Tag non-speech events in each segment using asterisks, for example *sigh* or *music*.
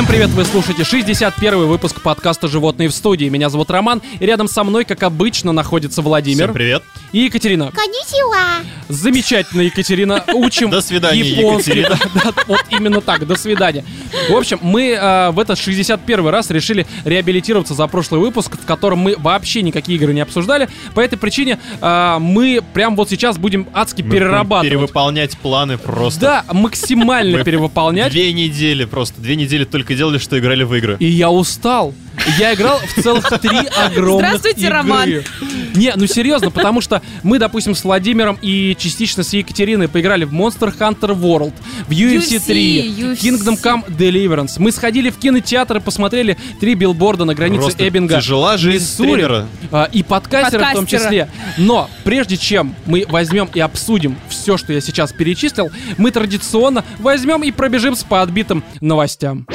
Всем привет, вы слушаете 61 выпуск подкаста «Животные в студии». Меня зовут Роман, и рядом со мной, как обычно, находится Владимир. Всем привет. И Екатерина. Коничева. Замечательно, Екатерина. Учим До свидания, японский. Екатерина. *laughs* Да, да, вот именно так, до свидания. В общем, мы э, в этот 61 раз решили реабилитироваться за прошлый выпуск, в котором мы вообще никакие игры не обсуждали. По этой причине э, мы прям вот сейчас будем адски Мы перерабатывать. Перевыполнять планы просто. Да, максимально перевыполнять. Две недели просто. Две недели только делали, что играли в игры. И я устал. Я играл в целых три огромных Здравствуйте, игры. Роман. Не, ну серьезно, потому что мы, допустим, с Владимиром и частично с Екатериной поиграли в Monster Hunter World, в UFC, UFC, 3, UFC. Kingdom Come Deliverance. Мы сходили в кинотеатр и посмотрели три билборда на границе Просто Эббинга. тяжела жизнь Миссури, а, и подкастера в том Подкастера. числе. Но прежде чем мы возьмем и обсудим все, что я сейчас перечислил, мы традиционно возьмем и пробежимся по отбитым новостям.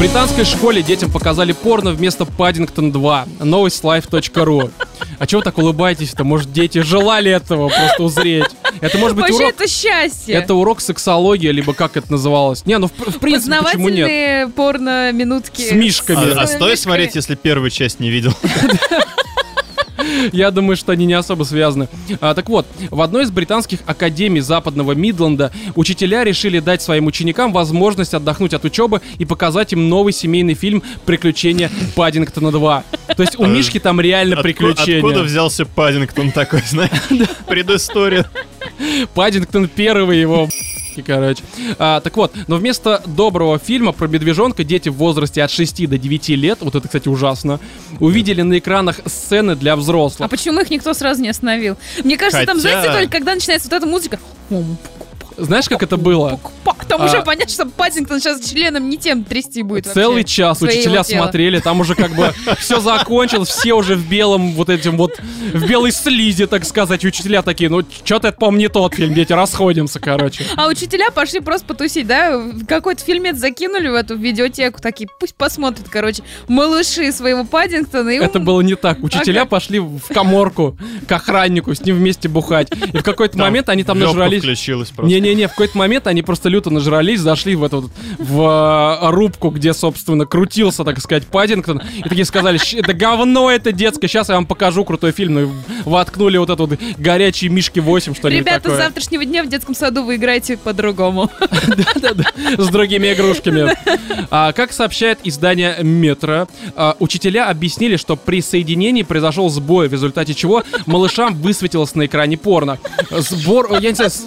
Британской школе детям показали порно вместо Паддингтон 2. Новость life.ru. А чего вы так улыбаетесь-то? Может, дети желали этого просто узреть? Это может быть Вообще урок... это счастье. Это урок сексологии, либо как это называлось? Не, ну в, в принципе, почему нет? Порно-минутки. С мишками. А, а стоит смотреть, если первую часть не видел? *laughs* Я думаю, что они не особо связаны. А, так вот, в одной из британских академий западного Мидленда учителя решили дать своим ученикам возможность отдохнуть от учебы и показать им новый семейный фильм «Приключения Паддингтона 2». То есть у А, Мишки там реально Отку- приключения. Откуда взялся Паддингтон такой, знаешь? *laughs* Предыстория. Паддингтон первый его короче. А, так вот, но вместо доброго фильма про медвежонка дети в возрасте от 6 до 9 лет, вот это, кстати, ужасно, увидели на экранах сцены для А взрослых. почему их никто сразу не остановил? Мне кажется, там, Хотя- знаете, только когда начинается вот эта музыка, Знаешь, как это было? там А. уже понятно, что Паддингтон сейчас членом не тем трясти будет Целый вообще. час своего учителя тела. смотрели, там уже как бы *laughs* все закончилось, все уже в белом вот этим вот, в белой слизи, так сказать. Учителя такие, ну, что-то это, по-моему, не тот фильм, дети, расходимся, короче. А учителя пошли просто потусить, да? Какой-то фильмец закинули в эту видеотеку, такие, пусть посмотрят, короче, малыши своего Паддингтона. И Это было не так. Учителя Ага. пошли в коморку к охраннику, с ним вместе бухать. И в какой-то момент они там нажрались. включилась просто. Не-не-не, в какой-то момент они просто люто нажрались, зашли в эту в э, рубку, где, собственно, крутился, так сказать, Паддингтон, и такие сказали, «Щ- это говно, это детское, сейчас я вам покажу крутой фильм, ну воткнули вот этот вот горячий Мишки 8, что ли, Ребята, с такое. завтрашнего дня в детском саду вы играете по-другому. *laughs* с другими игрушками. А, как сообщает издание Метро, а, учителя объяснили, что при соединении произошел сбой, в результате чего малышам высветилось на экране порно. Сбор, я не знаю, с-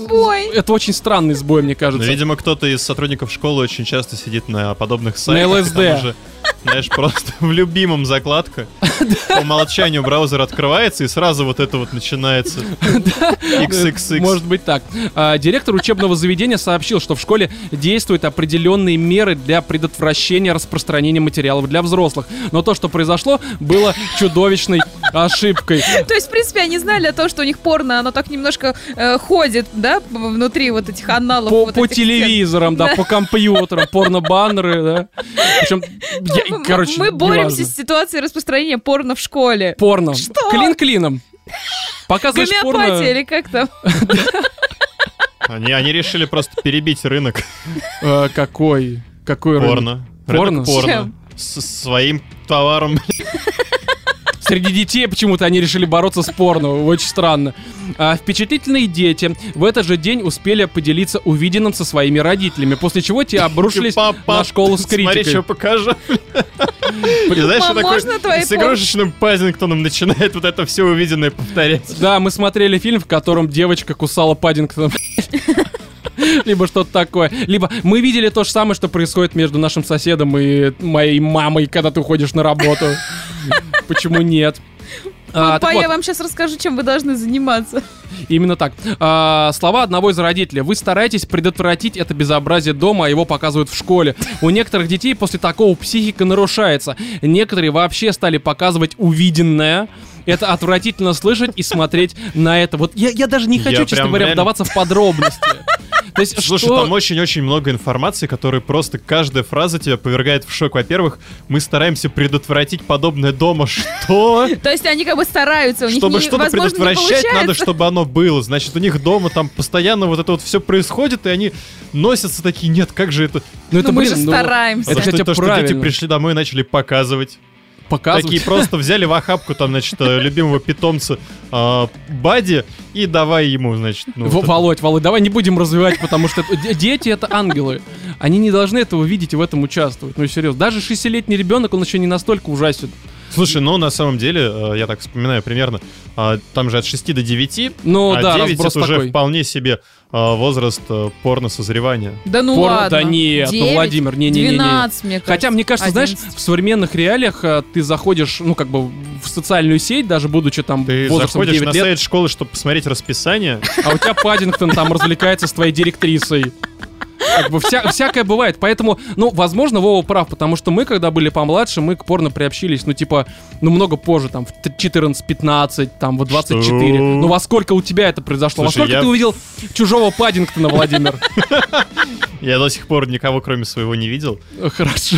это очень странный сбой, мне Ну, кажется. видимо, кто-то из сотрудников школы очень часто сидит на подобных сайтах. и ЛСД. Знаешь, просто в любимом закладка. По умолчанию браузер открывается, и сразу вот это вот начинается. XXX. Может быть так. А, директор учебного заведения сообщил, что в школе действуют определенные меры для предотвращения распространения материалов для взрослых. Но то, что произошло, было чудовищной ошибкой. *laughs* То есть, в принципе, они знали о том, что у них порно, оно так немножко э, ходит, да, внутри вот этих аналов. По, вот по этих телевизорам, да, по компьютерам, порно-баннеры, да. Причем, я- Мы- короче, мы боремся неважно. с ситуацией распространения порно в школе. Порно. Что? Клин клином. Показываешь Гомеопатия порно... или как там? *laughs* Они, они решили просто перебить рынок Э, какой? Какой рынок? порно. Порно? Рынок порно. Чем? С своим товаром. *laughs* Среди детей почему-то они решили бороться с порно. Очень странно. А, впечатлительные дети в этот же день успели поделиться увиденным со своими родителями, после чего те обрушились Папа, на школу с Смотри, критикой. что покажу. Знаешь, что такое с игрушечным Паддингтоном начинает вот это все увиденное повторять. Да, мы смотрели фильм, в котором девочка кусала Паддингтона. *laughs* *laughs* Либо что-то такое. Либо мы видели то же самое, что происходит между нашим соседом и моей мамой, когда ты уходишь на работу. *laughs* Почему нет? А, Папа, вот, я вам сейчас расскажу, чем вы должны заниматься. Именно так. А, слова одного из родителей. Вы стараетесь предотвратить это безобразие дома, а его показывают в школе. У некоторых детей после такого психика нарушается. Некоторые вообще стали показывать увиденное. Это отвратительно слышать и смотреть на это. Вот я, я даже не Я хочу, честно прям говоря, реально- вдаваться в подробности. То есть, Слушай, что... там очень-очень много информации, которая просто каждая фраза тебя повергает в шок. Во-первых, мы стараемся предотвратить подобное дома. Что? То есть они как бы стараются, у них Чтобы что-то предотвращать, надо, чтобы оно было. Значит, у них дома там постоянно вот это вот все происходит, и они носятся такие, нет, как же это? Ну, это, Ну, мы же ну, стараемся. Это, то, что, кстати, то, что дети пришли домой и начали показывать. Показывать. Такие просто взяли в охапку там, значит, э, любимого питомца а, Бади и давай ему, значит, ну, В- вот это- Володь, Володь, давай не будем развивать, потому что дети это ангелы. Они не должны этого видеть и в этом участвовать. Ну, серьезно. Даже шестилетний ребенок, он еще не настолько ужасен. Слушай, ну на самом деле, э, я так вспоминаю примерно, а, там же от 6 до 9, Ну а да, 9 разброс это уже такой. вполне себе возраст э, порно-созревания. Да ну Пор- ладно. Да нет, ну, Девять, Владимир, не-не-не-не. 12, мне кажется. Хотя, мне кажется, знаешь, 11. в современных реалиях э, ты заходишь, ну, как бы в социальную сеть, даже будучи там Ты возрастом заходишь 9 на лет, сайт школы, чтобы посмотреть расписание, а у тебя Паддингтон там развлекается с твоей директрисой. Как бы вся, всякое бывает. Поэтому, ну, возможно, Вова прав, потому что мы, когда были помладше, мы к порно приобщились, ну, типа, ну, много позже, там, в т- 14-15, там, в 24. Что? Ну, во сколько у тебя это произошло? во Слушай, сколько я- ты увидел чужого Паддингтона, Владимир? я до сих пор никого кроме своего не видел. Хорошо.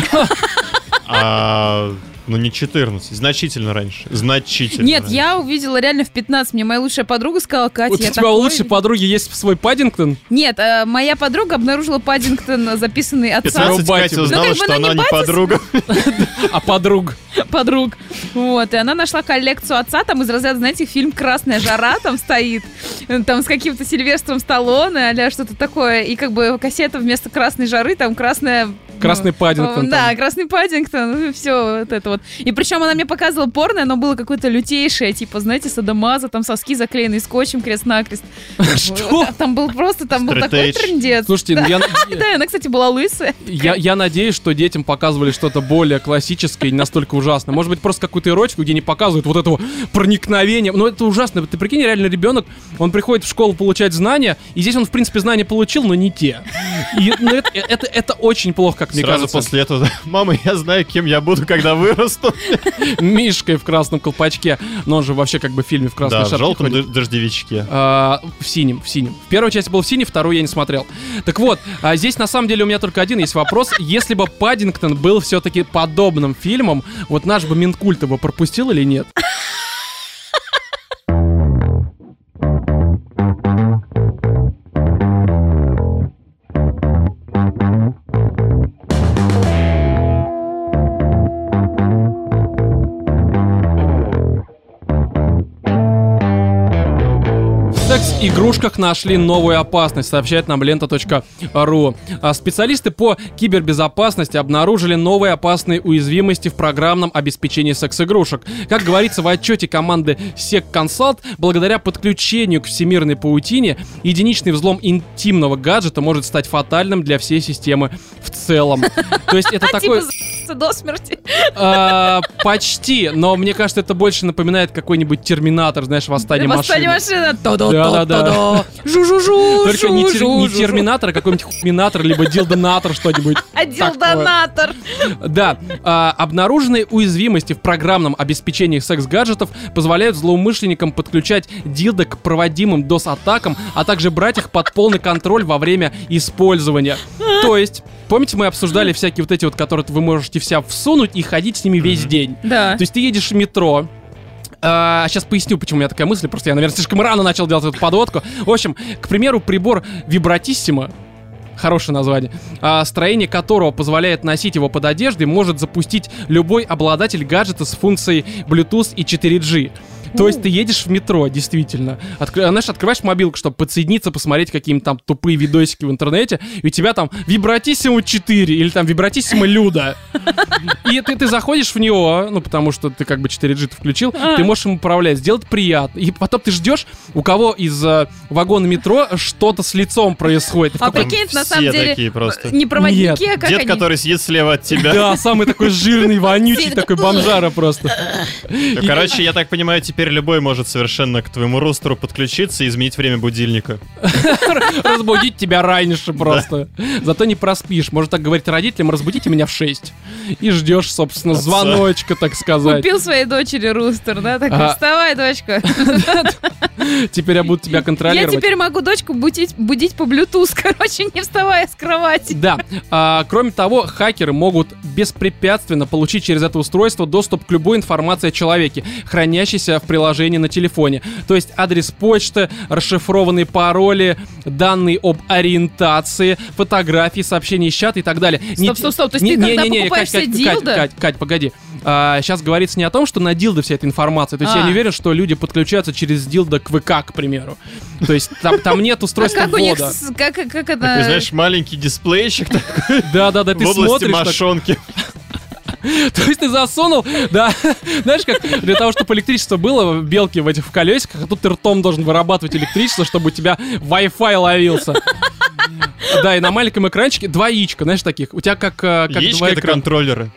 Ну не 14, значительно раньше. Значительно Нет, раньше. я увидела реально в 15. Мне моя лучшая подруга сказала, Катя, У я тебя такой- у лучшей подруги есть свой Паддингтон? Нет, э, моя подруга обнаружила Паддингтон, записанный отца 15 Батю. Катя Ну, узнала, как бы что она она не подруга. *laughs* А подруг? подруг. Вот, и она нашла коллекцию отца, там из разряда, знаете, фильм «Красная жара» там стоит, э, там с каким-то Сильвестром Сталлоне, а что-то такое, и как бы кассета вместо «Красной жары» там «Красная...» Красный ну, Паддингтон. Да, там. красный Паддингтон, все вот это вот. И причем она мне показывала порно, оно было какое-то лютейшее, типа, знаете, садомаза, там соски заклеенные скотчем крест-накрест. *laughs* Что? Там был просто, там был такой трендец. Слушайте, ну, я, *laughs* Да, она, кстати, была лысая. я, я надеюсь, что детям показывали что-то более классическое и не настолько ужасное. Может быть, просто какую-то эротику, где не показывают вот этого проникновения. Но это ужасно. Ты прикинь, реально ребенок, он приходит в школу получать знания, и здесь он, в принципе, знания получил, но не те. И ну, это, это, это очень плохо, как мне Сразу кажется. после этого, *laughs* мама, я знаю, кем я буду, когда вырасту. *laughs* Мишкой в красном колпачке. Но он же вообще как бы в фильме в красной Да, в шапке желтом ходит. дож- дождевичке. А, в синем, в синем. В первой части был в синий, вторую я не смотрел. Так вот, а здесь на самом деле у меня только один есть вопрос. Если бы Паддингтон был все-таки подобным фильмом, вот наш бы Минкульт его пропустил или нет? В секс-игрушках нашли новую опасность, сообщает нам лента.ру. А Специалисты по кибербезопасности обнаружили новые опасные уязвимости в программном обеспечении секс-игрушек. Как говорится в отчете команды SecConsult, благодаря подключению к всемирной паутине, единичный взлом интимного гаджета может стать фатальным для всей системы в целом. То есть это такой... За***ться до смерти. А, почти, но мне кажется, это больше напоминает какой-нибудь терминатор, знаешь, восстание Восстание машины. машина. Да-да-да. Жу-жу-жу. Только не, тер- не жу-жу-жу. терминатор, а какой-нибудь хуйминатор, либо дилдонатор, что-нибудь. Отдел такое. донатор. Да, а, обнаруженные уязвимости в программном обеспечении секс-гаджетов позволяют злоумышленникам подключать дилдо к проводимым DOS-атакам, а также брать их под полный контроль во время использования. То есть, помните, мы обсуждали всякие вот эти вот, которые вы можете вся всунуть и ходить с ними весь день. Да. То есть ты едешь в метро, а, сейчас поясню, почему у меня такая мысль. Просто я, наверное, слишком рано начал делать эту подводку. В общем, к примеру, прибор Вибратиссимо, хорошее название, а, строение которого позволяет носить его под одеждой, может запустить любой обладатель гаджета с функцией Bluetooth и 4G. То есть ты едешь в метро, действительно. Откры- знаешь, открываешь мобилку, чтобы подсоединиться, посмотреть какие-нибудь там тупые видосики в интернете, и у тебя там Вибратиссимо 4 или там Вибратиссимо Люда. И ты, ты заходишь в него, ну, потому что ты как бы 4G -то включил, А. ты можешь ему управлять, сделать приятно. И потом ты ждешь, у кого из э, вагона метро что-то с лицом происходит. А прикинь, на все самом деле, такие просто. не проводники, Нет. а как Дед, они? который сидит слева от тебя. Да, самый такой жирный, вонючий, такой бомжара просто. Ну, Короче, я так понимаю, теперь теперь любой может совершенно к твоему ростеру подключиться и изменить время будильника. *laughs* Разбудить тебя раньше просто. Зато не проспишь. Может так говорить родителям, разбудите меня в 6. И ждешь, собственно, звоночка, так сказать. Купил своей дочери рустер, да? Такой, А. вставай, дочка. *laughs* Теперь я буду тебя Я контролировать. теперь могу дочку будить, будить по Bluetooth, *laughs* короче, не вставая с кровати. Да. А, кроме того, хакеры могут беспрепятственно получить через это устройство доступ к любой информации о человеке, хранящейся в приложении на телефоне. То есть адрес почты, расшифрованные пароли, данные об ориентации, фотографии, сообщения из чата и так далее. Стоп, стоп, стоп, то есть ты когда покупаешь Кать, себе Кать, Кать, дилдо? Кать, Кать, погоди. сейчас говорится не о том, что на дилдо вся эта информация. То есть я А. не уверен, что люди подключаются через дилдо к ВК, к примеру. То есть там, там нет А устройства как у них, ввода. как, как это... Такой, знаешь, маленький дисплейчик такой Да-да-да, *laughs* ты в области смотришь... так- мошонки. *laughs* То есть ты засунул, да, *laughs* знаешь, как для того, чтобы электричество было, белки в этих колесиках, а тут ты ртом должен вырабатывать электричество, чтобы у тебя Wi-Fi ловился. *laughs* Да, и на маленьком экранчике два яичка, знаешь, таких. У тебя как, э, как Яички два это контроллеры.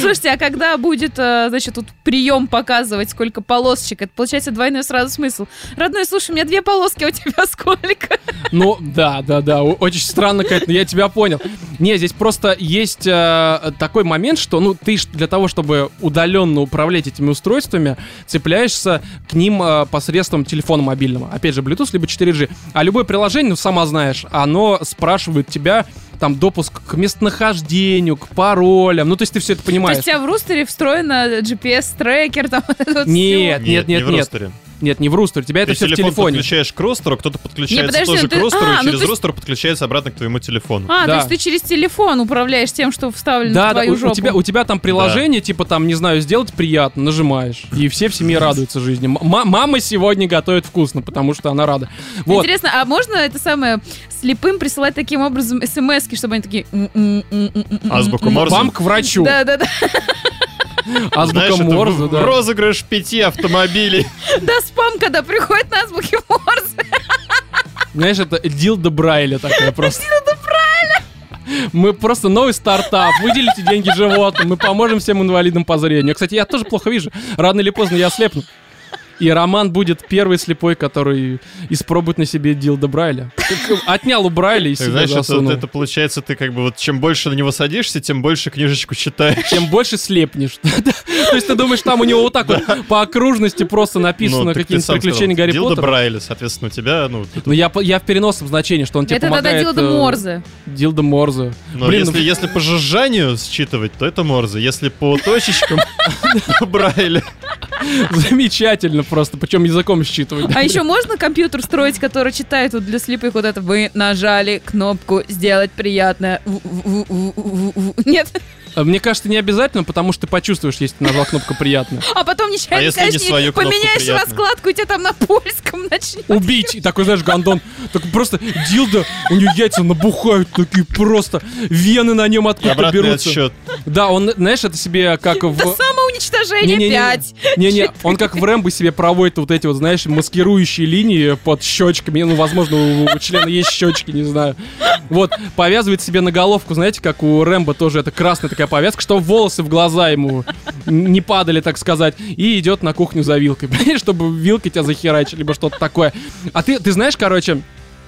Слушайте, а когда будет, э, значит, тут прием показывать, сколько полосочек, это получается двойной сразу смысл. Родной, слушай, у меня две полоски, а у тебя *laughs* сколько? Ну, да, да, да, очень странно, Кать, но я тебя понял. Не, здесь просто есть э, такой момент, что, ну, ты для того, чтобы удаленно управлять этими устройствами, цепляешься к ним э, посредством телефона мобильного. Опять же, Bluetooth либо 4G. А любое приложение, ну, сама знаешь, оно спрашивает тебя там допуск к местонахождению, к паролям. Ну, то есть ты все это То понимаешь. есть у тебя в рустере встроено GPS-трекер, там вот Нет, нет, не нет, в нет. Нет, не в рустере. У тебя это Ты все в телефон телефоне. подключаешь к ростеру, кто-то подключается подожди, тоже ну к ты- ростеру, а, и ну через есть- ростер подключается обратно к твоему телефону. А, Да. то есть ты через телефон управляешь тем, что вставлено Да, в да, твою у, у жопу. тебя, у тебя там приложение, типа там, не знаю, сделать приятно, нажимаешь. И все в семье радуются жизни. М- мама сегодня готовит вкусно, потому что она рада. Вот. Интересно, а можно это самое слепым присылать таким образом смс чтобы они такие... Азбуку Морзе. Вам к врачу. Да, да, да. *laughs* Азбука Морзе, да. розыгрыш пяти автомобилей. *laughs* Да, спам, когда приходит на азбуке Морзе. Знаешь, это Дилда Брайля такая *laughs* просто. Дилда Брайля! Мы просто новый стартап, выделите деньги животным, мы поможем всем инвалидам по зрению. Кстати, я тоже плохо вижу. Рано или поздно я ослепну. И Роман будет первый слепой, который испробует на себе Дилда Брайля. Отнял у Брайля и себе знаешь, это, это получается, ты как бы вот чем больше на него садишься, тем больше книжечку читаешь. Тем больше слепнешь. *laughs* То есть ты думаешь, там у него вот так вот по окружности просто написано Ну, какие-нибудь приключения Гарри Дилда Поттера. Брайля, соответственно, у тебя, ну, Ну я, в переносном значении, что он тебе Это тогда помогает... Дилда э, Морзе. Дилда Морзе. Но Блин, если, если по жужжанию считывать, то это Морзе. Если по точечкам, то *laughs* *laughs* Брайля. *laughs* Замечательно просто, причем языком считывать. А еще можно компьютер строить, который читает вот для слепых вот это «Вы нажали кнопку «Сделать приятное». Нет? А Мне кажется, не обязательно, потому что ты почувствуешь, если ты нажал кнопку «приятно». А потом нечаянно А если не скажешь, свою кнопку поменяешь «приятное»? раскладку, и тебя там на польском начнет. Убить! И такой, знаешь, гандон. Так просто Дилда, у нее яйца набухают такие просто. Вены на нем откуда-то Обратный берутся. отсчет. Да, он, знаешь, это себе как в... До самоуничтожения Не-не-не. 5. Не-не, он как в Рэмбо себе проводит вот эти вот, знаешь, маскирующие линии под щечками. Ну, возможно, у, у члена есть щечки, не знаю. Вот, повязывает себе на головку, знаете, как у Рэмбо тоже это красная такая повязка, чтобы волосы в глаза ему не падали, так сказать. И идет на кухню за вилкой, *laughs* чтобы вилкой тебя захерачили, либо что-то такое. А ты, ты знаешь, короче,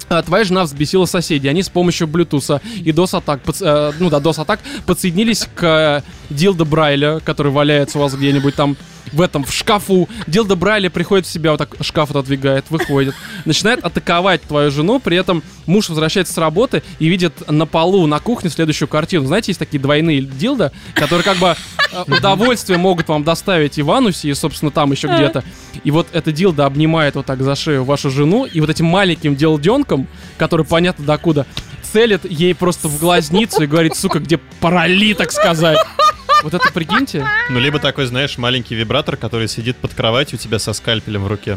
а, Твоя жена взбесила соседей. Они с помощью Bluetooth и DOS-атак, э, ну да, DOS-атак, подсоединились к э, Дилдо Брайля, который валяется у вас где-нибудь там в этом, в шкафу. Дилдо Брайля приходит в себя, вот так шкаф отодвигает, выходит, начинает атаковать твою жену, при этом муж возвращается с работы и видит на полу, на кухне следующую картину. Знаете, есть такие двойные дилда, которые как бы э, удовольствие могут вам доставить и в анусе, и, собственно, там еще где-то. И вот эта дилда обнимает вот так за шею вашу жену, и вот этим маленьким дилденком, который понятно докуда, целит ей просто в глазницу и говорит, сука, где парали, так сказать. Вот это прикиньте. Ну, либо такой, знаешь, маленький вибратор, который сидит под кроватью у тебя со скальпелем в руке.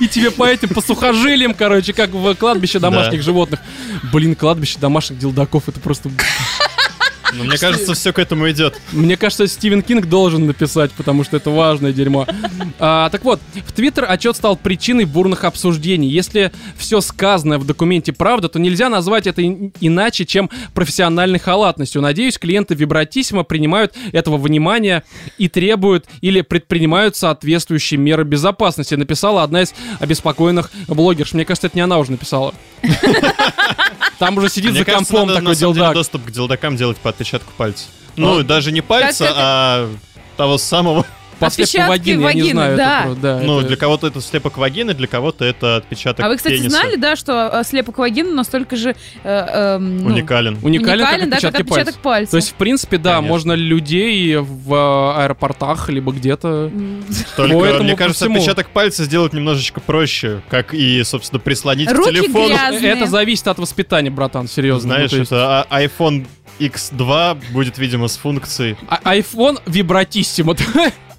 И тебе по этим, по сухожилиям, короче, как в кладбище домашних животных. Блин, кладбище домашних дилдаков, это просто... Но мне кажется, все к этому идет. Мне кажется, Стивен Кинг должен написать, потому что это важное дерьмо. А, так вот, в Твиттер отчет стал причиной бурных обсуждений. Если все сказанное в документе правда, то нельзя назвать это иначе, чем профессиональной халатностью. Надеюсь, клиенты Вибратиссимо принимают этого внимания и требуют или предпринимают соответствующие меры безопасности. Написала одна из обеспокоенных блогерш. Мне кажется, это не она уже написала. *laughs* Там уже сидит за компом такой делдак. доступ к делдакам делать по отпечатку пальца. Ну, даже не пальца, а того самого. Отпечатки вагины, я не знаю. да. это да, Ну, это- для кого-то это слепок вагины, для кого-то это отпечаток А вы, кстати, пениса. знали, да, что э, слепок вагины настолько же э, эм, ну, Уникален. Уникален, как уникален, да, как отпечаток пальцев. пальца. То есть, в принципе, да, Конечно. можно людей в э, аэропортах либо где-то. Только, Поэтому мне кажется, всему. отпечаток пальца сделать немножечко проще, как и, собственно, прислонить Руки к телефону. грязные. Это зависит от воспитания, братан, серьезно. Знаешь, Ну, есть, это а- iPhone X2 будет, видимо, с функцией. а- iPhone вибратиссимо. *laughs*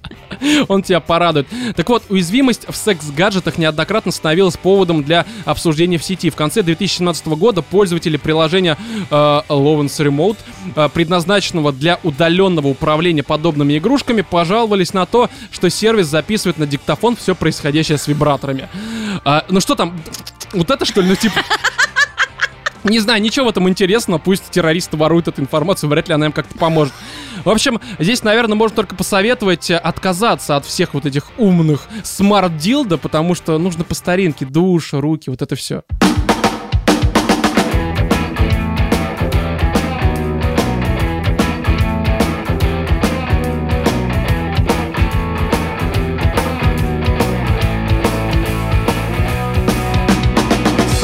Он тебя порадует. Так вот, уязвимость в секс-гаджетах неоднократно становилась поводом для обсуждения в сети. В конце 2017 года пользователи приложения э, Lovens Remote, э, предназначенного для удаленного управления подобными игрушками, пожаловались на то, что сервис записывает на диктофон все происходящее с вибраторами. А, ну что там? Вот это что ли? Ну типа... Не знаю, ничего в этом интересного, пусть террористы воруют эту информацию, вряд ли она им как-то поможет. В общем, здесь, наверное, можно только посоветовать отказаться от всех вот этих умных смарт-дилда, потому что нужно по старинке, душ, руки, вот это все.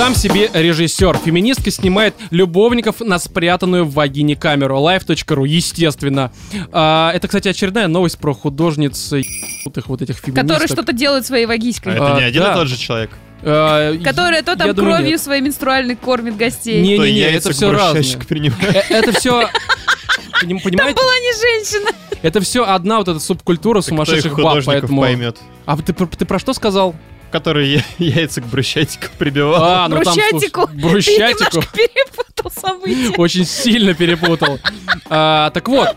Сам себе режиссер. Феминистка снимает любовников на спрятанную в вагине камеру. Live.ru, естественно. А, это, кстати, очередная новость про художниц вот этих феминисток. Который что-то делает своей А вагиской. это не А, один да. и тот же человек. А, Которая то там думаю, кровью нет. своей менструальной кормит гостей. Не, не, не, это все разное. Э, Это все... *laughs* Понимаете? Была не женщина. Это все одна вот эта субкультура сумасшедших баб, художников поэтому... поймет. А ты, ты про что сказал? Который *laughs* яйца к брусчатику прибивал. А, ну там, слушай, Брусчатику. Ты *laughs* брусчатику. немножко перепутал события. Очень сильно перепутал. *laughs* А, так вот,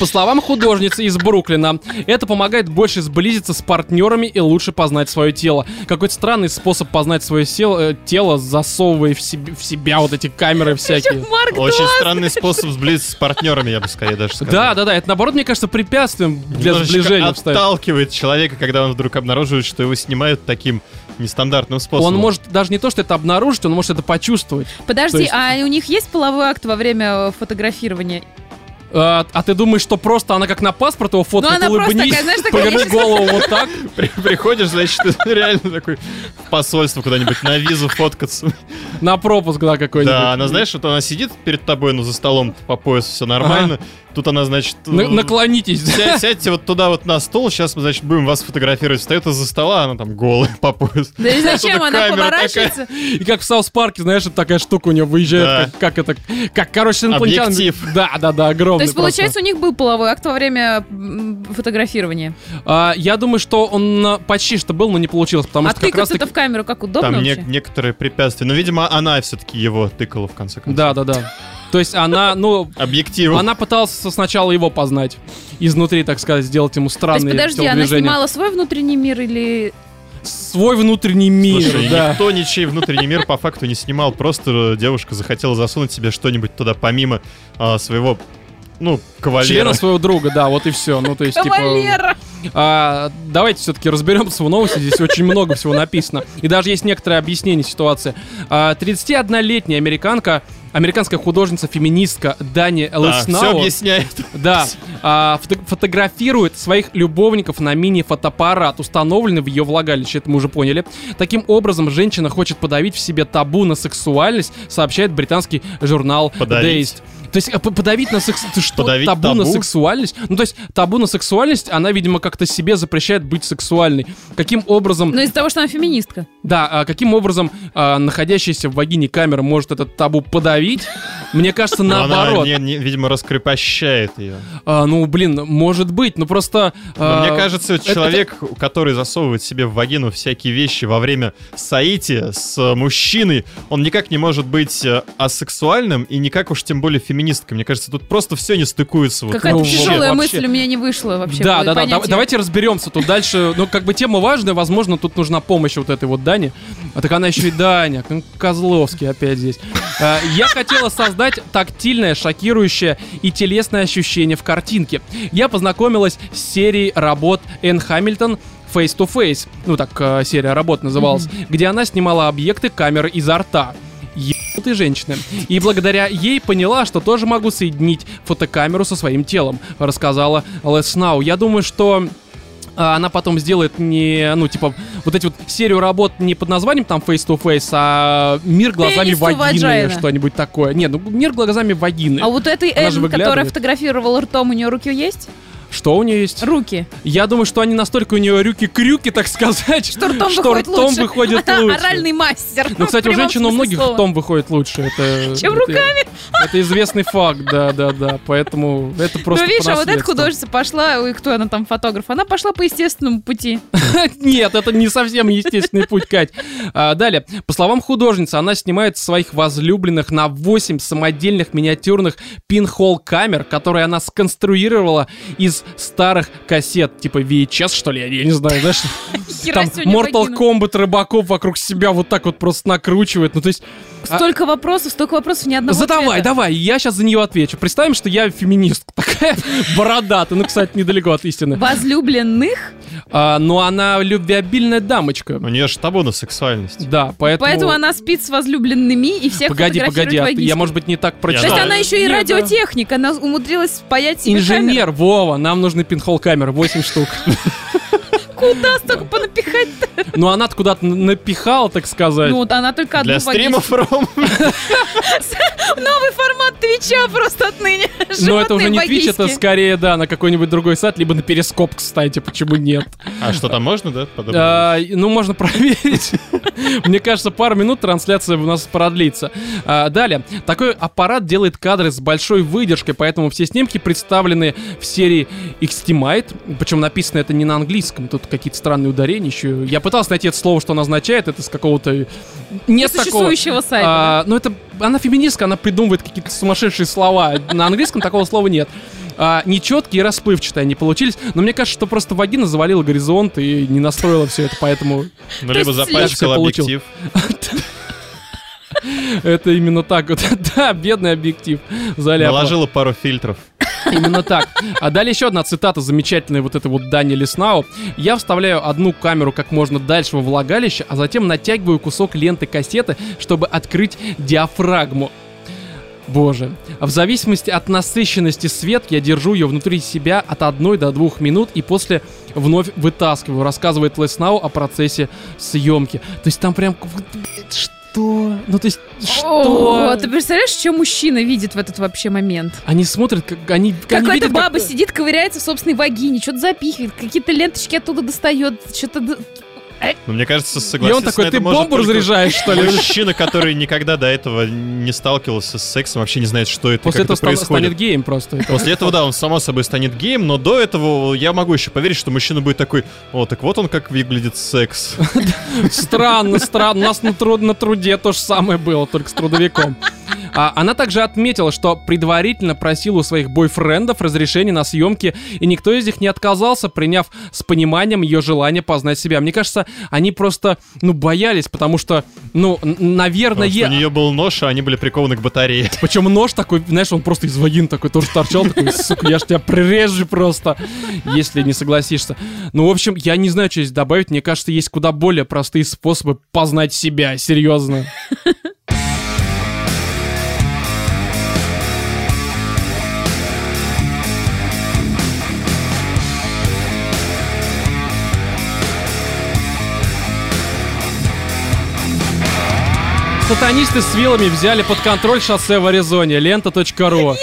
по словам художницы из Бруклина, это помогает больше сблизиться с партнерами и лучше познать свое тело. Какой-то странный способ познать свое сел- э, тело, засовывая в, себе- в себя вот эти камеры всякие. Очень странный способ сблизиться с партнерами, я бы скорее даже сказал. Да, да, да, это наоборот, мне кажется, препятствием для Немножечко сближения отталкивает человека, когда он вдруг обнаруживает, что его снимают таким нестандартным способом. Он может даже не то, что это обнаружить, он может это почувствовать. Подожди, есть- а у них есть половой акт во время э, фотографирования? А, а ты думаешь, что просто она как на паспорт его фоткает, Ну, она просто улыбнись, такая, знаешь, такая, поверни голову вот так. *laughs* При- приходишь, значит, ты *laughs* реально такой в посольство куда-нибудь на визу фоткаться. На пропуск, да, какой-нибудь. Да, она, знаешь, вот она сидит перед тобой, ну, за столом по поясу, все нормально. Тут она, значит... На- э, наклонитесь. ся- Сядьте вот туда вот на стол, сейчас мы, значит, будем вас фотографировать. Встает из-за стола, она там голая *laughs* по пояс. Да и зачем она поворачивается? И как в Саус Парке, знаешь, вот такая штука у нее выезжает, Да. как, как это, как, короче. Объектив. Да, да, да, огромный То есть, просто. получается, у них был половой акт во время фотографирования. А, я думаю, что он а, почти что был, но не получилось, потому А что как раз таки... в камеру как удобно Там не- некоторые препятствия. Но, видимо, она все-таки его тыкала, в конце концов. Да, да, да. То есть она, ну, Объективом. она пыталась сначала его познать. Изнутри, так сказать, сделать ему То есть, странные подожди, она снимала свой внутренний мир или... Свой внутренний мир, Слушай, да. никто ничей внутренний мир по факту не снимал. Просто девушка захотела засунуть себе что-нибудь туда помимо а, своего, ну, кавалера. Члена своего друга, да, вот и все. Ну, то есть, типа... Кавалера! А, давайте все-таки разберемся в новости. Здесь очень много всего написано. И даже есть некоторое объяснение ситуации. А, 31-летняя американка, американская художница-феминистка Дани Да, Леснау, все объясняет. да, а, фото- фотографирует своих любовников на мини-фотоаппарат, установленный в ее влагалище, это мы уже поняли. Таким образом, женщина хочет подавить в себе табу на сексуальность, сообщает британский журнал Подавить? То есть а, п- подавить на секс... Ты что, Подавить табу, на табу? сексуальность? Ну, то есть табу на сексуальность, она, видимо, как-то себе запрещает быть сексуальной. Каким образом... Ну, из-за того, что она феминистка. Да, а каким образом а, находящаяся в вагине камера может этот табу подавить? Мне кажется, Но она, наоборот. не- не- видимо, раскрепощает ее. А, ну, блин, может быть, ну просто... Но а, мне кажется, это- человек, который засовывает себе в вагину всякие вещи во время соития с э, мужчиной, он никак не может быть э, асексуальным и никак уж тем более феминистом. Феминисткой. Мне кажется, тут просто все не стыкуется. Вот Какая-то ну, тяжелая вообще. мысль у меня не вышла вообще. Да, да, да, да, давайте разберемся тут дальше. Ну, как бы тема важная, возможно, тут нужна помощь вот этой вот Дани. А так она еще и Даня, Козловский опять здесь. А, Я хотела создать тактильное, шокирующее и телесное ощущение в картинке. Я познакомилась с серией работ Энн Хамильтон Face to Face, ну так э, серия работ называлась, где она снимала объекты камеры изо рта. Ебанутые женщины. И благодаря ей поняла, что тоже могу соединить фотокамеру со своим телом, рассказала Лес Нау. Я думаю, что а, она потом сделает не, ну, типа, вот эти вот серию работ не под названием там Face to Face, а мир глазами Пенис вагины, что-нибудь такое. Не, ну мир глазами вагины. А вот этой Энн, которая фотографировала ртом, у нее руки есть? Что у нее есть? Руки. Я думаю, что они настолько у нее рюки-крюки, так сказать, Что ртом что выходит ртом лучше. выходит Она *laughs* лучше. оральный мастер. Ну, кстати, у женщин у многих слова. ртом выходит лучше. Это, *laughs* Чем это- руками. Это известный факт, да, да, да. Поэтому это просто Ну, видишь, а вот эта художница пошла, ой, кто она там, фотограф, она пошла по естественному пути. *laughs* Нет, это не совсем естественный путь, Кать. А, далее, по словам художницы, она снимает своих возлюбленных на 8 самодельных миниатюрных пинхол камер, которые она сконструировала из старых кассет, типа VHS, что ли, я, я не знаю, знаешь, *laughs* там Mortal. Kombat рыбаков вокруг себя вот так вот просто накручивает. Ну, то есть, а- Столько вопросов, столько вопросов, ни одного Задавай, давай, я сейчас за нее отвечу. Представим, что я феминистка *laughs* такая бородатая, ну, кстати, недалеко от истины. Возлюбленных, А, но она любвеобильная дамочка. У нее же табу на сексуальность. Да, поэтому... поэтому она спит с возлюбленными и всех Погоди, погоди, а я, может быть, не так То прочитал. есть Да. она еще и Нет, да. радиотехник, она умудрилась спаять себе Инженер, Вова, нам нужны пинхол камеры, 8 штук. Куда столько понапихать? Ну, она куда-то напихала, так сказать. Ну, вот она только одну Для стримов, Ром. *laughs* Новый формат Твича просто отныне. Но это уже не Twitch, это скорее, да, на какой-нибудь другой сайт, либо на Перископ, кстати, почему нет. А что там можно, да? А, ну, можно проверить. *laughs* Мне кажется, пару минут трансляция у нас продлится. А, далее. Такой аппарат делает кадры с большой выдержкой, поэтому все снимки представлены в серии Xtimate. Причем написано это не на английском, тут какие-то странные ударения еще. Я пытался найти это слово, что оно означает, это с какого-то... Нет такого... Существующего сайта. А, ну, это... Она феминистка, она придумывает какие-то сумасшедшие слова. На английском такого слова нет. А, нечеткие и расплывчатые они получились. Но мне кажется, что просто вагина завалила горизонт и не настроила все это, поэтому Ну, либо запачкал объектив. это именно так вот. *laughs* Да, бедный объектив заляпала. Наложила пару фильтров. Именно так. А далее еще одна цитата замечательная вот этой вот Дани Леснау. Я вставляю одну камеру как можно дальше во влагалище, а затем натягиваю кусок ленты кассеты, чтобы открыть диафрагму. Боже. В зависимости от насыщенности свет я держу ее внутри себя от 1 до 2 минут и после вновь вытаскиваю, рассказывает Леснау о процессе съемки. То есть там прям... Что? Ну то есть что? О, ты представляешь, что мужчина видит в этот вообще момент? Они смотрят, как они... Какая-то видят, как- баба сидит, ковыряется в собственной вагине, что-то запихивает, какие-то ленточки оттуда достает, что-то... д- Но мне кажется, И согласиться он такой, ты бомбу разряжаешь, что ли? Мужчина, который никогда до этого не сталкивался с сексом, вообще не знает, что это, После этого это станет геем просто. После этого, да, он само собой станет геем, но до этого я могу еще поверить, что мужчина будет такой, о, так вот он как выглядит секс. *laughs* Странно, странно. У нас на, труд- на труде то же самое было, только с трудовиком. А, она также отметила, что предварительно просила у своих бойфрендов разрешения на съемки, и никто из них не отказался, приняв с пониманием ее желание познать себя. Мне кажется, они просто, ну, боялись, потому что, ну, наверное... Потому что у нее был нож, а они были прикованы к батарее. *laughs* Причем нож такой, знаешь, он просто из вагин такой тоже торчал, такой, сука, я ж тебя прирежу просто, если не согласишься. Ну, в общем, я не знаю, что здесь добавить. Мне кажется, есть куда более простые способы познать себя, серьезно. Сатанисты с вилами взяли под контроль шоссе в Аризоне. Лента.ру Они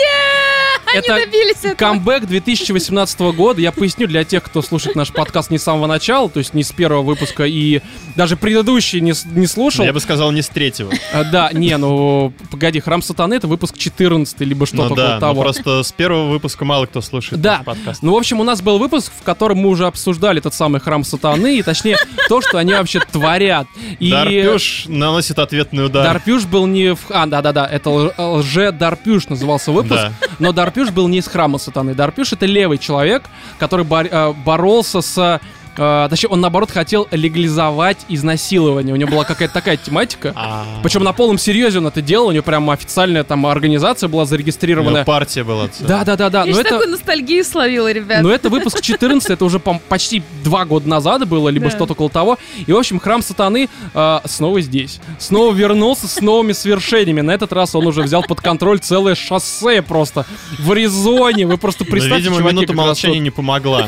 это добились этого. камбэк 2018 года. Я поясню для тех, кто слушает наш подкаст не с самого начала, то есть не с первого выпуска, и даже предыдущий не, не слушал. Я бы сказал, не с третьего. А, да, не, ну, погоди, Храм Сатаны это выпуск 14, либо что-то Ну да, но того. просто с первого выпуска мало кто слушает Да. наш подкаст. Ну, в общем, у нас был выпуск, в котором мы уже обсуждали тот самый храм сатаны, и точнее, то, что они вообще творят. И Дарпюш наносит ответный удар. Дарпюш был не в... А, да-да-да, это лже-Дарпюш назывался выпуск. Да. Но Дарпюш был не из храма сатаны. Дарпюш — это левый человек, который бор- э, боролся с... э, Точнее, он, наоборот, хотел легализовать изнасилование. У него была какая-то такая тематика. А, Причем на полном серьезе он это делал. У него прям официальная там организация была зарегистрированная. партия была. Да-да-да-да. Я Но же это... такую ностальгию словила, ребят. Но это выпуск 14, это уже по- почти два года назад было, либо Да. что-то около того. И, в общем, храм сатаны э, снова здесь. Снова вернулся с новыми свершениями. На этот раз он уже взял под контроль целое шоссе просто. В Аризоне. Вы просто Но, представьте, видимо, минута молчания не помогла.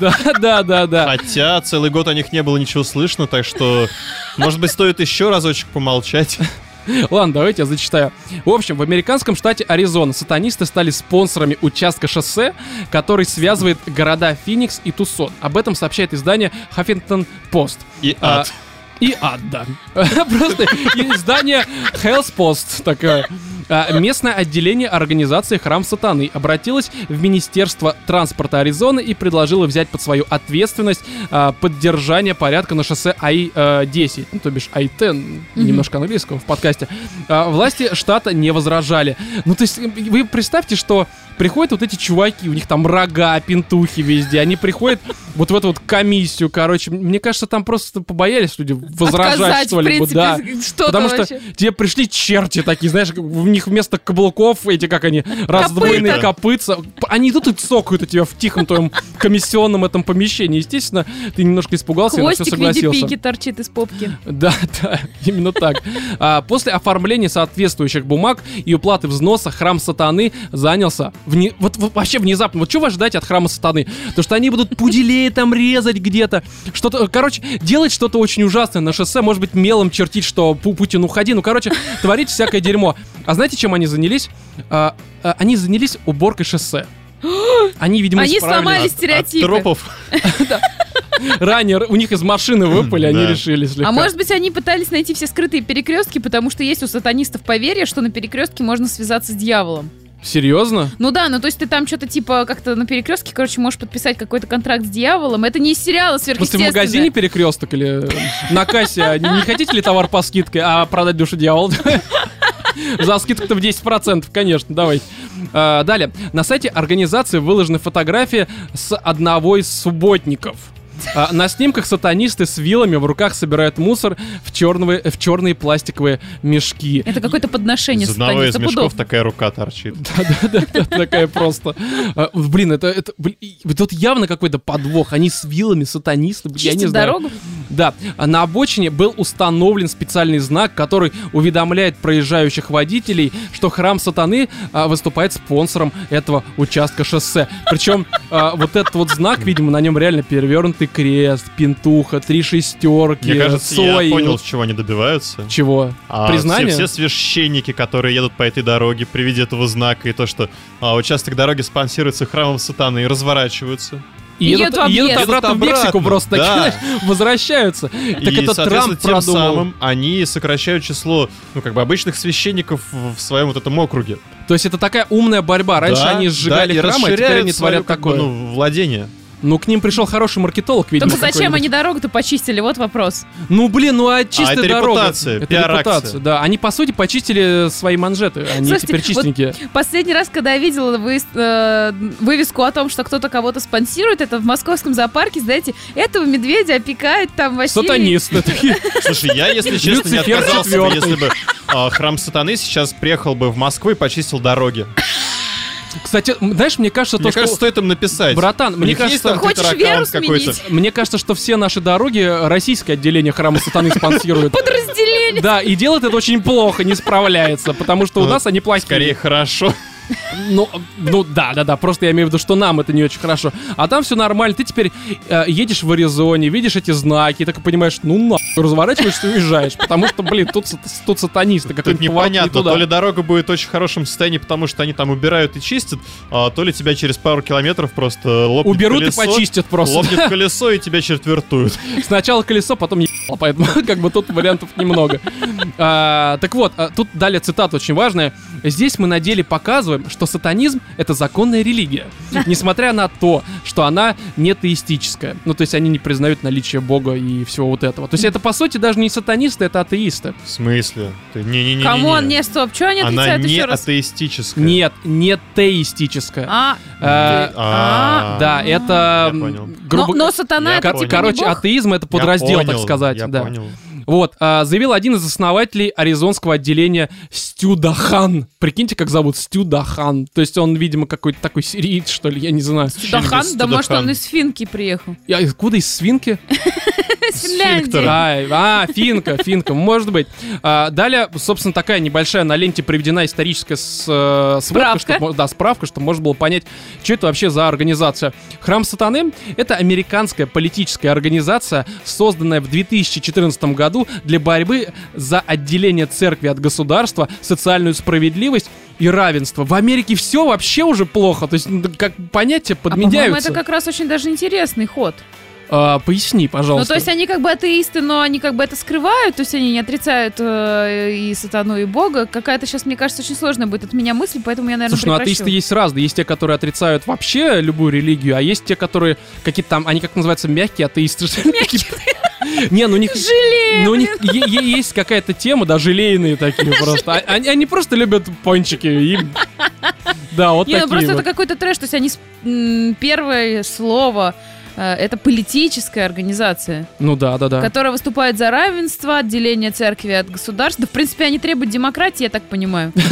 Да, да, да, да. Хотя целый год о них не было ничего слышно, так что, может быть, стоит еще разочек помолчать. Ладно, давайте я зачитаю. В общем, в американском штате Аризона сатанисты стали спонсорами участка шоссе, который связывает города Феникс и Тусон. Об этом сообщает издание Huffington Post. И А, ад. И ад, да. *laughs* Просто издание Hell's Post такое. А, Местное отделение организации Храм Сатаны обратилось в Министерство транспорта Аризоны и предложило взять под свою ответственность а, поддержание порядка на шоссе Ай-10, ну, то бишь Ай-10, немножко английского в подкасте. А, Власти штата не возражали. Ну, то есть, вы представьте, что приходят вот эти чуваки, у них там рога, пентухи везде, они приходят вот в эту вот комиссию, короче, мне кажется, там просто побоялись люди возражать, Отказать, что в ли, принципе, да. *laughs* что-то Потому что вообще. тебе пришли черти такие, знаешь, в них вместо каблуков эти, как они, раздвоенные копытца. Они идут и цокают у тебя в тихом твоем комиссионном этом помещении. Естественно, ты немножко испугался и на все Хвостик в виде согласился. торчит из попки. Да, *laughs* да, именно так. А, после оформления соответствующих бумаг и уплаты взноса храм сатаны занялся. Вне- вот, вот вообще внезапно. Вот что вы ожидаете от храма сатаны? То, что они будут пуделей там резать где-то. Что-то, короче, делать что-то очень ужасное на шоссе. Может быть, мелом чертить, что Пу- Путин уходи. Ну, короче, творить всякое дерьмо. А знаете, чем они занялись? А, а, они занялись уборкой шоссе. Они, видимо, Они сломали От стереотипы. тропов. *laughs* Ранее у них из машины выпали, они решили слегка. А может быть, они пытались найти все скрытые перекрестки, потому что есть у сатанистов поверье, что на перекрестке можно связаться с дьяволом. Серьезно? Ну да, ну то есть ты там что-то типа как-то на перекрестке, короче, можешь подписать какой-то контракт с дьяволом. Это не из сериала В смысле, в сверхъестественное. магазине перекресток или на кассе? а Не, хотите ли товар по скидке, а продать душу дьявол? *laughs* За скидку-то в 10%, конечно, давай. А, Далее. На сайте организации выложены фотографии с одного из субботников. А, На снимках сатанисты с вилами в руках собирают мусор в черные, в черные пластиковые мешки. Это какое-то подношение Из одного из мешков Пудов. такая рука торчит. *laughs* Да-да-да, такая просто. А, Блин, это, тут явно какой-то подвох. Они с вилами, сатанисты, я не знаю. дорогу. Да, на обочине был установлен специальный знак, который уведомляет проезжающих водителей, что храм сатаны а, выступает спонсором этого участка шоссе. Причем а, вот этот вот знак, видимо, на нем реально перевернутый крест, пентуха, три шестерки, Мне кажется, Цой. я понял, чего они добиваются. Чего? А Признание? Все, все священники, которые едут по этой дороге при виде этого знака и то, что а, участок дороги спонсируется храмом сатаны и разворачиваются. И едут, едут едут обратно в Мексику просто да. возвращаются. Так и, это Трамп тем продумал. самым они сокращают число, ну, как бы, обычных священников в своем вот этом округе. То есть это такая умная борьба. Раньше Да, они сжигали да, храмы, а теперь они свое, творят как бы, такое. ну, владение. Ну, к ним пришел хороший маркетолог, видимо. Только зачем они дорогу-то почистили? Вот вопрос. Ну, блин, ну а чистая это дорога. репутация, это репутация, да. Они, по сути, почистили свои манжеты. Они Слушайте, теперь вот чистенькие. Последний раз, когда я видела вы- э, вывеску о том, что кто-то кого-то спонсирует, это в московском зоопарке, знаете, этого медведя опекает там вообще... Сатанисты. *laughs* Слушай, я, если честно, не отказался если бы а, храм сатаны сейчас приехал бы в Москву и почистил дороги. Кстати, знаешь, мне кажется, то, Мне что... кажется, стоит им написать. Братан, мне кажется- Хочешь веру какой-то. сменить? Мне кажется, что все наши дороги российское отделение храма сатаны спонсирует. Подразделение. Да, и делает это очень плохо, не справляется, потому что у Ну, нас они плохие. Скорее, хорошо. Ну, ну да, да, да, просто я имею в виду, что нам это не очень хорошо. А там все нормально, ты теперь э, едешь в Аризоне, видишь эти знаки, и так понимаешь, ну на, разворачиваешься и уезжаешь, потому что, блин, тут, тут сатанисты, Тут непонятно, то ли дорога будет в очень хорошем состоянии, потому что они там убирают и чистят, а, то ли тебя через пару километров просто лопнет Уберут колесо, и почистят просто. Лопнет колесо и тебя четвертуют. Сначала колесо, потом ебало, поэтому *laughs* как бы тут вариантов немного. А, так вот, а, тут далее цитата очень важная. Здесь мы на деле показываем, что сатанизм — это законная религия. Несмотря на то, что она не теистическая. Ну, то есть они не признают наличие Бога и всего вот этого. То есть это, по сути, даже не сатанисты, это атеисты. В смысле? Не-не-не. Come on, не, стоп, что они Она отрицают не еще раз? атеистическая. Нет, не теистическая. А, А, ты- а, Да, это... Я понял. м, грубо- но, но сатана это типа Короче, атеизм это подраздел, так сказать. Я да. понял. Вот, а, заявил один из основателей аризонского отделения Стюдахан. Прикиньте, как зовут Стюдахан. То есть он, видимо, какой-то такой сириец, что ли, я не знаю. Дахан? Да может он из Финки приехал. Я откуда из свинки? *laughs* Из Финляндии. А, а, финка, финка, может быть. А, далее, собственно, такая небольшая на ленте приведена историческая э, Справка. да, справка, чтобы можно было понять, что это вообще за организация. Храм Сатаны — это американская политическая организация, созданная в 2014 году для борьбы за отделение церкви от государства, социальную справедливость и равенство. В Америке все вообще уже плохо, то есть ну, как понятия А, подменяются. это как раз очень даже интересный ход. А, поясни, пожалуйста. Ну, то есть они как бы атеисты, но они как бы это скрывают, то есть они не отрицают э, и сатану, и бога. Какая-то сейчас, мне кажется, очень сложная будет от меня мысль, поэтому я, наверное, Слушай, ну атеисты есть разные. Есть те, которые отрицают вообще любую религию, а есть те, которые какие-то там, они как называются, мягкие атеисты. *laughs* ли? Не, ну у них... Жалею, Ну, у них есть какая-то тема, да, желейные такие просто. А- Они, они просто любят пончики. и- Да, вот Не, ну такие просто вот. это какой-то трэш, то есть они... Первое слово это политическая организация, Ну да, да, да. которая выступает за равенство, отделение церкви от государства. Да, в принципе, они требуют демократии, я так понимаю. *laughs*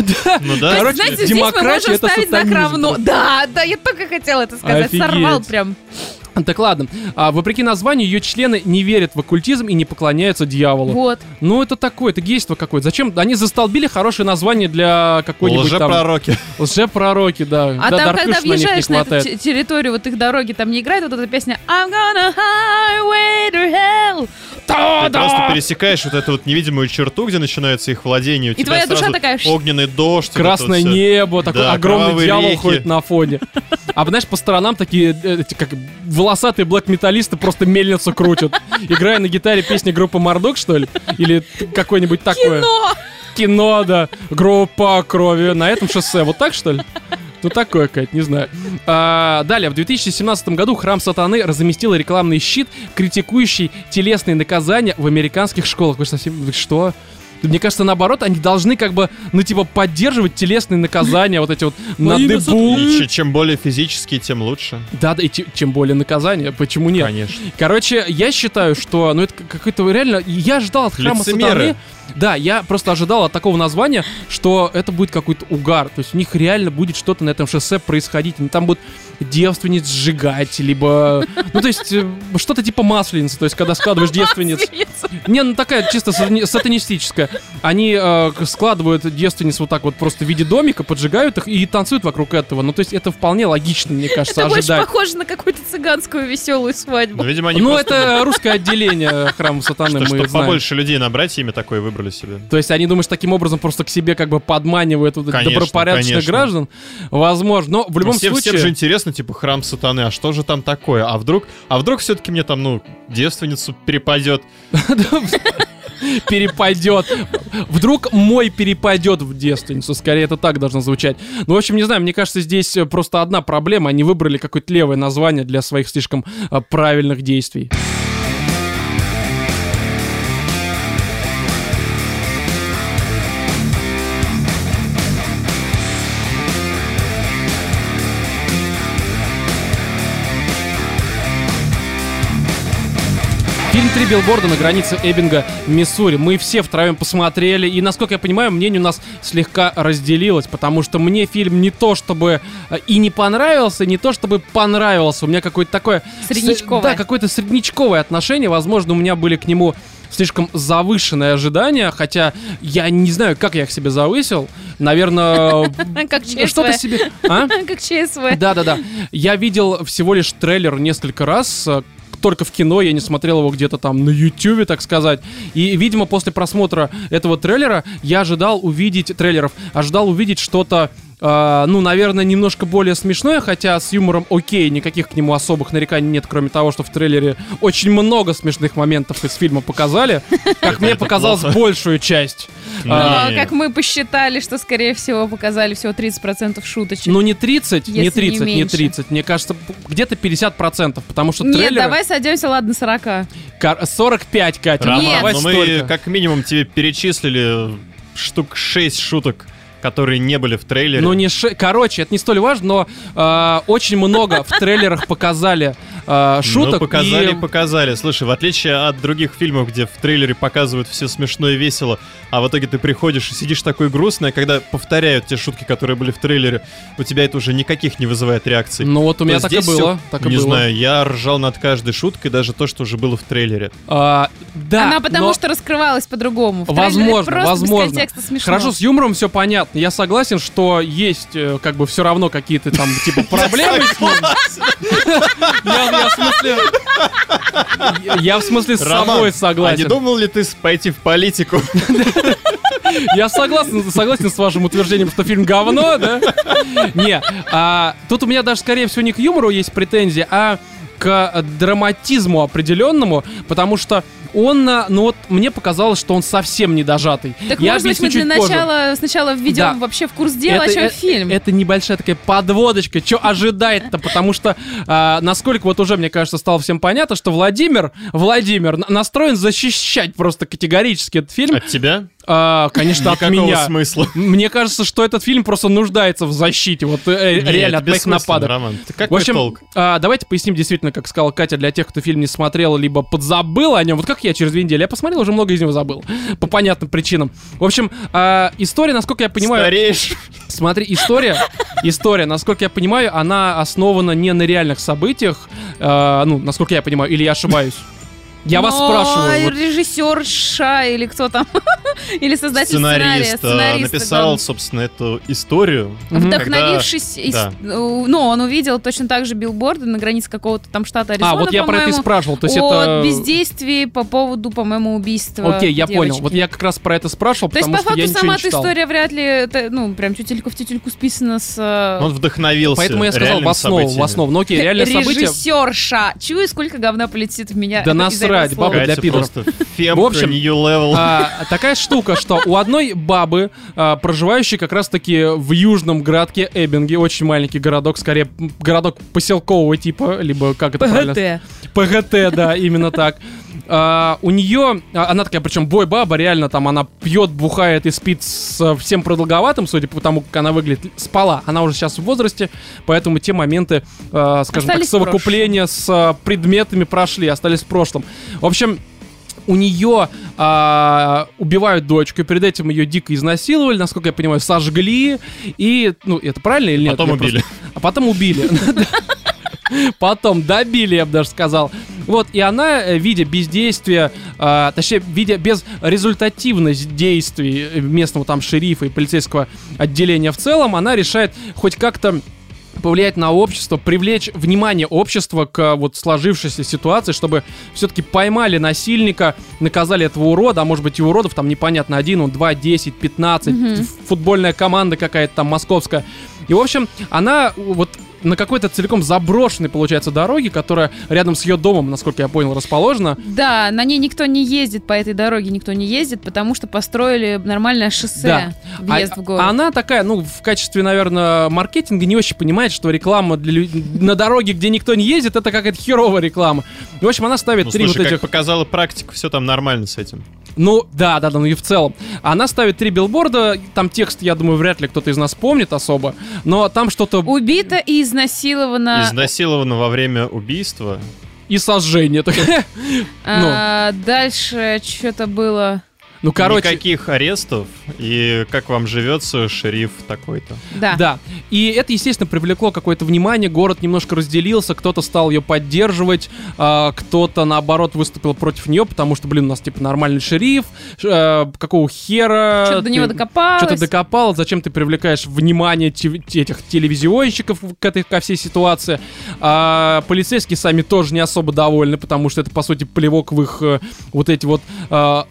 Ну да. Короче, Знаете, здесь мы демократия можем это ставить знак равно. Да, да, я только хотела это сказать. Сорвал прям. Так ладно. А, вопреки названию, ее члены не верят в оккультизм и не поклоняются дьяволу. Вот. Ну, это такое, это гейство какое-то. Зачем? Они застолбили хорошее название для какой-нибудь там... Лжепророки. Лжепророки, да. А да, там, Даркюш когда на въезжаешь на эту хватает. те- территорию вот их дороги, там не играет вот эта песня I'm gonna highway to hell. Ты просто пересекаешь вот эту вот невидимую черту, где начинается их владение. у тебя твоя душа такая. Огненный дождь. Красное вот небо, такой Да, огромный дьявол реки. ходит на фоне. *laughs* А знаешь, по сторонам такие, э, эти, как волосатые блэк-металлисты просто мельницу крутят. Играя на гитаре песни группы Мордок, что ли? Или какой-нибудь такое. Кино! Кино, да. Группа крови на этом шоссе. Вот так, что ли? Ну, такое, Кать, не знаю. А, далее, в 2017 году храм сатаны разместил рекламный щит, критикующий телесные наказания в американских школах. Вы что, совсем... вы что? Мне кажется, наоборот, они должны как бы, ну, типа, поддерживать телесные наказания, вот эти вот на имя дыбу. И чем более физические, тем лучше. Да, да, и чем более наказания, почему нет? Конечно. Короче, я считаю, что, ну, это какой-то реально... Я ждал от храма Лицемеры. сатаны... Да, я просто ожидал от такого названия, что это будет какой-то угар. То есть у них реально будет что-то на этом шоссе происходить. Они там будут девственниц сжигать, либо... Ну, то есть, э, что-то типа масленицы. То есть, когда складываешь девственниц... Не, ну такая чисто сатани- сатанистическая. Они э, складывают девственниц вот так вот просто в виде домика, поджигают их и танцуют вокруг этого. Ну, то есть, это вполне логично, мне кажется, Это больше ожидать. похоже на какую-то цыганскую веселую свадьбу. Ну, видимо, они Ну, просто, это русское отделение храма сатаны, что- мы чтобы знаем. побольше людей набрать, имя такое выбрали себе. То есть они, думаешь, таким образом просто к себе как бы подманивают вот Конечно, добропорядочных конечно. граждан? Возможно. Но в любом всем, случае... всем же интересно, типа, храм сатаны, а что же там такое? А вдруг, а вдруг все-таки мне там, ну, девственницу перепадет? *laughs* перепадет. Вдруг мой перепадет в девственницу. Скорее, это так должно звучать. Ну, в общем, не знаю, мне кажется, здесь э, просто одна проблема. Они выбрали какое-то левое название для своих слишком э, правильных действий. Фильм «Три билборда» на границе Эббинга, Миссури. Мы все втроем посмотрели, и, насколько я понимаю, мнение у нас слегка разделилось, потому что мне фильм не то чтобы э, и не понравился, не то чтобы понравился. У меня какое-то такое... Среднячковое. Да, какое-то среднячковое отношение. Возможно, у меня были к нему слишком завышенные ожидания, хотя я не знаю, как я их себе завысил. Наверное, *laughs* Как ЧСВ. что-то себе... А? *laughs* Как ЧСВ. Да-да-да. Я видел всего лишь трейлер несколько раз, э, только в кино, я не смотрел его где-то там на Ютубе, так сказать. И, видимо, после просмотра этого трейлера я ожидал увидеть, трейлеров, ожидал увидеть что-то э, ну, наверное, немножко более смешное, хотя с юмором окей, никаких к нему особых нареканий нет, кроме того, что в трейлере очень много смешных моментов из фильма показали. *laughs* Как мне показалось, большую часть. Но, А, как мы посчитали, что, скорее всего, показали всего 30% шуточек. Ну, не 30, не Если не 30, не, меньше. 30. Мне кажется, где-то 50%, потому что Нет, трейлеры... давай сойдемся, ладно, 40. Кар- 45, Катя. Роман, Нет. давай но мы столько. как минимум тебе перечислили штук 6 шуток, которые не были в трейлере. Ну, не ше- Короче, это не столь важно, но э, очень много в трейлерах показали э, шуток. Ну, показали, и- показали. Слушай, в отличие от других фильмов, где в трейлере показывают все смешно и весело, а в итоге ты приходишь и сидишь такой грустный, а когда повторяют те шутки, которые были в трейлере, у тебя это уже никаких не вызывает реакций. Ну вот у меня так и было. всё- Так и не было. знаю, я ржал над каждой шуткой, даже то, что уже было в трейлере. А, да, Она потому но- что раскрывалась по-другому. Возможно, возможно. Хорошо, с юмором все понятно. Я согласен, что есть э, как бы все равно какие-то там типа *laughs* проблемы. Я в смысле... я- в смысле с собой а не согласен. думал ли ты пойти в политику? Я согласен, согласен с вашим утверждением, что фильм говно, да? Не, а, тут у меня даже, скорее всего, не к юмору есть претензии, а к драматизму определенному, потому что он, а, ну вот, мне показалось, что он совсем не дожатый. Так Я может быть мы для позже. начала сначала введем Да. вообще в курс дела, о чем э- фильм. Это небольшая такая подводочка, что ожидает-то, потому что, а, насколько вот уже, мне кажется, стало всем понятно, что Владимир, Владимир на- настроен защищать просто категорически этот фильм. От тебя? А, конечно, от меня. смысла. Мне кажется, что этот фильм просто нуждается в защите, вот э, Нет, реально от бессмысленно, нападок. Роман, ты В какой общем, толк? а, давайте поясним действительно, как сказала Катя, для тех, кто фильм не смотрел, либо подзабыл о нем. Вот как я через две недели. Я посмотрел, уже много из него забыл. По понятным причинам. В общем, а, история, насколько я понимаю... Стареешь. Смотри, история, история, насколько я понимаю, она основана не на реальных событиях, э, ну, насколько я понимаю, или я ошибаюсь. Я вас спрашиваю. вот- режиссер Ша или кто там, *laughs* или создатель сценария, Сценарист, а, сценарист, написал, да. собственно, эту историю. Вдохновившись, из- да. ну, он увидел точно так же билборды на границе какого-то там штата Аризона, А, вот я про это и спрашивал. То есть о это... бездействии по поводу, по-моему, убийства Окей, я понял. девочки. Вот я как раз про это спрашивал, То есть, потому по что я факту, ничего сама не эта читал. история вряд ли, это, ну, прям тютельку в тютельку списана с... э, Он вдохновился Поэтому я сказал в основу, в основу. Ну окей, реальные события... Режиссерша. Чую, сколько говна полетит в меня. Да из-за насрать, слова. баба для пидоров. В общем. А, такая штука, что у одной бабы, а, проживающей как раз-таки в южном городке Эббинге, очень маленький городок, скорее городок поселкового типа, либо как это правильно? ПГТ. ПГТ, да, именно так. А, у нее, а, она такая, причем бой-баба, реально там она пьет, бухает и спит с всем продолговатым, судя по тому, как она выглядит, спала. Она уже сейчас в возрасте, поэтому те моменты, а, скажем Остались так, совокупления с предметами прошли, остались в прошлом. В общем, у нее а, убивают дочку, и перед этим ее дико изнасиловали, насколько я понимаю, сожгли, и, ну, это правильно или нет? Потом Я убили. просто- А потом убили. *laughs* Потом добили, я бы даже сказал. Вот, и она, э, видя бездействие, а, точнее, видя безрезультативность действий э, местного там шерифа и полицейского отделения в целом, она решает хоть как-то повлиять на общество, привлечь внимание общества к а, вот сложившейся ситуации, чтобы все-таки поймали насильника, наказали этого урода, а может быть и уродов там непонятно, один, он, два, десять, пятнадцать, футбольная команда какая-то там московская. И, в общем, она вот на какой-то целиком заброшенной, получается, дороге, которая рядом с ее домом, насколько я понял, расположена. Да, на ней никто не ездит, по этой дороге никто не ездит, потому что построили нормальное шоссе, Да. въезд А- в город. Она такая, ну, в качестве, наверное, маркетинга не очень понимает, что реклама для лю- на дороге, где никто не ездит, это какая-то херовая реклама. В общем, она ставит Ну, три слушай, вот как этих... показала практика, все там нормально с этим. Ну, да, да, да, ну и в целом. Она ставит три билборда, там текст, я думаю, вряд ли кто-то из нас помнит особо, но там что-то Убита и изнасилована. Изнасилована во время убийства. и сожжение. такое. *laughs* А, Дальше что-то было. Ну, короче, Никаких арестов, и как вам живется, шериф такой-то. Да. Да. И это, естественно, привлекло какое-то внимание. Город немножко разделился, кто-то стал ее поддерживать, а, кто-то, наоборот, выступил против нее, потому что, блин, у нас, типа, нормальный шериф, э, какого хера... Что-то до него ты- докопалась. Что ты докопал, зачем ты привлекаешь внимание те- этих телевизионщиков к этой, ко всей ситуации. А полицейские сами тоже не особо довольны, потому что это, по сути, плевок в их э, вот эти вот э,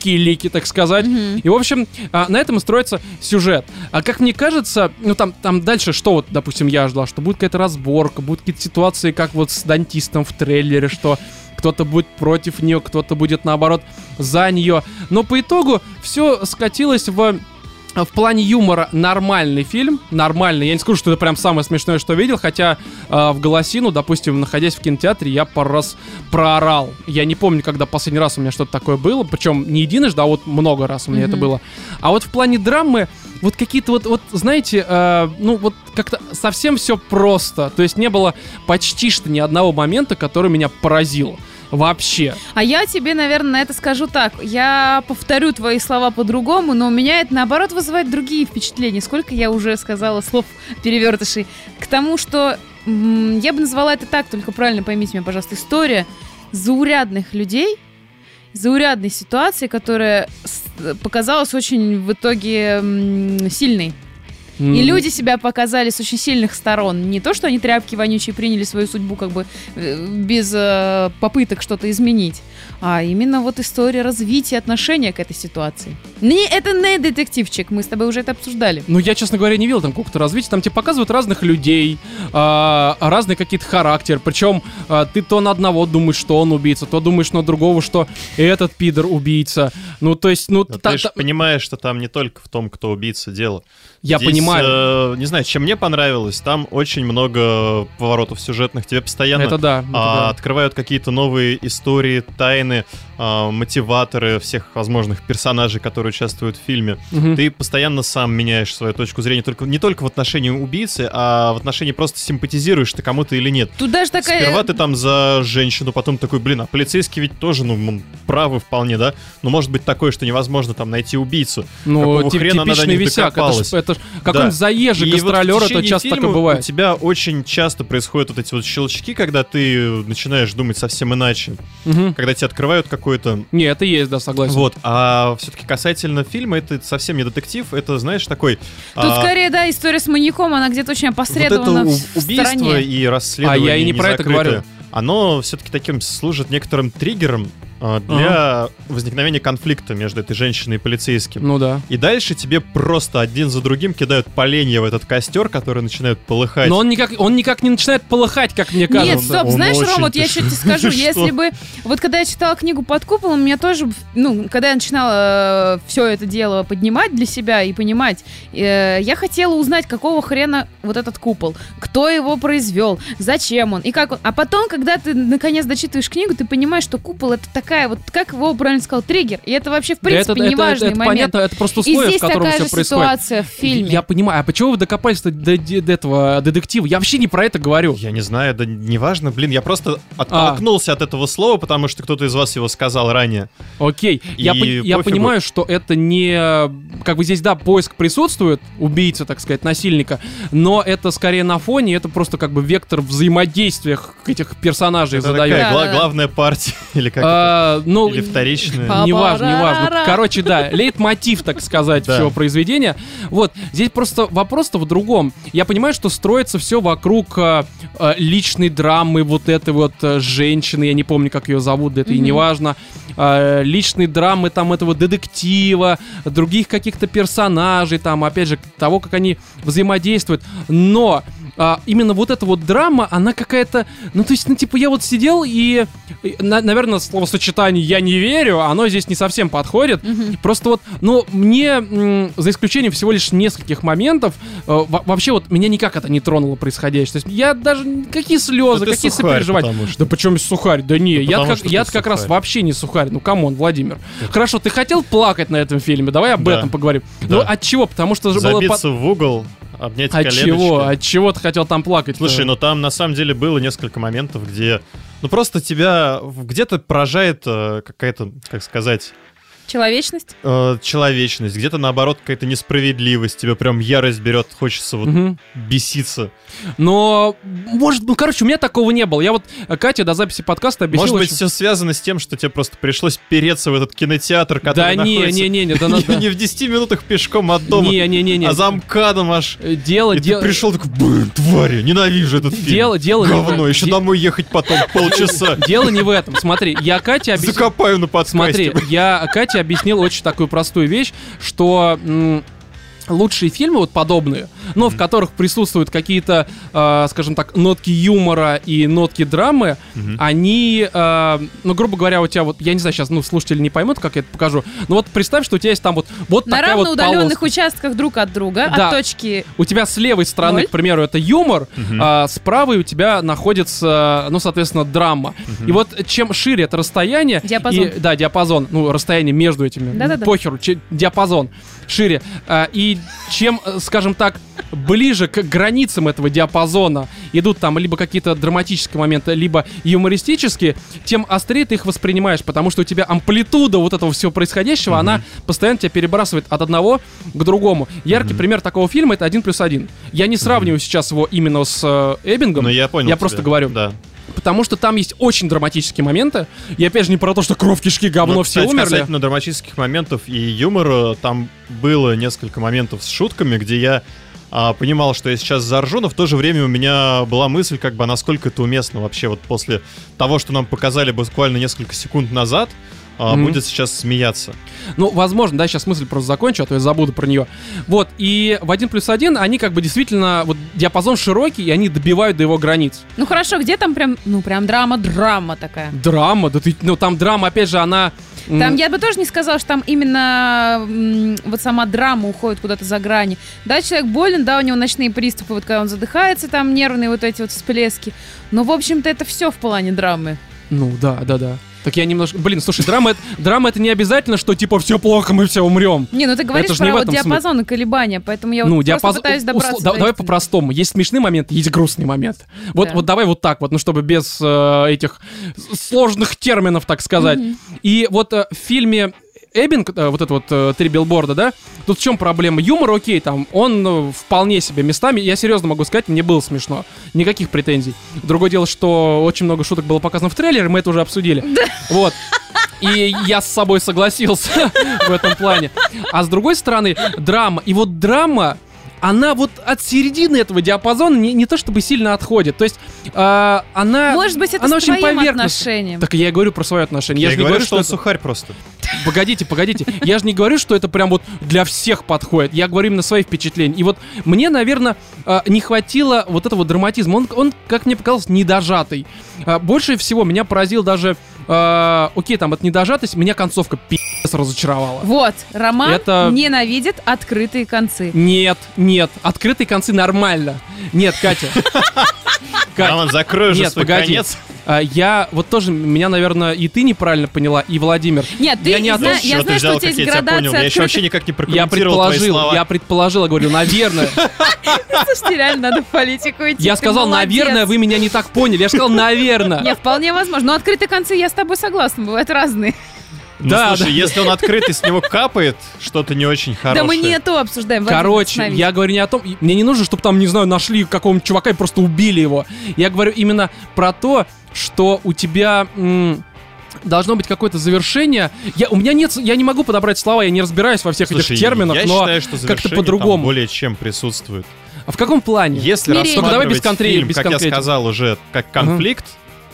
солнцеликие лики, так сказать. И, в общем, а, на этом и строится сюжет. А как мне кажется, ну там, там дальше что вот, допустим, я ждал, что будет какая-то разборка, будут какие-то ситуации, как вот с дантистом в трейлере, что кто-то будет против нее, кто-то будет наоборот за нее. Но по итогу все скатилось в в плане юмора нормальный фильм, нормальный. Я не скажу, что это прям самое смешное, что видел, хотя э, в голосину, допустим, находясь в кинотеатре, я пару раз проорал. Я не помню, когда последний раз у меня что-то такое было, причем не единожды, а вот много раз у меня это Мгм. было. А вот в плане драмы, вот какие-то вот, вот знаете, э, ну вот как-то совсем все просто. То есть не было почти что ни одного момента, который меня поразил. Вообще. А я тебе, наверное, на это скажу так. Я повторю твои слова по-другому, но у меня это, наоборот, вызывает другие впечатления. Сколько я уже сказала слов перевертышей. К тому, что я бы назвала это так, только правильно поймите меня, пожалуйста, история заурядных людей, заурядной ситуации, которая с- показалась очень в итоге м, сильной. И люди себя показали с очень сильных сторон. Не то, что они тряпки вонючие приняли свою судьбу как бы э, без э, попыток что-то изменить, а именно вот история развития отношения к этой ситуации. Не, это не детективчик, мы с тобой уже это обсуждали. Ну, я, честно говоря, не видел там какого-то развития. Там тебе показывают разных людей, а, разный какие-то характер. Причем а, ты то на одного думаешь, что он убийца, то думаешь на другого, что этот пидор убийца. Ну, то есть, ну, Но та- ты же та- понимаешь, что там не только в том, кто убийца дело. Я Здесь, понимаю. э, не знаю, чем мне понравилось, там очень много поворотов сюжетных. Тебе постоянно Это да. это а, да. открывают какие-то новые истории, тайны, а, мотиваторы всех возможных персонажей, которые участвуют в фильме. Мгм. Ты постоянно сам меняешь свою точку зрения, только, не только в отношении убийцы, а в отношении просто симпатизируешь ты кому-то или нет. Тут даже такая... Сперва ты там за женщину, потом такой, блин, а полицейский ведь тоже, ну, правы вполне, да? Ну, может быть такое, что невозможно там найти убийцу. Ну, тип- хрена она типичный них висяк. Это ж, это ж какой-нибудь заезжий И вот в гастролер, это часто фильма такое У бывает. тебя очень часто происходят вот эти вот щелчки, когда ты начинаешь думать совсем иначе. Мгм. Когда тебе открывают какой-то... Не, это есть, да, согласен. Вот, а все-таки касательно фильма, это совсем не детектив, это, знаешь, такой... Тут а, скорее, да, история с маньяком, она где-то очень вот это у- в, убийство стороне. и расследование А я и не про это говорю. Оно все-таки таким служит некоторым триггером а, для возникновения конфликта между этой женщиной и полицейским. Ну да. И дальше тебе просто один за другим кидают поленья в этот костер, который начинает полыхать. Но он никак, он никак не начинает полыхать, как мне кажется. Нет, стоп, Он знаешь, очень Ром, вот я еще тебе скажу, *laughs* Что? если бы... Вот когда я читала книгу «Под куполом», меня тоже, ну, когда я начинала все это дело поднимать для себя и понимать, э, я хотела узнать, какого хрена вот этот купол, кто его произвел, зачем он и как он. А потом, когда ты наконец дочитываешь книгу, ты понимаешь, что купол это такая вот, как его правильно сказал, триггер. И это вообще, в Да принципе, это, это- неважный это момент. понятно, это просто И здесь в котором такая все же происходит. ситуация в фильме. Я понимаю, а почему вы докопались-то до, до- до этого детектива? Я вообще не про это говорю. Я не знаю, да неважно, блин, я просто оттолкнулся от этого слова, потому что кто-то из вас его сказал ранее. Окей, я, И пон- я понимаю, что это не... Как бы здесь, да, поиск присутствует, убийца, так сказать, насильника, но это скорее на фоне, это просто как бы вектор взаимодействия этих персонажей Это задает. такая гла- Да-да-да. главная партия, *laughs* или как это? А, ну, Или вторичная. Па- Неважно, неважно. Короче, да, лейтмотив, так сказать, Да. всего произведения. Вот, здесь просто вопрос-то в другом. Я понимаю, что строится все вокруг а, а, личной драмы вот этой вот а, женщины, я не помню, как ее зовут, да это и Мгм. не важно. А, личной драмы там этого детектива, других каких-то персонажей, там, опять же, того, как они взаимодействуют. Но а, именно вот эта вот драма, она какая-то, ну то есть, ну типа я вот сидел и, и, на- наверное, словосочетание «я не верю», оно здесь не совсем подходит. Мгм. Просто вот, ну, мне, за исключением всего лишь нескольких моментов, э, во- вообще вот меня никак это не тронуло происходящее. То есть я даже, какие слезы, Да какие сопереживания. что. Да почему сухарь? Да не, Да я как, я как раз вообще не сухарь. Ну, come on, Владимир. Хорошо, ты хотел плакать на этом фильме? Давай об Да. этом поговорим. Да. Ну, от чего? Потому что же было... Забиться в угол, обнять От коленочки. чего? От чего ты хотел там плакать? Слушай, ну там на самом деле было несколько моментов, где, ну просто тебя где-то поражает э, какая-то, как сказать, Человечность? э, человечность, где-то наоборот какая-то несправедливость, тебя прям ярость берет, хочется вот Мгм. беситься. Но, может, ну, короче, у меня такого не было. Я вот э, Катя до записи подкаста объяснила... Может быть, что- все связано с тем, что тебе просто пришлось переться в этот кинотеатр, Да который не, находится не, не, не, да надо... *laughs* не в 10 минутах пешком от дома, Не, не, не, не. а за МКАДом аж. Э, Дело, И ты дело... пришел такой, блин, твари, ненавижу этот фильм. Дело, дело не Говно, еще де- домой ехать потом *laughs* полчаса. Дело не в этом. Смотри, я Кате объяснил... Закопаю на подкасте. Смотри, я Кате объяснил очень такую простую вещь, что лучшие фильмы вот подобные, но в которых присутствуют какие-то, э, скажем так, нотки юмора и нотки драмы, Мгм. они, э, ну, грубо говоря, у тебя вот, я не знаю, сейчас, ну, слушатели не поймут, как я это покажу, но вот представь, что у тебя есть там вот, вот На такая вот равноудаленных полоска. участках друг от друга, Да. от точки... У тебя с левой стороны, Ноль. к примеру, это юмор, Мгм. а с правой у тебя находится, ну, соответственно, драма. И вот чем шире это расстояние... Диапазон. и- да, диапазон. Ну, расстояние между этими. Да-да-да. Похеру, че- диапазон шире. А, и чем, э, скажем так, ближе к границам этого диапазона идут там либо какие-то драматические моменты, либо юмористические, тем острее ты их воспринимаешь, потому что у тебя амплитуда вот этого всего происходящего, она постоянно тебя перебрасывает от одного к другому. Яркий пример такого фильма это один плюс один. Я не сравниваю сейчас его именно с э, Эббингом, Ну, я понял Я тебя. просто говорю. Да. Потому что там есть очень драматические моменты. И опять же не про то, что кровь, кишки, говно, Ну, все кстати, умерли. касательно драматических моментов и юмора, там было несколько моментов с шутками, где я а, понимал, что я сейчас заржу, но в то же время у меня была мысль, как бы, а насколько это уместно вообще вот после того, что нам показали буквально несколько секунд назад, а, Мгм. будет сейчас смеяться. Ну, возможно, да, сейчас мысль просто закончу, а то я забуду про нее. Вот, и в 1 плюс 1 они как бы действительно, вот диапазон широкий, и они добивают до его границ. Ну хорошо, где там прям, ну прям драма-драма такая? Драма, да ты, ну там драма, опять же, она... Там я бы тоже не сказала, что там именно м, вот сама драма уходит куда-то за грани. Да, человек болен, да, у него ночные приступы, вот когда он задыхается, там нервные вот эти вот всплески. Но, в общем-то, это все в плане драмы. Ну, да, да, да. Так я немножко... Блин, слушай, драма, это- драма это не обязательно, что типа все плохо, мы все умрем. Не, ну ты говоришь Это про вот диапазон и колебания, поэтому я вот ну, просто пытаюсь добраться да- до давай по-простому. Есть смешный момент, есть грустный момент. Вот, Да. вот давай вот так вот, ну, чтобы без э, этих сложных терминов, так сказать. Мгм. И вот э, в фильме Эббинг, э, вот это вот э, три билборда, да, тут в чем проблема? Юмор, окей, там, он э, вполне себе местами, я серьезно могу сказать, мне было смешно, никаких претензий. Другое дело, что очень много шуток было показано в трейлере, мы это уже обсудили. Вот. И я с собой согласился *laughs* в этом плане. А с другой стороны, драма. И вот драма, она вот от середины этого диапазона не, не то чтобы сильно отходит. То есть э, она... Может быть, это она с очень отношением. Так я и говорю про свое отношение. Я, Я, же не говорю, говорю, что он это- сухарь просто. Погодите, погодите. Я же не говорю, что это прям вот для всех подходит. Я говорю именно свои впечатления. И вот мне, наверное, э, не хватило вот этого драматизма. Он, он как мне показалось, недожатый. А, Больше всего меня поразил даже... э, Окей, там, от недожатость, меня концовка пи***ц разочаровала. Вот, Роман Это- ненавидит открытые концы. Нет, нет, открытые концы нормально. Нет, Катя. *laughs* Кать, Роман, закрой уже Нет, свой погоди. конец. а, я вот тоже, меня, наверное, и ты неправильно поняла, и Владимир. Нет, ты Я не зна- я знаю, что взял, у тебя как есть я тебя понял? градация Я еще вообще никак не Я прокомментировал твои предположил, слова. я предположил, я говорю, наверное. *laughs* Слушайте, реально надо в политику идти. Я сказал, наверное, вы меня не так поняли. Я сказал, наверное. Не, вполне возможно. Но открытые концы я с тобой согласна, бывают разные. Ну, Да, слушай, да. если он открытый, с него капает что-то не очень хорошее. Да мы не то обсуждаем. Короче, я говорю не о том, мне не нужно, чтобы там, не знаю, нашли какого-нибудь чувака и просто убили его. Я говорю именно про то, что у тебя м, должно быть какое-то завершение. Я, у меня нет, я не могу подобрать слова, я не разбираюсь во всех Слушай, этих терминах, я но считаю, что как-то по-другому. там более чем присутствует. А в каком плане? Если Смирение. Только давай без рассматривать контре- фильм, без как я конкретики. сказал уже, как конфликт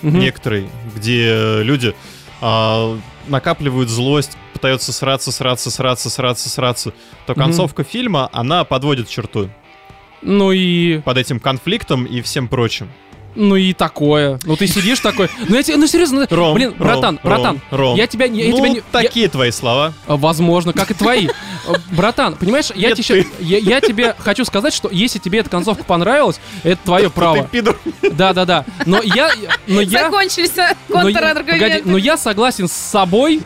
Мгм. некоторый, где люди а, накапливают злость, пытаются сраться, сраться, сраться, сраться, сраться, то концовка фильма, она подводит черту. Ну и, под этим конфликтом и всем прочим. Ну и такое. Ну ты сидишь такой. Ну я тебе, ну серьезно, Ром, блин, Ром, братан, Ром, братан, Ром. я тебя, я, я ну, тебя не, я- такие твои слова. А, Возможно, как и твои. *laughs* А, Братан, понимаешь, я, Нет, тебе, я, я тебе хочу сказать, что если тебе эта концовка понравилась, это твое *laughs* Ты право. пидор. Да, да, да. Но я, но я, Закончились но, я- погоди, контраргументы. но я согласен с собой,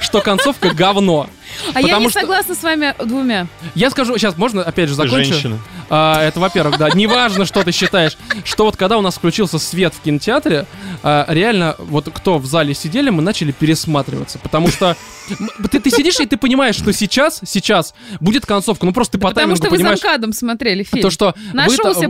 что концовка говно. А я не что- согласна с вами двумя. Я скажу, сейчас можно опять же закончу? женщина. А, это, во-первых, да, неважно, что ты считаешь, что вот когда у нас включился свет в кинотеатре, а, реально, вот кто в зале сидели, мы начали пересматриваться, потому что ты, ты сидишь и ты понимаешь, что сейчас, сейчас будет концовка, ну просто ты по Потому что вы понимаешь, за МКАДом смотрели фильм. то, что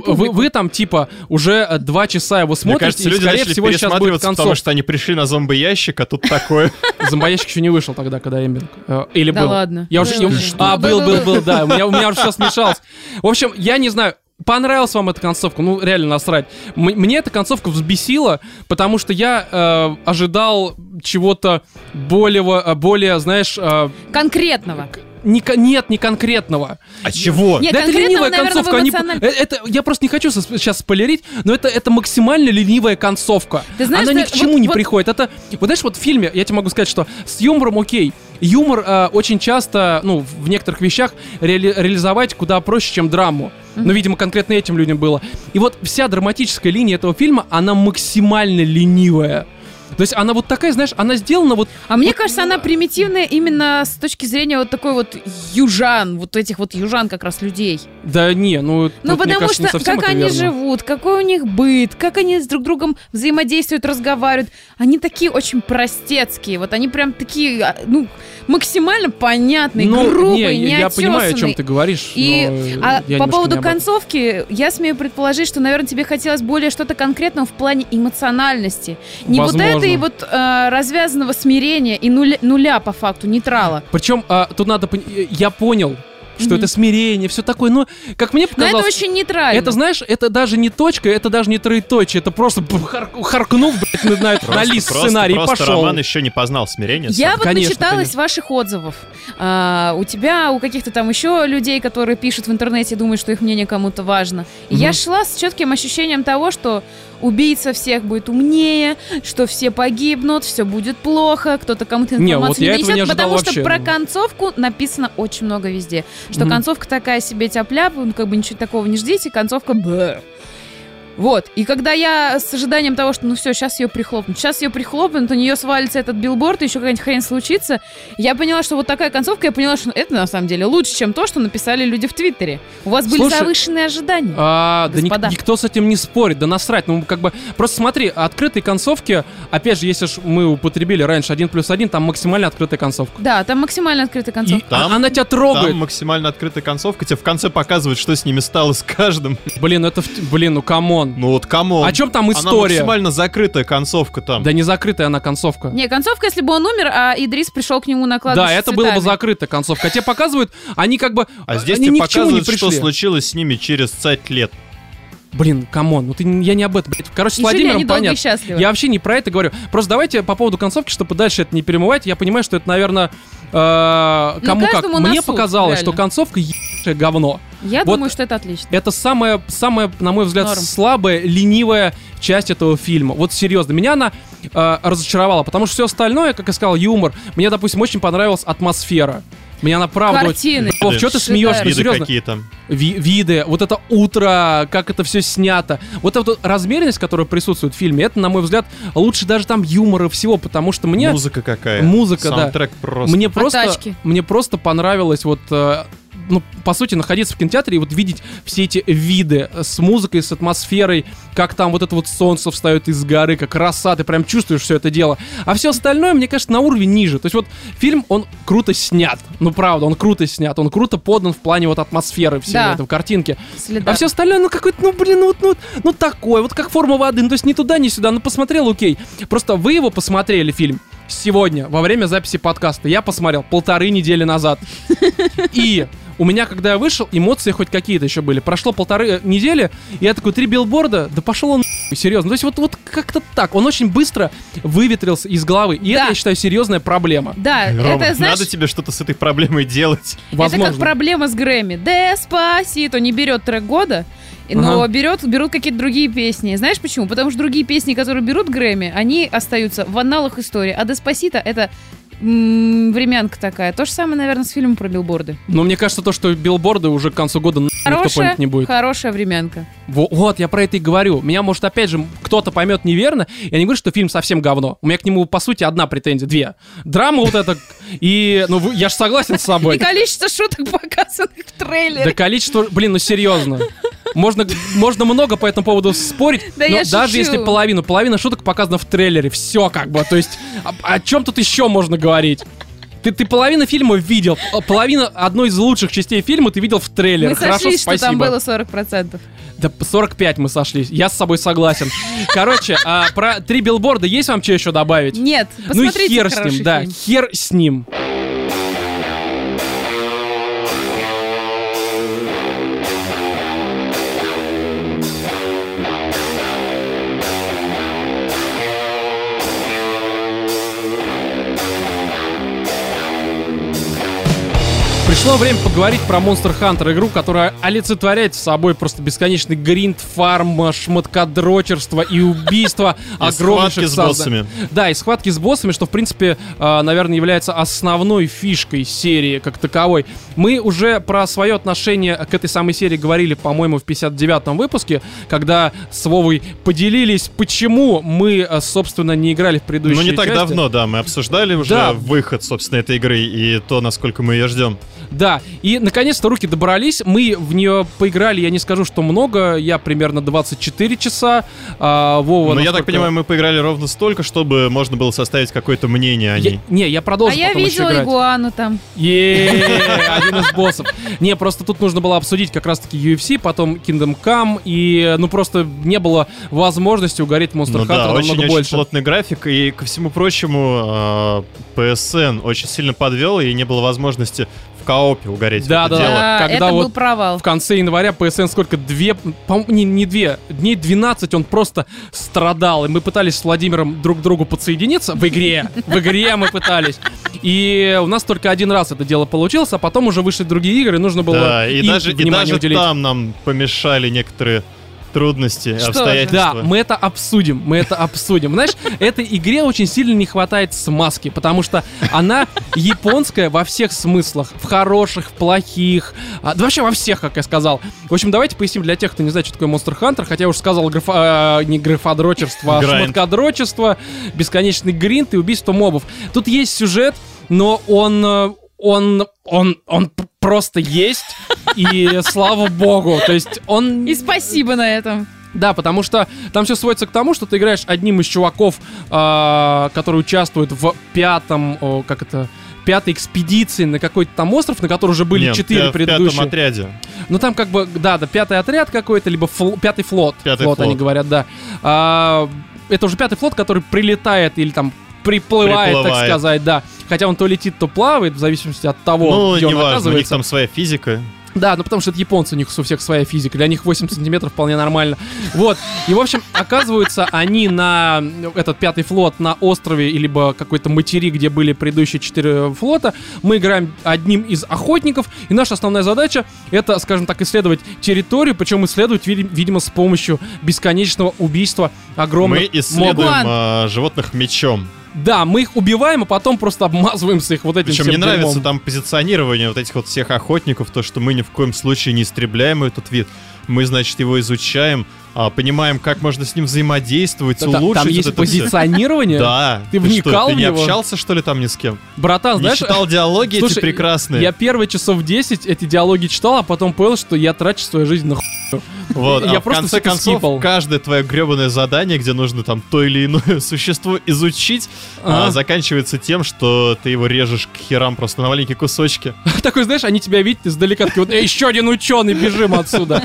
вы, вы, вы там, типа, уже э, два часа его Мне смотрите, кажется, и, люди скорее начали всего, сейчас будет пересматриваться, потому что они пришли на зомби-ящик, а тут такое. Зомбоящик еще не вышел тогда, когда Эмбинг. э, Или Да был. ладно. Я уже... Я- А, был, был, был, да. У меня, у меня уже все смешалось. В общем, я не знаю, понравилась вам эта концовка? Ну, реально насрать. М- мне эта концовка взбесила, потому что я э, ожидал чего-то более, э, более, знаешь, э, Конкретного. не, кон- нет, не конкретного. А чего? Нет, да это ленивая наверное, концовка. они- э, это, я просто не хочу сейчас спойлерить, но это, это максимально ленивая концовка. Ты знаешь, Она ни к чему вот- не вот- приходит. Это, вот знаешь, вот в фильме, я тебе могу сказать, что с юмором окей. Юмор э, очень часто, ну, в некоторых вещах реали- реализовать куда проще, чем драму. Ну, видимо, конкретно этим людям было. И вот вся драматическая линия этого фильма, она максимально ленивая. То есть она вот такая, знаешь, она сделана вот... А мне кажется, она примитивная именно с точки зрения вот такой вот южан, вот этих вот южан как раз людей. Да не, ну... Ну, потому кажется, что как это они верно. живут, какой у них быт, как они с друг другом взаимодействуют, разговаривают. Они такие очень простецкие. Вот они прям такие, а, ну, максимально понятные, Ну, грубые, не, я понимаю, о чем ты говоришь. И а по поводу концовки, я смею предположить, что, наверное, тебе хотелось более что-то конкретного в плане эмоциональности. Не вот Возможно. Этой вот э, развязанного смирения и нуля, нуля по факту, нейтрала. Причем а, тут надо... пон- э, Я понял, что Мгм. это смирение, все такое, но как мне Но это показалось... очень нейтрально. Это, знаешь, это даже не точка, это даже не троеточие, это просто хар- харкнув, блядь, на, на- на лист просто- сценарий Просто пошел. Роман еще не познал смирение. Я сам. вот Конечно, начиталась конечно. ваших отзывов. А, у тебя, у каких-то там еще людей, которые пишут в интернете, думают, что их мнение кому-то важно. И Мгм. я шла с четким ощущением того, что убийца всех будет умнее, что все погибнут, все будет плохо, кто-то кому-то Не, информацию вот я этого не потому вообще, что про концовку написано очень много везде. Что Мгм. концовка такая себе тяп-ляп, ну как бы ничего такого не ждите, концовка б. Вот. И когда я с ожиданием того, что ну все, сейчас ее прихлопнут, сейчас ее прихлопнут, у нее свалится этот билборд, и еще какая-нибудь хрень случится, я поняла, что вот такая концовка, я поняла, что это на самом деле лучше, чем то, что написали люди в Твиттере. У вас были Слушай, завышенные ожидания. А, да ник- Господа. никто с этим не спорит, да насрать. Ну, как бы, просто смотри, открытые концовки, опять же, если ж мы употребили раньше 1 плюс 1, там максимально открытая концовка. Да, там максимально открытая И концовка. Там- а- она тебя трогает. Там максимально открытая концовка, тебе в конце показывают, что с ними стало с каждым. Блин, ну это, блин, ну come on. Ну вот кому? О чем там Она история? максимально закрытая концовка там. Да не закрытая она концовка. Не, концовка, если бы он умер, а Идрис пришел к нему на кладбище Да, это было бы закрытая концовка. А тебе показывают, они как бы... А здесь они тебе показывают, что случилось с ними через цать лет. Блин, come on, ну ты, я не об этом. блядь. Короче, с Владимиром они долго и понятно. Я вообще не про это говорю. Просто давайте по поводу концовки, чтобы дальше это не перемывать. Я понимаю, что это, наверное, э, кому как. Ну, каждому на Мне суд, показалось, реально. что концовка ебучее говно. Я Вот думаю, что это отлично. Это самая, самая, на мой взгляд, Норм. слабая, ленивая часть этого фильма. Вот серьезно, меня она э, разочаровала, потому что все остальное, как я сказал, юмор. Мне, допустим, очень понравилась атмосфера. Мне она правда... Картины. Вов, что ты смеешься? Ну, Виды серьезно. какие там. Ви- виды, вот это утро, как это все снято. Вот эта вот размеренность, которая присутствует в фильме, это, на мой взгляд, лучше даже там юмора всего, потому что мне... Музыка какая. Музыка, да. Саундтрек просто. Мне просто, тачки? мне просто понравилось вот, э, ну, по сути, находиться в кинотеатре и вот видеть все эти виды э, с музыкой, с атмосферой, как там вот это вот солнце встает из горы, как роса, ты прям чувствуешь все это дело. А все остальное, мне кажется, на уровень ниже. То есть вот фильм, он круто снят. Ну, правда, он круто снят. Он круто подан в плане вот атмосферы всего Да. этого, картинки. Следа. А все остальное, ну какой-то, ну блин, ну, ну, ну такое, вот как форма воды, ну то есть ни туда, ни сюда, ну посмотрел, окей. Просто вы его посмотрели, фильм, сегодня, во время записи подкаста. Я посмотрел полторы недели назад. И у меня, когда я вышел, эмоции хоть какие-то еще были. Прошло полторы э, недели, и я такой, три билборда, да пошел он серьезно. То есть вот, вот как-то так. Он очень быстро выветрился из головы. И Да. это, я считаю, серьезная проблема. Да, Рома, это, знаешь, надо тебе что-то с этой проблемой делать. Возможно. Это как проблема с Грэмми. Деспасито не берет трек года, но Ага. берет, берут какие-то другие песни. Знаешь почему? Потому что другие песни, которые берут Грэмми, они остаются в анналах истории. А Деспасито это м, времянка такая. То же самое, наверное, с фильмом про билборды. Но мне кажется, то, что билборды уже к концу года нахуй никто Хорошая, помнить не будет. хорошая временка. Во- Вот, я про это и говорю. Меня, может, опять же, кто-то поймет неверно. Я не говорю, что фильм совсем говно. У меня к нему, по сути, одна претензия, две. Драма вот эта, и, ну, вы- я же согласен с И собой. количество шуток, *laughs* показанных в Да трейлере. количество, блин, ну серьезно. Можно, можно много по этому поводу спорить, Да но даже шучу. если половину, половина шуток показана в трейлере, все как бы, то есть о, о чем тут еще можно говорить? Ты, ты половину фильма видел, а половина одной из лучших частей фильма ты видел в трейлере. Мы Хорошо, сошлись, что спасибо. там было 40%. Да 45 мы сошлись, я с собой согласен. Короче, а, про три билборда есть вам что еще добавить? Нет, ну посмотрите хер с ним, да, фильм. хер с ним. Пришло время поговорить про Monster Hunter, игру, которая олицетворяет собой просто бесконечный гринд, фарм, шмоткодрочерство и убийство *laughs* И огромнейших схватки с боссами. Да, и схватки с боссами, что, в принципе, э, наверное, является основной фишкой серии как таковой. Мы уже про свое отношение к этой самой серии говорили, по-моему, в 59-м выпуске, когда с Вовой поделились, почему мы, э, собственно, не играли в предыдущие Ну, не так части. давно, да, мы обсуждали уже Да. выход, собственно, этой игры и то, насколько мы ее ждем. Да, и наконец-то руки добрались, мы в нее поиграли, я не скажу, что много, я примерно 24 часа, а, Вова... Но Ну, я так насколько- понимаю, мы поиграли ровно столько, чтобы можно было составить какое-то мнение о Я- ней. не, я А продолжу я потом еще видела играть. игуану там. Один из боссов. Не, просто тут нужно было обсудить как раз-таки UFC, потом Kingdom Come, и ну просто не было возможности угореть в Monster Ну Hunter да, намного очень-очень больше. плотный график, и ко всему прочему, э, PSN очень сильно подвел, и не было возможности коопе угореть в Да, это да, дело. да. Когда это вот был провал. В конце января PSN сколько? Две, по не, не две, дней 12 он просто страдал. И мы пытались с Владимиром друг к другу подсоединиться в игре. В игре мы пытались. И у нас только один раз это дело получилось, а потом уже вышли другие игры, и нужно было Да, и им даже, и внимание даже уделить. там нам помешали некоторые трудности, Что же? обстоятельства. Да, мы это обсудим, мы это обсудим. Знаешь, этой игре очень сильно не хватает смазки, потому что она японская во всех смыслах. В хороших, в плохих. а, да вообще во всех, как я сказал. В общем, давайте поясним для тех, кто не знает, что такое Monster Hunter. Хотя я уже сказал графа, э, не графодрочерство, а шмоткодрочерство, бесконечный гринт и убийство мобов. Тут есть сюжет, но он... э, он, он, он просто есть, и слава богу, то есть он И спасибо на этом. да, потому что там все сводится к тому, что ты играешь одним из чуваков, а, который участвует в пятом, о, как это, пятой экспедиции на какой-то там остров, на который уже были Нет, четыре пя- в пятом предыдущие. отряде. Ну там как бы, да, да, пятый отряд какой-то, либо фл- пятый флот. Пятый флот, они флот. говорят, да. А, это уже пятый флот, который прилетает или там приплывает, так Приплывает. сказать, да. Хотя он то летит, то плавает, в зависимости от того, Ну, где он неважно, у них оказывается. там своя физика. Да, ну потому что это японцы, у них у всех своя физика. Для них 8 сантиметров вполне нормально. Вот. И, в общем, оказываются они на этот пятый флот на острове, либо какой-то материк, где были предыдущие четыре флота. Мы играем одним из охотников, и наша основная задача это, скажем так, исследовать территорию, причем исследовать, види- видимо, с помощью бесконечного убийства огромных Мы исследуем мобов. Мобов. а, животных мечом. Да, мы их убиваем, а потом просто обмазываемся их вот этим Причем мне нравится дерьмом. там позиционирование вот этих вот всех охотников, то, что мы ни в коем случае не истребляем этот вид. Мы, значит, его изучаем, понимаем, как можно с ним взаимодействовать, Да, улучшить там вот есть это всё. позиционирование. Да. Ты что, вникал Ты в не него? общался, что ли, там ни с кем? Братан, Не знаешь, читал *laughs* диалоги эти прекрасные? Я первые часов 10 эти диалоги читал, а потом понял, что я трачу свою жизнь на хуй. Вот, *laughs* Я а в просто конце всё это концов, скипал. каждое твое гребаное задание, где нужно там то или иное *laughs* существо изучить, а, Ага. заканчивается тем, что ты его режешь к херам просто на маленькие кусочки. Такой, знаешь, они тебя видят издалека, такие вот, «Эй, еще один ученый, бежим отсюда.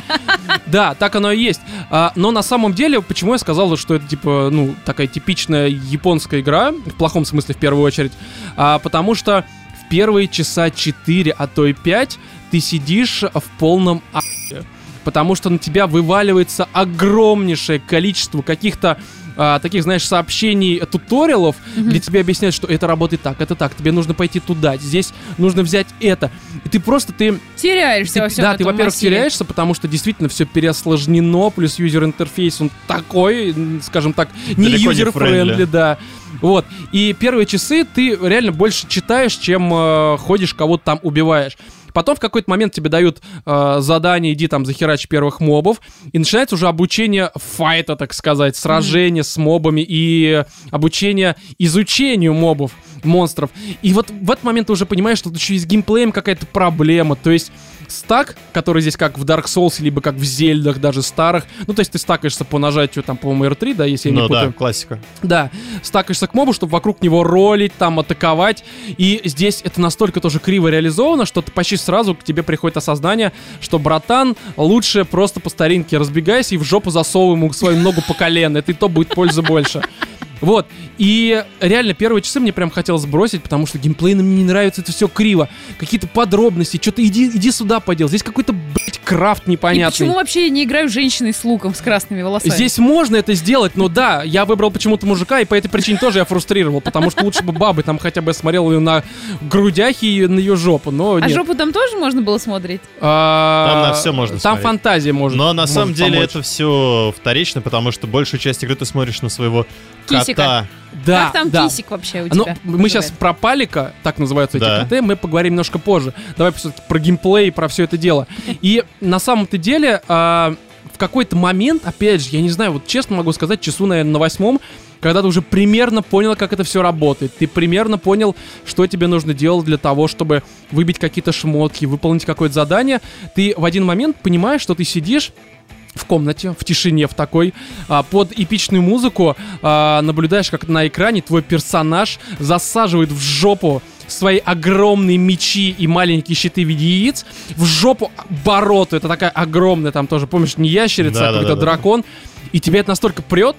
Да, так оно и есть. А, но на самом деле, почему я сказал, что это, типа, ну, такая типичная японская игра, в плохом смысле, в первую очередь, А, потому что в первые часа 4, а то и 5 ты сидишь в полном а**е. Потому что на тебя вываливается огромнейшее количество каких-то а, таких, знаешь, сообщений, э, туториалов, где тебе объясняют, что это работает так, это так, тебе нужно пойти туда, здесь нужно взять это. И ты просто, ты, Теряешься ты- во всем да, ты, во-первых, массиве. теряешься, потому что действительно все переосложнено, плюс user-интерфейс, он такой, скажем так, не user-friendly, friendly. да. Вот. И первые часы ты реально больше читаешь, чем э, ходишь, кого-то там убиваешь. Потом в какой-то момент тебе дают э, задание, иди там захерачь первых мобов, и начинается уже обучение файта, так сказать, сражение с мобами и обучение изучению мобов, монстров. И вот в этот момент ты уже понимаешь, что тут еще и с геймплеем какая-то проблема. То есть стак, который здесь как в Dark Souls, либо как в Зельдах даже старых. Ну, то есть ты стакаешься по нажатию, там, по-моему, R3, да, если я не Ну путаю. да, классика. Да, стакаешься к мобу, чтобы вокруг него ролить, там, атаковать. И здесь это настолько тоже криво реализовано, что ты почти сразу к тебе приходит осознание, что, братан, лучше просто по старинке разбегайся и в жопу засовывай ему свою ногу по колено. Это и то будет пользы больше. Вот. И реально, первые часы мне прям хотелось бросить, потому что геймплейно мне не нравится это все криво. Какие-то подробности, что-то иди, иди сюда подел. Здесь какой-то, блядь, крафт И непонятный. почему вообще я не играю женщиной с луком, с красными волосами? Здесь можно это сделать, но да, я выбрал почему-то мужика, и по этой причине тоже я фрустрировал, потому что лучше бы бабы там хотя бы смотрел ее на грудях и на ее жопу, но А нет. жопу там тоже можно было смотреть? А, Там на всё можно Там смотреть. фантазия может Но на самом деле помочь. это все вторично, потому что большую часть игры ты смотришь на своего Кисика. кота. Да, как там да. кисик вообще у Ну, тебя? мы сейчас про палика, так называются Да. эти КТ, мы поговорим немножко позже. Давай все-таки про геймплей, про все это дело. И на самом-то деле, а, в какой-то момент, опять же, я не знаю, вот честно могу сказать, часу, наверное, на восьмом, когда ты уже примерно понял, как это все работает, ты примерно понял, что тебе нужно делать для того, чтобы выбить какие-то шмотки, выполнить какое-то задание, ты в один момент понимаешь, что ты сидишь в комнате, в тишине, в такой, а, под эпичную музыку, а, наблюдаешь, как на экране твой персонаж засаживает в жопу свои огромные мечи и маленькие щиты в виде яиц, в жопу бороту, это такая огромная, там тоже, помнишь, не ящерица, а какой-то Да-да-да-да. дракон, и тебя это настолько прет,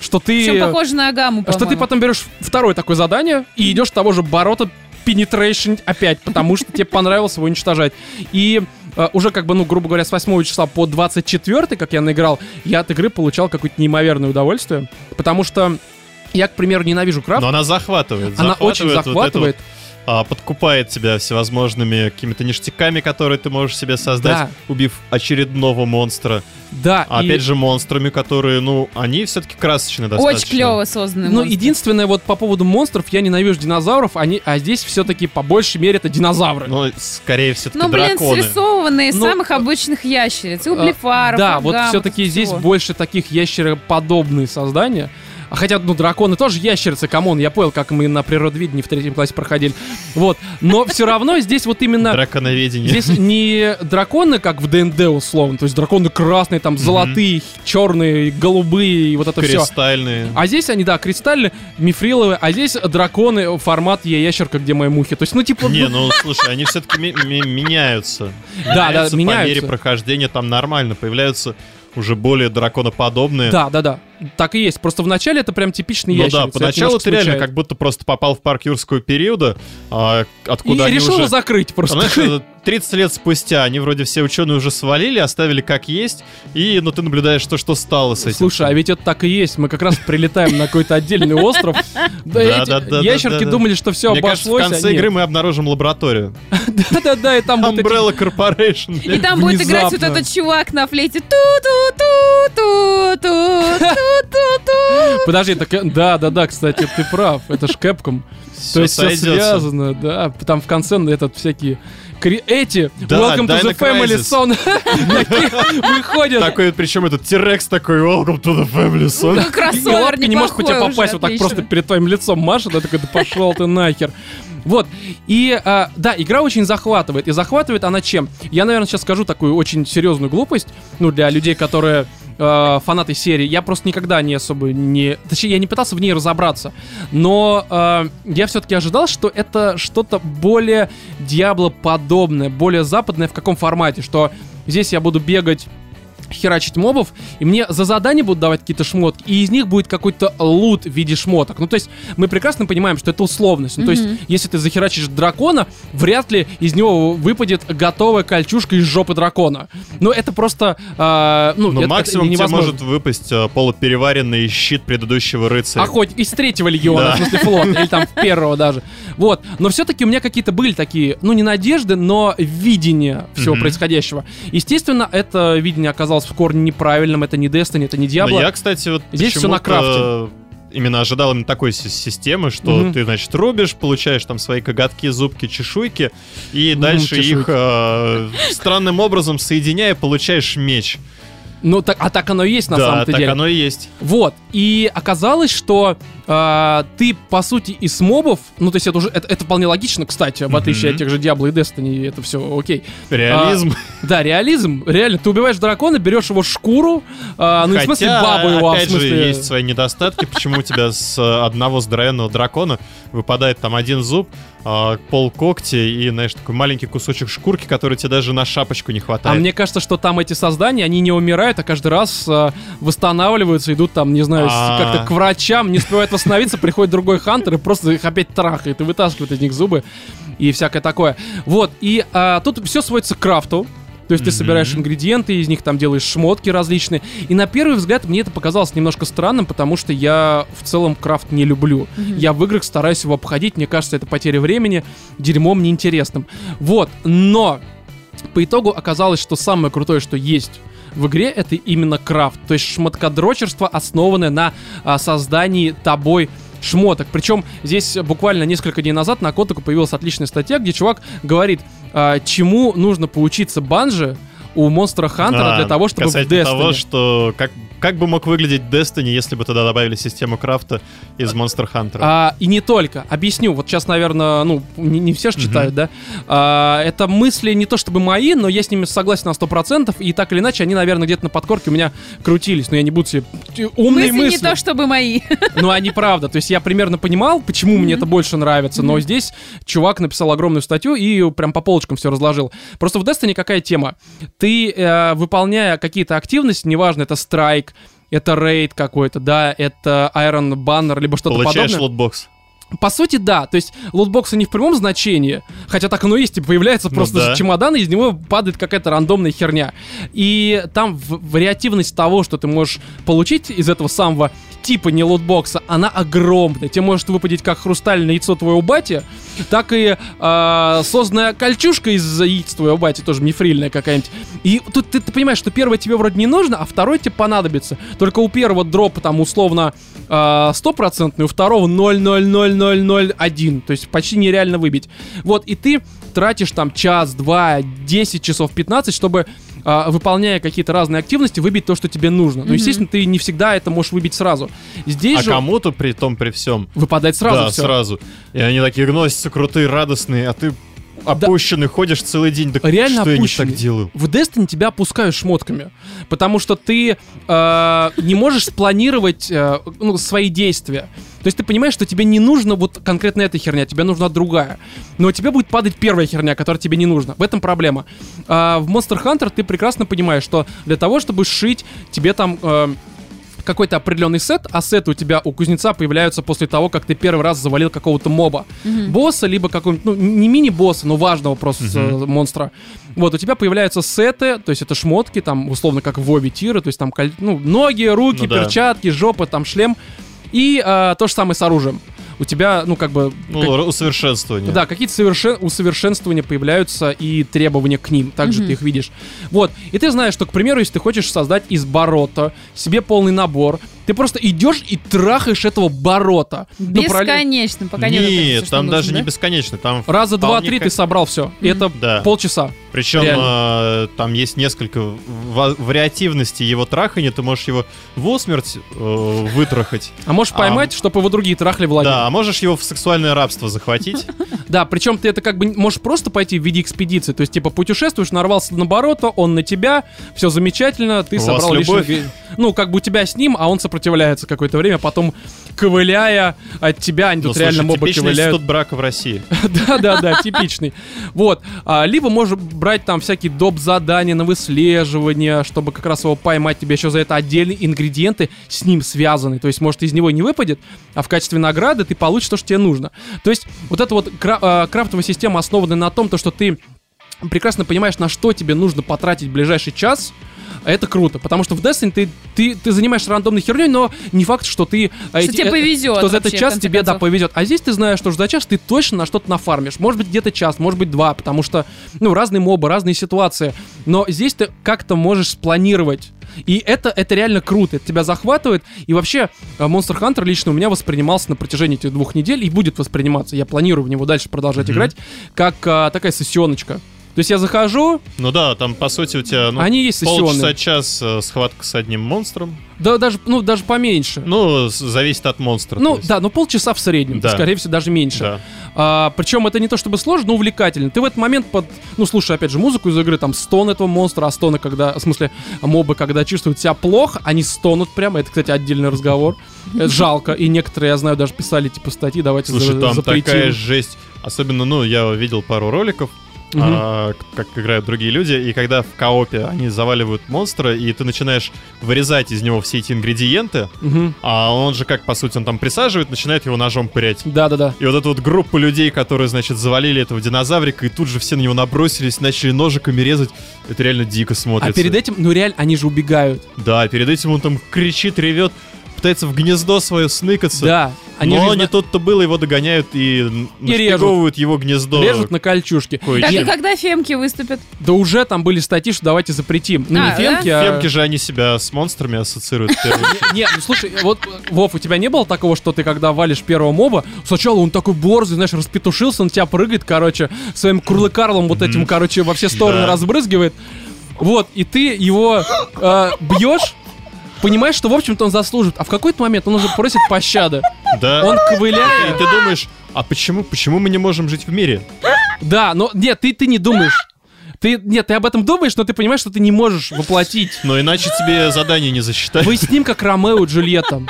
что ты... Причем похоже на Агаму, Что ты потом берешь второе такое задание и идешь того же Борота penetration опять, потому что тебе понравилось его уничтожать. И уже как бы, ну, грубо говоря, с 8 числа по 24, как я наиграл, я от игры получал какое-то неимоверное удовольствие, потому что я, к примеру, ненавижу крафт. Но она захватывает. Она очень вот это вот, захватывает. А, подкупает тебя всевозможными какими-то ништяками, которые ты можешь себе создать, Да. убив очередного монстра. Да, А и- опять же, монстрами, которые, ну, они все-таки красочные достаточно. Очень клево созданы. Ну, монстры. единственное, вот по поводу монстров, я ненавижу динозавров, они, а здесь все-таки по большей мере это динозавры. Ну, скорее все-таки Ну, блин, драконы. срисованные из Ну, самых обычных ящериц. Углефаров, Да, вот все-таки вот здесь больше таких ящероподобные создания. А хотя, ну, драконы тоже ящерицы, come on, я понял, как мы на природоведении в третьем классе проходили. Вот. Но все равно здесь вот именно... Драконоведение. Здесь не драконы, как в ДНД условно, то есть драконы красные, там, золотые, черные, голубые, и вот это все. Кристальные. А здесь они, да, кристальные, мифриловые, а здесь драконы формат я ящерка, где мои мухи. То есть, ну, типа... Не, ну слушай, они все-таки меняются. Да, да, По меняются. мере прохождения там нормально появляются уже более драконоподобные. Да, да, да. Так и есть. Просто вначале это прям типичный Ну ящерица. да, поначалу ты реально как будто просто попал в парк юрского периода, а, откуда И они решил уже... закрыть просто. Знаешь, *laughs* это 30 лет спустя они вроде все ученые уже свалили, оставили как есть, и ну ты наблюдаешь то, что стало с этим. Слушай, а ведь это так и есть. Мы как раз прилетаем на какой-то отдельный остров. *laughs* Да, Да, да, ящерки думали, что все кажется, в обошлось. конце а игры мы обнаружим лабораторию. *laughs* Да-да-да, и там эти- Umbrella Corporation. И там будет играть вот этот чувак на флейте. Ту-ту-ту-ту-ту-ту-ту. *laughs* Подожди, так э, да, да, да, кстати, ты прав. Это ж Кэпком. То есть все связано, да. Там в конце этот всякие кри- эти Да, Welcome to the Family. Son *laughs* выходят. Такой, причем этот Тирекс такой, welcome to the family, son. Ну, И кроссовер лапка не может по тебе неплохой попасть, вот так просто перед твоим лицом машет, да такой, да пошел ты нахер. Вот, и, а, да, игра очень захватывает, и захватывает она чем? Я, наверное, сейчас скажу такую очень серьезную глупость, ну, для людей, которые э, фанаты серии, я просто никогда не особо не... Точнее, я не пытался в ней разобраться, но э, я все-таки ожидал, что это что-то более Диабло-подобное, более западное в каком формате, что здесь я буду бегать херачить мобов, и мне за задание будут давать какие-то шмотки, и из них будет какой-то лут в виде шмоток. Ну, то есть, мы прекрасно понимаем, что это условность. Ну, то есть, если ты захерачишь дракона, вряд ли из него выпадет готовая кольчушка из жопы дракона. Ну, это просто... а, ну, Ну, это- максимум это тебе может выпасть э, полупереваренный щит предыдущего рыцаря. А хоть из третьего легиона, Да. в смысле флот, или там *laughs* первого даже. Вот. Но все-таки у меня какие-то были такие, ну, не надежды, но видение всего происходящего. Естественно, это видение оказалось в корне неправильным, это не Destiny, это не Но Diablo. я, кстати, вот Здесь всё на почему-то именно ожидал именно такой си- системы, что Мгм. ты, значит, рубишь, получаешь там свои коготки, зубки, чешуйки, и Мгм, дальше их чешуйки. э, странным образом соединяя, получаешь меч. Ну, так, а так оно и есть на да, самом-то так деле. оно и есть. Вот. И оказалось, что а, ты, по сути, из мобов, ну, то есть это уже, это, это вполне логично, кстати, в отличие Мгм. от тех же Diablo и Destiny, это все окей. Реализм. Да, реализм, реально, ты убиваешь дракона, берешь его шкуру, а, ну, не в смысле Хотя, бабу его, а в опять смысле... же, есть свои недостатки. Почему у тебя с одного здоровенного дракона выпадает там один зуб, а, пол когти и, знаешь, такой маленький кусочек шкурки, который тебе даже на шапочку не А хватает. мне кажется, что там эти создания, они не умирают, а каждый раз а, восстанавливаются, идут там, не знаю, А. как-то к врачам, не успевают восстановиться, приходит другой хантер и просто их опять трахает и вытаскивает из них зубы и всякое такое. Вот, и а, тут все сводится к крафту. То есть ты Мгм. собираешь ингредиенты, из них там делаешь шмотки различные. И на первый взгляд мне это показалось немножко странным, потому что я в целом крафт не люблю. Я в играх стараюсь его обходить, мне кажется, это потеря времени, дерьмом неинтересным. Вот, но по итогу оказалось, что самое крутое, что есть в игре, это именно крафт. То есть шмоткодрочерство, основанное на а, создании тобой шмоток. Причем здесь буквально несколько дней назад на Котаку появилась отличная статья, где чувак говорит, а, чему нужно поучиться банже у Монстра Хантера А, для того, чтобы в Destiny. того, что как, как бы мог выглядеть Destiny, если бы туда добавили систему крафта из Monster Hunter. А, и не только. Объясню. Вот сейчас, наверное, ну, не, не все же читают, да? А, это мысли не то чтобы мои, но я с ними согласен на 100%, и так или иначе они, наверное, где-то на подкорке у меня крутились. Но я не буду себе... Умные Мысли мысли. не то, чтобы мои. Ну, они правда. То есть я примерно понимал, почему мне это больше нравится, но здесь чувак написал огромную статью и прям по полочкам все разложил. Просто в Destiny какая тема? Ты, э, выполняя какие-то активности, неважно, это страйк, это рейд какой-то, да, это Iron Banner, либо что-то Получаешь подобное. лутбокс. По сути, да. То есть лутбоксы не в прямом значении, хотя так оно и есть, типа, появляется Ну просто да. чемодан, и из него падает какая-то рандомная херня. И там вариативность того, что ты можешь получить из этого самого типа не лутбокса, она огромная. Тебе может выпадить как хрустальное яйцо твоего бати, так и э, созданная кольчушка из яиц твоего бати, тоже мифрильная какая-нибудь. И тут ты, ты понимаешь, что первое тебе вроде не нужно, а второе тебе понадобится. Только у первого дропа там условно э, стопроцентный, у второго 0,00001. То есть почти нереально выбить. Вот, и ты тратишь там час, два, 10 часов, 15, чтобы а, выполняя какие-то разные активности, выбить то, что тебе нужно. Но, Мгм. естественно, ты не всегда это можешь выбить сразу. Здесь А же кому-то при том, при всем. выпадает сразу да, все. сразу. И они такие гносятся, крутые, радостные, а ты опущенный, ходишь целый день. Да Реально что я не опущенный. так делаю? В Destiny тебя опускают шмотками, потому что ты э, не можешь спланировать э, ну, свои действия. То есть ты понимаешь, что тебе не нужно вот конкретно эта херня, тебе нужна другая. Но тебе будет падать первая херня, которая тебе не нужна. В этом проблема. А в Monster Hunter ты прекрасно понимаешь, что для того, чтобы сшить, тебе там... э, какой-то определенный сет, а сеты у тебя у кузнеца появляются после того, как ты первый раз завалил какого-то моба. Босса, либо какого-нибудь, ну, не мини-босса, но важного просто э, монстра. Вот, у тебя появляются сеты, то есть это шмотки, там, условно, как в Вове тиры, то есть там, ну, ноги, руки, Ну да. перчатки, жопа, там, шлем. И э, то же самое с оружием. У тебя, ну, как бы... Ну, как- усовершенствование. да, какие-то совершен... усовершенствования появляются и требования к ним. Также Мгм. ты их видишь. Вот. И ты знаешь, что, к примеру, если ты хочешь создать из борота себе полный набор, ты просто идешь и трахаешь этого борота. Ну, Бесконечно, пока не Нет, что там нужно, даже да? не бесконечно. Там Раза два-три ты собрал все. И это Да. полчаса. Причем э, там есть несколько ва- вариативностей его трахания. Ты можешь его в усмерть э, вытрахать. А можешь А, поймать, чтобы его другие трахли в лагерь. Да, а можешь его в сексуальное рабство захватить. *laughs* Да, причем ты это как бы можешь просто пойти в виде экспедиции. То есть, типа, путешествуешь, нарвался на борота, он на тебя, все замечательно, ты собрал лишний... Ну, как бы у тебя с ним, а он сопротивляется какое-то время, потом ковыляя от тебя, они Ну, тут слушай, реально мобы ковыляют. институт брака в России. *laughs* Да-да-да, типичный. Вот. А, Либо можешь брать там всякие доп. задания на выслеживание, чтобы как раз его поймать. Тебе еще за это отдельные ингредиенты с ним связаны. То есть, может, из него не выпадет, а в качестве награды ты получишь то, что тебе нужно. То есть, вот эта вот а, крафтовая система основана на том, то, что ты прекрасно понимаешь, на что тебе нужно потратить ближайший час, это круто, потому что в Destiny ты, ты, ты занимаешься рандомной херней, но не факт, что ты... а, Что эти- тебе э, повезет Что за этот час тебе, да, концов. повезет. А здесь ты знаешь, что за час ты точно на что-то нафармишь. Может быть, где-то час, может быть, два, потому что, ну, разные мобы, разные ситуации. Но здесь ты как-то можешь спланировать. И это, это реально круто, это тебя захватывает. И вообще, э, Monster Hunter лично у меня воспринимался на протяжении этих двух недель и будет восприниматься. Я планирую в него дальше продолжать Мгм. играть, как а, такая сессионочка. То есть я захожу, Ну да, там, по сути, у тебя ну, они есть полчаса, час э, схватка с одним монстром. Да, даже, ну, даже поменьше. Ну, зависит от монстра. Ну, да, ну полчаса в среднем, Да. скорее всего, даже меньше. Да. А, причем это не то чтобы сложно, но увлекательно. Ты в этот момент под, ну, слушай, опять же, музыку из игры, там, стон этого монстра, а стоны, когда, в смысле, мобы, когда чувствуют себя плохо, они стонут прямо. Это, кстати, отдельный разговор. Жалко. И некоторые, я знаю, даже писали, типа, статьи, давайте Слушай, за- там запретим. такая жесть. Особенно, ну, я видел пару роликов, Мгм. а, как играют другие люди, и когда в коопе они заваливают монстра, и ты начинаешь вырезать из него все эти ингредиенты, Мгм. а он же, как по сути, он там присаживает, начинает его ножом пырять. Да-да-да. И вот эта вот группа людей, которые, значит, завалили этого динозаврика, и тут же все на него набросились, начали ножиками резать. Это реально дико А смотрится. перед этим, ну, реально, они же убегают. Да, перед этим он там кричит, ревет, пытается в гнездо свое сныкаться. Да. Они но не зна- тут-то было, его догоняют и, И режут. его гнездо. режут на кольчушки. кое-чем. Так и когда фемки выступят? Да уже там были статьи, что давайте запретим. Ну, не А, да? фемки, а... Фемки же они себя с монстрами ассоциируют. в первую очередь. Не, ну слушай, вот, Вов, у тебя не было такого, что ты когда валишь первого моба, сначала он такой борзый, знаешь, распетушился, он тебя прыгает, короче, своим курлыкарлом вот этим, короче, во все стороны Да. разбрызгивает. Вот, и ты его э, бьешь, понимаешь, что, в общем-то, он заслужит. А в какой-то момент он уже просит пощады. Да. Он И ковыляет. ты думаешь, а почему, почему мы не можем жить в мире? Да, но нет, ты, ты не думаешь. Ты, нет, ты об этом думаешь, но ты понимаешь, что ты не можешь воплотить. Но иначе тебе задание не засчитают. Вы с ним как Ромео и Джульетта.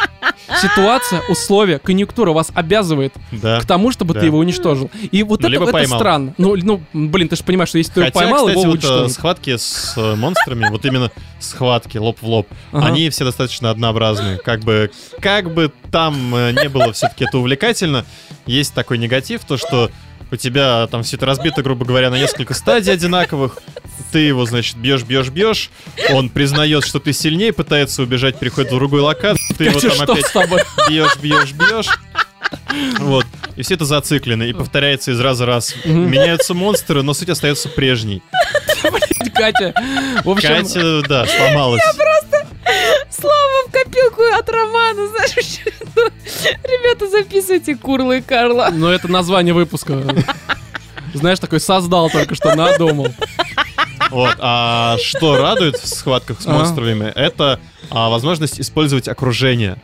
Ситуация, условия, конъюнктура вас обязывает Да. к тому, чтобы Да. ты его уничтожил. И вот Ну, это, это поймал. странно. Ну, ну, блин, ты же понимаешь, что если ты его поймал, кстати, его вот, э, уничтожат. схватки с э, монстрами, вот именно схватки лоб в лоб, Ага. они все достаточно однообразные. Как бы, как бы там э, не было все-таки это увлекательно, есть такой негатив, то что у тебя там все это разбито, грубо говоря, на несколько стадий одинаковых. Ты его, значит, бьешь, бьешь, бьешь. Он признает, что ты сильнее, пытается убежать, переходит в другую локацию. Ты его там опять с тобой? бьешь, бьешь, бьешь. Вот. И все это зациклено, и повторяется из раза в раз. Меняются монстры, но суть остается прежней. Катя. В общем, Катя, да, сломалась. Слава в копилку от Романа, знаешь? Ребята, записывайте Курла и Карла. ну это название выпуска. Знаешь, такой создал только что, надумал. Вот. А что радует в схватках с монстрами, это а, возможность использовать окружение.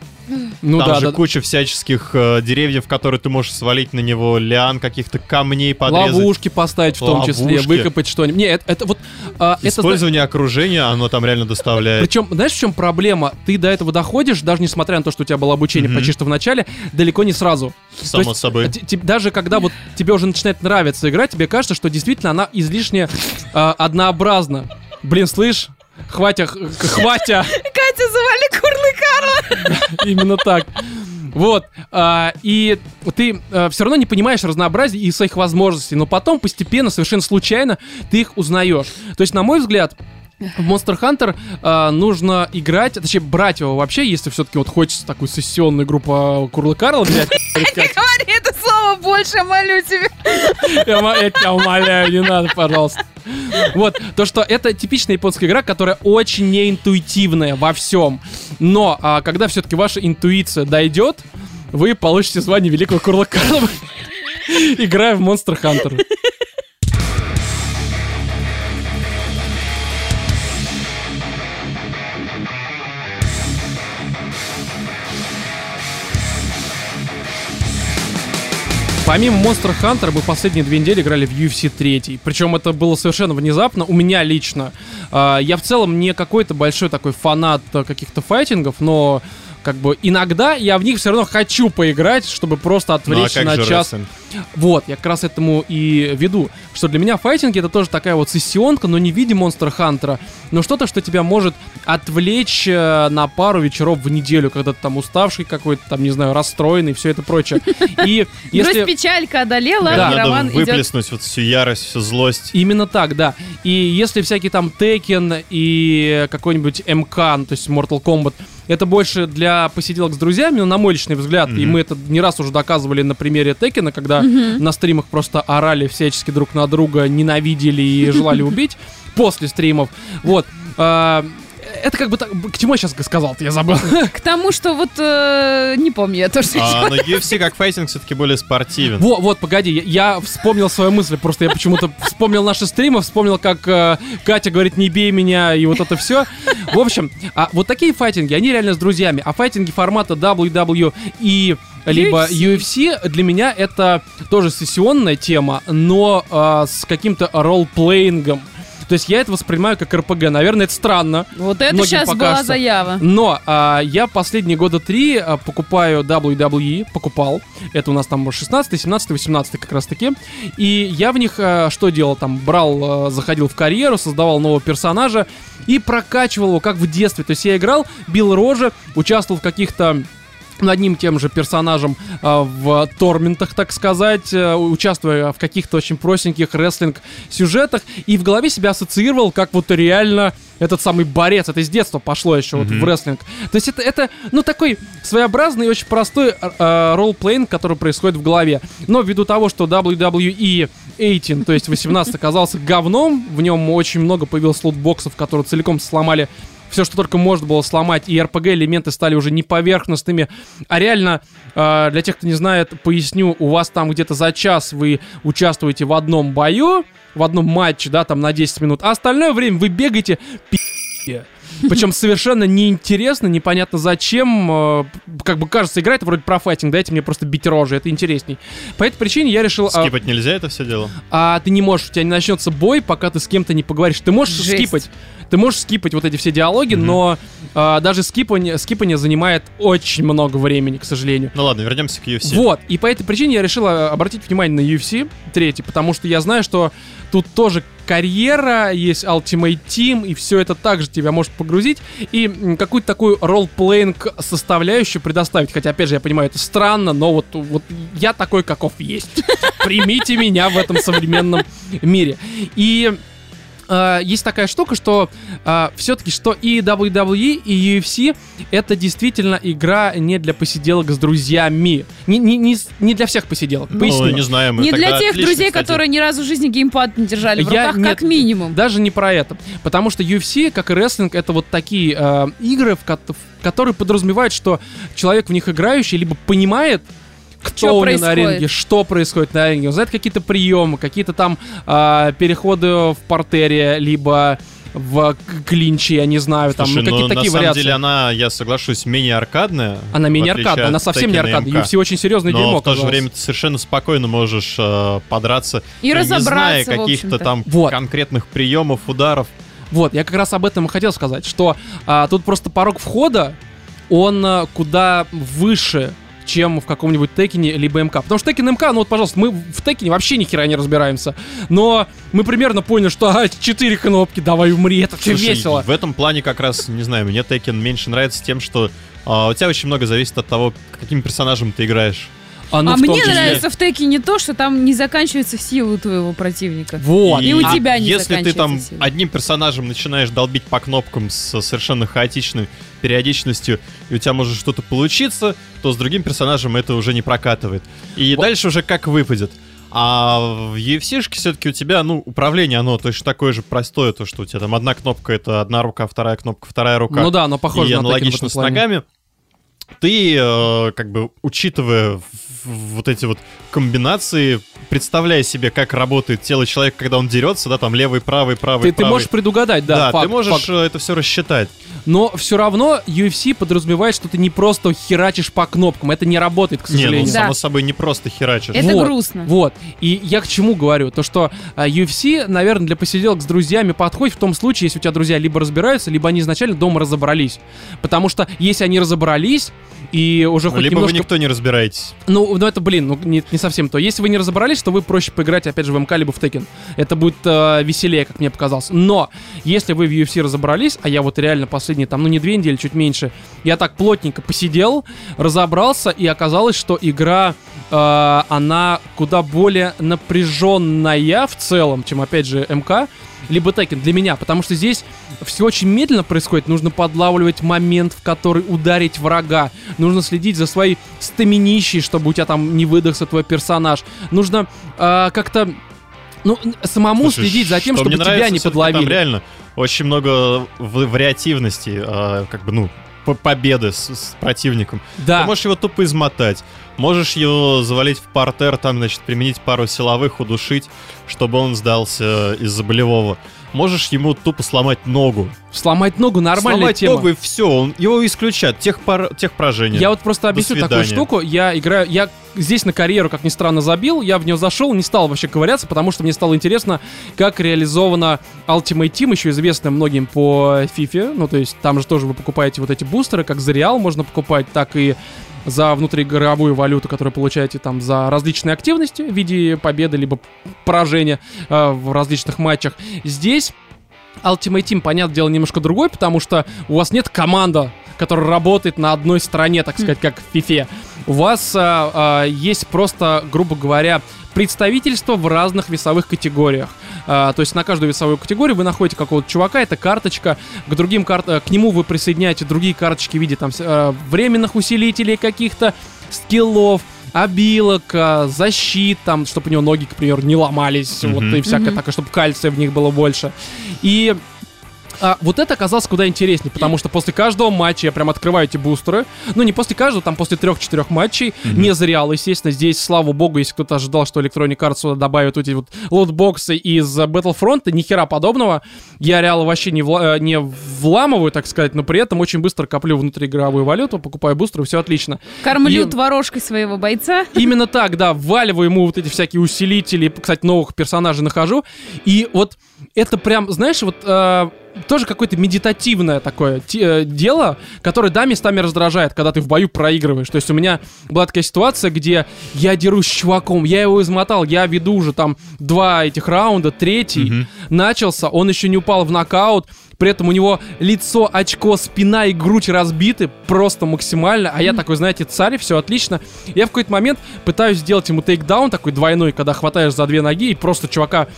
Ну Там да, же да. куча всяческих э, деревьев, которые ты можешь свалить на него, лиан, каких-то камней подрезать. Ловушки поставить в том числе, Ловушки. выкопать что-нибудь. Не, это, это вот... это, Использование окружения, оно там реально доставляет. Причем, знаешь, в чем проблема? Ты до этого доходишь, даже несмотря на то, что у тебя было обучение Мгм. почти что в начале, далеко не сразу. Само то есть, собой. Те- Даже когда вот тебе уже начинает нравиться игра, тебе кажется, что действительно она излишне а, однообразна. Блин, слышь? Хватя, хватя, Катя, завали Курла и Карла. *laughs* именно так. Вот, а, и ты все равно не понимаешь разнообразие и своих возможностей, но потом постепенно, совершенно случайно, ты их узнаешь. То есть, на мой взгляд, в Monster Hunter а, нужно играть, точнее, брать его вообще, если все-таки вот хочется такую сессионную группу Курлы Карла взять. *laughs* Не говори это слово больше, молю тебя. Я тебя умоляю, не надо, пожалуйста. Вот, то, что это типичная японская игра, которая очень неинтуитивная во всем. Но а, когда все-таки ваша интуиция дойдет, вы получите звание Великого Курла Карла, *laughs* играя в Monster Hunter. Помимо Monster Hunter, мы последние две недели играли в UFC 3. Причем это было совершенно внезапно. У меня лично. А, я в целом не какой-то большой такой фанат а, каких-то файтингов, но как бы иногда я в них все равно хочу поиграть, чтобы просто Ну а отвлечься на час. рестлинг? Вот, я как раз этому и веду. Что для меня файтинг это тоже такая вот сессионка, но не в виде Монстр Хантера, но что-то, что тебя может отвлечь э, на пару вечеров в неделю, когда ты там уставший какой-то, там, не знаю, расстроенный, все это прочее. И *laughs* Грусть если... печалька одолела, Да. и Надо Роман идет... выплеснуть вот всю ярость, всю злость. Именно так, да. И если всякие там Tekken и какой-нибудь МК, ну, то есть Mortal Kombat, это больше для посиделок с друзьями, но на мой личный взгляд, и Мгм. мы это не раз уже доказывали на примере Текена, когда на стримах просто орали всячески друг на друга, ненавидели и *laughs* желали убить после стримов. Вот. Это как бы так, к чему я сейчас сказал я забыл. *laughs* К тому, что вот э, не помню я тоже. А, но UFC как файтинг все-таки более спортивен. Вот, вот, погоди, я, я вспомнил свою мысль, просто я почему-то вспомнил наши стримы, вспомнил, как э, Катя говорит, не бей меня, и вот это все. В общем, а вот такие файтинги, они реально с друзьями, а файтинги формата WWE либо UFC. UFC для меня это тоже сессионная тема, но э, с каким-то ролл-плеингом. То есть я это воспринимаю как РПГ. Наверное, это странно. Вот это сейчас была заява. Но а, я последние года три а, покупаю WWE, покупал. Это у нас там 16, 17, 18 как раз таки. И я в них а, что делал? Там брал, а, заходил в карьеру, создавал нового персонажа и прокачивал его, как в детстве. То есть я играл, бил рожи, участвовал в каких-то одним тем же персонажем а, в торментах, так сказать, а, участвуя в каких-то очень простеньких рестлинг-сюжетах, и в голове себя ассоциировал как вот реально этот самый борец. Это из детства пошло еще вот в рестлинг. То есть это, это, ну, такой своеобразный и очень простой э, ролл-плейн, который происходит в голове. Но ввиду того, что WWE 18, то есть 18 оказался говном, в нем очень много появилось лутбоксов, которые целиком сломали все, что только можно было сломать, и RPG-элементы стали уже не поверхностными, а реально, э, для тех, кто не знает, поясню, у вас там где-то за час вы участвуете в одном бою, в одном матче, да, там на 10 минут, а остальное время вы бегаете пи***е. *laughs* Причем совершенно неинтересно, непонятно зачем. э, Как бы кажется, игра это вроде про файтинг, дайте мне просто бить рожи, это интересней. По этой причине я решил... а, Скипать нельзя это все дело? а ты не можешь, у тебя не начнется бой, пока ты с кем-то не поговоришь. Ты можешь Жесть. скипать, ты можешь скипать вот эти все диалоги, но а, даже скипание, скипание занимает очень много времени, к сожалению. Ну ладно, вернемся к UFC. Вот, и по этой причине я решил а, обратить внимание на UFC 3, потому что я знаю, что тут тоже карьера, есть Ultimate Team, и все это также тебя может погрузить, и какую-то такую ролл-плейнг составляющую предоставить. Хотя, опять же, я понимаю, это странно, но вот, вот я такой, каков есть. Примите меня в этом современном мире. И э, есть такая штука, что все-таки что и WWE, и UFC это действительно игра не для посиделок с друзьями. Не, не, не, не для всех посиделок. Ну, Поясню. не знаю, мы Не для тех отлично, друзей, кстати. которые ни разу в жизни геймпад не держали в Я- руках, нет, как минимум. Даже не про это. Потому что UFC, как и рестлинг, это вот такие э, игры, в, в которые подразумевают, что человек в них играющий либо понимает, кто у него на ринге, что происходит на ринге, он знает какие-то приемы, какие-то там э, переходы в портере, либо в клинче, я не знаю, там, Слушай, ну, какие-то ну, на такие самом вариации. деле она, я соглашусь, менее аркадная. Она менее аркадная, она совсем не аркадная. UFC очень серьезное Но дерьмо в то же время ты совершенно спокойно можешь э, подраться, И ну, не зная разобраться, каких-то там Вот. конкретных приемов, ударов. Вот, я как раз об этом и хотел сказать, что а, тут просто порог входа, он а, куда выше, чем в каком-нибудь Текине либо МК. Потому что Текен МК, ну вот, пожалуйста, мы в Текине вообще ни хера не разбираемся. Но мы примерно поняли, что а, четыре кнопки, давай умри, это все Слушай, весело. В этом плане как раз, не знаю, мне Tekken меньше нравится тем, что а, у тебя очень много зависит от того, каким персонажем ты играешь. А, ну, а мне числе- нравится в теке не то, что там не заканчивается сила у твоего противника. Вот. И у а тебя не Если ты там сила. одним персонажем начинаешь долбить по кнопкам с совершенно хаотичной периодичностью, и у тебя может что-то получиться, то с другим персонажем это уже не прокатывает. И Вот. дальше уже как выпадет. А в UFC все-таки у тебя, ну, управление, оно точно такое же простое, то, что у тебя там одна кнопка это одна рука, вторая кнопка, вторая рука. Ну да, но похоже и на аналогично с ногами. Ты, э, как бы, учитывая вот эти вот комбинации, представляя себе, как работает тело человека, когда он дерется, да, там левый, правый, правый, Ты, ты правый. можешь предугадать, да, да, факт, ты можешь факт. э, это все рассчитать. Но все равно UFC подразумевает, что ты не просто херачишь по кнопкам. Это не работает, к Не, ну, сожалению. Да. само собой, не просто херачишь. Это Вот, грустно. Вот. И я к чему говорю? То, что а, UFC, наверное, для посиделок с друзьями подходит в том случае, если у тебя друзья либо разбираются, либо они изначально дома разобрались. Потому что если они разобрались, и уже Ну, хоть Либо немножко... вы никто не разбираетесь. Ну, ну это, блин, ну не, не совсем то. Если вы не разобрались, то вы проще поиграть, опять же, в МК либо в Tekken. Это будет э, веселее, как мне показалось. Но, если вы в UFC разобрались, а я вот реально последние, там, ну не две недели, чуть меньше, я так плотненько посидел, разобрался, и оказалось, что игра, э, она куда более напряженная в целом, чем, опять же, МК, либо Tekken для меня, потому что здесь все очень медленно происходит, нужно подлавливать момент, в который ударить врага, нужно следить за своей стаминищей, чтобы у тебя там не выдохся твой персонаж, нужно э, как-то Ну, самому Слушай, следить за тем, что чтобы мне тебя нравится, не всё-таки Там подловили. реально очень много вариативности, а, как бы, ну, победы с, с противником. Да. Ты можешь его тупо измотать, можешь его завалить в партер, там, значит, применить пару силовых, удушить, чтобы он сдался из-за болевого. Можешь ему тупо сломать ногу. Сломать ногу нормальная сломать тема. ногу и все, он, его исключат, тех, пар, тех поражений. Я вот просто объясню такую штуку. Я играю, я здесь на карьеру, как ни странно, забил. Я в нее зашел, не стал вообще ковыряться, потому что мне стало интересно, как реализована Ultimate Team, еще известная многим по FIFA. Ну, то есть там же тоже вы покупаете вот эти бустеры, как за Реал можно покупать, так и за внутриигровую валюту, которую получаете там за различные активности в виде победы либо поражения э, в различных матчах. Здесь Ultimate Team, понятное дело, немножко другой, потому что у вас нет команда, которая работает на одной стороне, так сказать, как в FIFA. У вас а, а, есть просто, грубо говоря, представительство в разных весовых категориях. А, то есть на каждую весовую категорию вы находите какого-то чувака, это карточка, к другим карт, э, к нему вы присоединяете другие карточки в виде там э, временных усилителей каких-то, скиллов, обилок, а, защит, там, чтобы у него ноги, к примеру, не ломались, Мгм. вот и всякое Мгм. такое, чтобы кальция в них было больше. И а, вот это оказалось куда интереснее, потому что после каждого матча я прям открываю эти бустеры. Ну, не после каждого, там после трех-четырех матчей. Не зря, естественно, здесь, слава богу, если кто-то ожидал, что Electronic Arts сюда добавят вот эти вот лотбоксы из э, Battlefront, ни хера подобного. Я реально вообще не, вла- э, не вламываю, так сказать, но при этом очень быстро коплю внутриигровую валюту, покупаю бустеры, все отлично. Кормлю И- творожкой своего бойца. Именно так, да, вваливаю ему вот эти всякие усилители, кстати, новых персонажей нахожу. И вот это прям, знаешь, вот э, тоже какое-то медитативное такое э, дело, которое, да, местами раздражает, когда ты в бою проигрываешь. То есть у меня была такая ситуация, где я дерусь с чуваком, я его измотал, я веду уже там два этих раунда, третий Мгм. начался, он еще не упал в нокаут, при этом у него лицо, очко, спина и грудь разбиты просто максимально, а я такой, знаете, царь, все отлично. Я в какой-то момент пытаюсь сделать ему тейкдаун такой двойной, когда хватаешь за две ноги и просто чувака,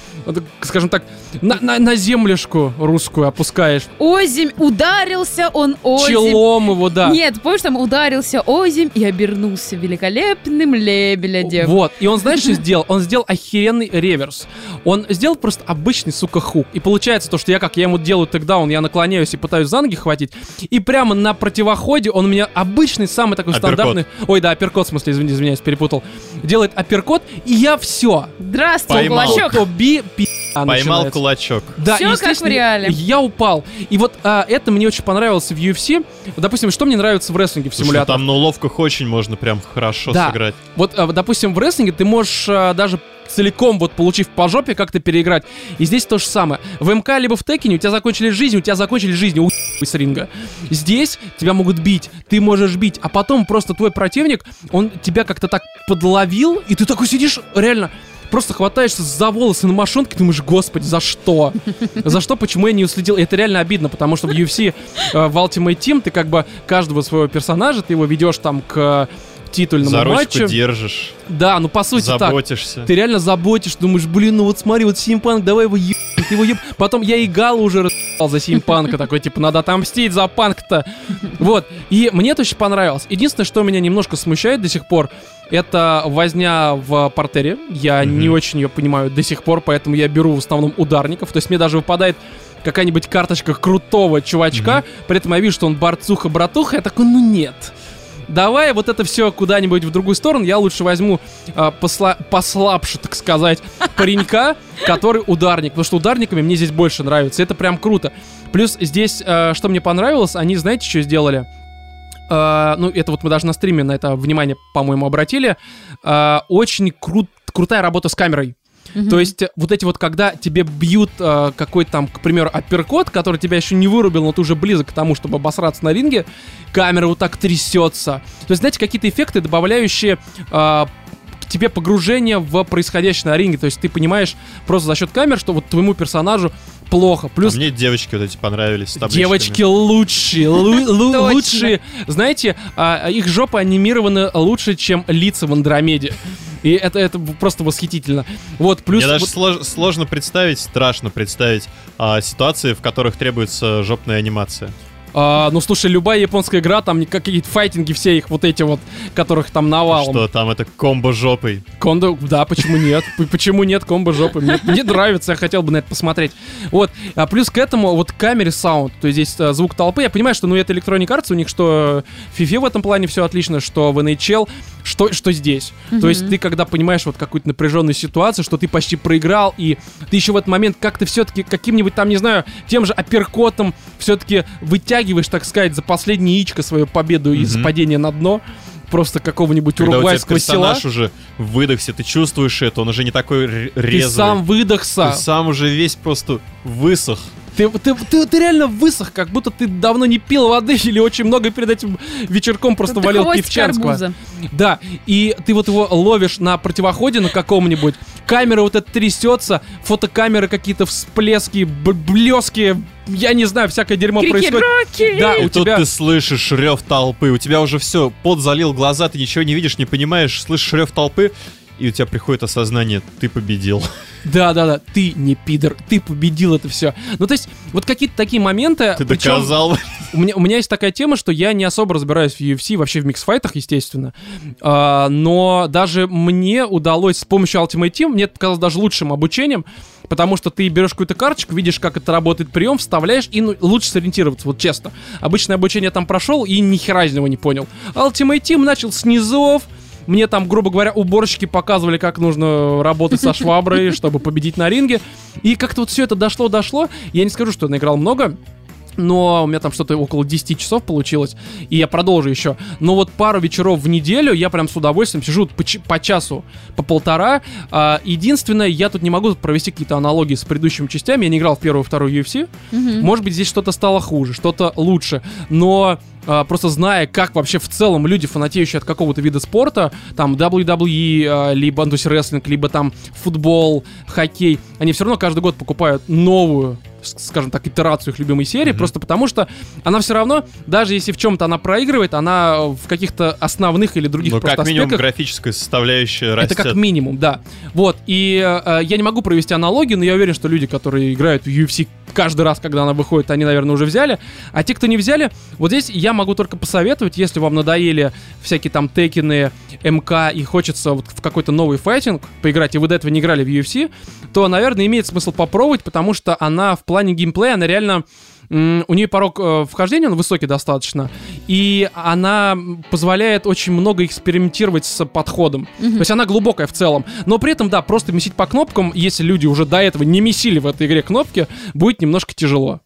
скажем так, на, на, на землюшку русскую опускаешь. Озимь, ударился он озимь. Челом его, да. Нет, помнишь, там ударился озимь и обернулся великолепным лебедем. Вот, и он, знаешь, что сделал? Он сделал охеренный реверс. Он сделал просто обычный, сука, хук. И получается то, что я как, я ему делаю тегдаун, я наклоняюсь и пытаюсь за ноги хватить, и прямо на противоходе он у меня обычный, самый такой Апперкот. стандартный... Ой, да, апперкот, в смысле, извини, извиняюсь, перепутал. Делает апперкот, и я все. Здравствуй, Поймал. кулачок. То би, пи***, Поймал начинается. кулачок. Да, Всё и, как в реале. Я упал. И вот а, это мне очень понравилось в UFC. Допустим, что мне нравится в рестлинге в симуляторе? там на уловках очень можно прям хорошо Да. сыграть. Вот, а, допустим, в рестлинге ты можешь а, даже целиком, вот получив по жопе, как-то переиграть. И здесь то же самое. В МК либо в Текине у тебя закончились жизни, у тебя закончились жизни, у с ринга. Здесь тебя могут бить, ты можешь бить, а потом просто твой противник, он тебя как-то так подловил, и ты такой сидишь, реально, просто хватаешься за волосы на мошонке, думаешь, господи, за что? За что, почему я не уследил? И это реально обидно, потому что в UFC, э, в Ultimate Team, ты как бы каждого своего персонажа, ты его ведешь там к титульному За матчу. держишь, Да, ну по сути так. заботишься. Ты реально заботишь, думаешь, блин, ну вот смотри, вот Симпанк, давай его еб... Его еб... Потом я и Гала уже рассал за Симпанка, *laughs* такой, типа, надо отомстить за панк-то. Вот, и мне это очень понравилось. Единственное, что меня немножко смущает до сих пор, это возня в портере. Я Мгм. не очень ее понимаю до сих пор, поэтому я беру в основном ударников. То есть мне даже выпадает какая-нибудь карточка крутого чувачка, при этом я вижу, что он борцуха-братуха, я такой, ну нет. Давай вот это все куда-нибудь в другую сторону. Я лучше возьму а, посла- послабше, так сказать, паренька, который ударник. Потому что ударниками мне здесь больше нравится. Это прям круто. Плюс здесь, а, что мне понравилось, они, знаете, что сделали? А, ну, это вот мы даже на стриме на это внимание, по-моему, обратили. А, очень крут, крутая работа с камерой. То есть э, вот эти вот, когда тебе бьют э, какой-то там, к примеру, апперкот, который тебя еще не вырубил, но ты уже близок к тому, чтобы обосраться на ринге, камера вот так трясется. То есть, знаете, какие-то эффекты, добавляющие э, к тебе погружение в происходящее на ринге. То есть ты понимаешь просто за счет камер, что вот твоему персонажу плохо. Плюс А мне девочки вот эти понравились с. Девочки лучшие, *laughs* лучшие. Знаете, а, их жопы анимированы лучше, чем лица в Андромеде. И это, это просто восхитительно. Вот, плюс... Мне даже вот- слож- сложно представить, страшно представить а, ситуации, в которых требуется жопная анимация. А, ну, слушай, любая японская игра, там какие-то файтинги, все их вот эти вот, которых там навалом. Что там это комбо жопой? Кондо, да, почему нет? Почему нет комбо жопы? Мне, мне нравится, я хотел бы на это посмотреть. Вот, а плюс к этому вот камере саунд, то есть здесь э, звук толпы. Я понимаю, что ну это Electronic Arts, у них что в FIFA в этом плане все отлично, что в NHL, что, что здесь. То есть ты когда понимаешь вот какую-то напряженную ситуацию, что ты почти проиграл, и ты еще в этот момент как-то все-таки каким-нибудь там, не знаю, тем же апперкотом все-таки вытягиваешь, так сказать, за последнее яичко свою победу из Мгм. падения на дно просто какого-нибудь Когда у тебя уругвайского села. персонаж уже выдохся, ты чувствуешь это, он уже не такой р- Ты резвый. сам выдохся. Ты сам уже весь просто высох. Ты, ты, ты, ты реально высох, как будто ты давно не пил воды *laughs* или очень много перед этим вечерком просто Тут валил пивчанского. арбуза. Да, и ты вот его ловишь на противоходе на каком-нибудь, камера вот эта трясется, фотокамеры какие-то всплески, блески, я не знаю, всякое дерьмо происходит. Крики-раки! Да, И у тут тебя... ты слышишь рев толпы, у тебя уже все, пот залил глаза, ты ничего не видишь, не понимаешь, слышишь рев толпы, и у тебя приходит осознание, ты победил. *laughs* Да, да, да, ты не пидор, ты победил это все. Ну, то есть, вот какие-то такие моменты. Ты причем доказал. У меня, у меня есть такая тема, что я не особо разбираюсь в UFC, вообще в миксфайтах, естественно. А, но даже мне удалось с помощью Ultimate Team, мне это показалось даже лучшим обучением, потому что ты берешь какую-то карточку, видишь, как это работает прием, вставляешь, и ну, лучше сориентироваться, вот честно. Обычное обучение там прошел и ни хера из него не понял. Ultimate Team начал с низов, мне там, грубо говоря, уборщики показывали, как нужно работать со шваброй, *laughs* чтобы победить на ринге. И как-то вот все это дошло-дошло. Я не скажу, что я наиграл много, но у меня там что-то около 10 часов получилось, и я продолжу еще. Но вот пару вечеров в неделю я прям с удовольствием сижу по, по часу, по полтора. А, единственное, я тут не могу провести какие-то аналогии с предыдущими частями. Я не играл в первую и вторую UFC. Мгм. Может быть, здесь что-то стало хуже, что-то лучше. Но просто зная, как вообще в целом люди, фанатеющие от какого-то вида спорта, там WWE, а, либо ну, то есть рестлинг, либо там футбол, хоккей, они все равно каждый год покупают новую скажем так, итерацию их любимой серии, Мгм. просто потому что она все равно, даже если в чем-то она проигрывает, она в каких-то основных или других Ну, как минимум, графическая составляющая растет. это как минимум, да. Вот, и э, я не могу провести аналогию, но я уверен, что люди, которые играют в UFC каждый раз, когда она выходит, они, наверное, уже взяли. А те, кто не взяли, вот здесь я могу только посоветовать, если вам надоели всякие там текины, МК, и хочется вот в какой-то новый файтинг поиграть, и вы до этого не играли в UFC, то, наверное, имеет смысл попробовать, потому что она в плане геймплея, она реально... У нее порог э, вхождения, он высокий достаточно, и она позволяет очень много экспериментировать с подходом. Мгм. То есть она глубокая в целом. Но при этом, да, просто месить по кнопкам, если люди уже до этого не месили в этой игре кнопки, будет немножко тяжело.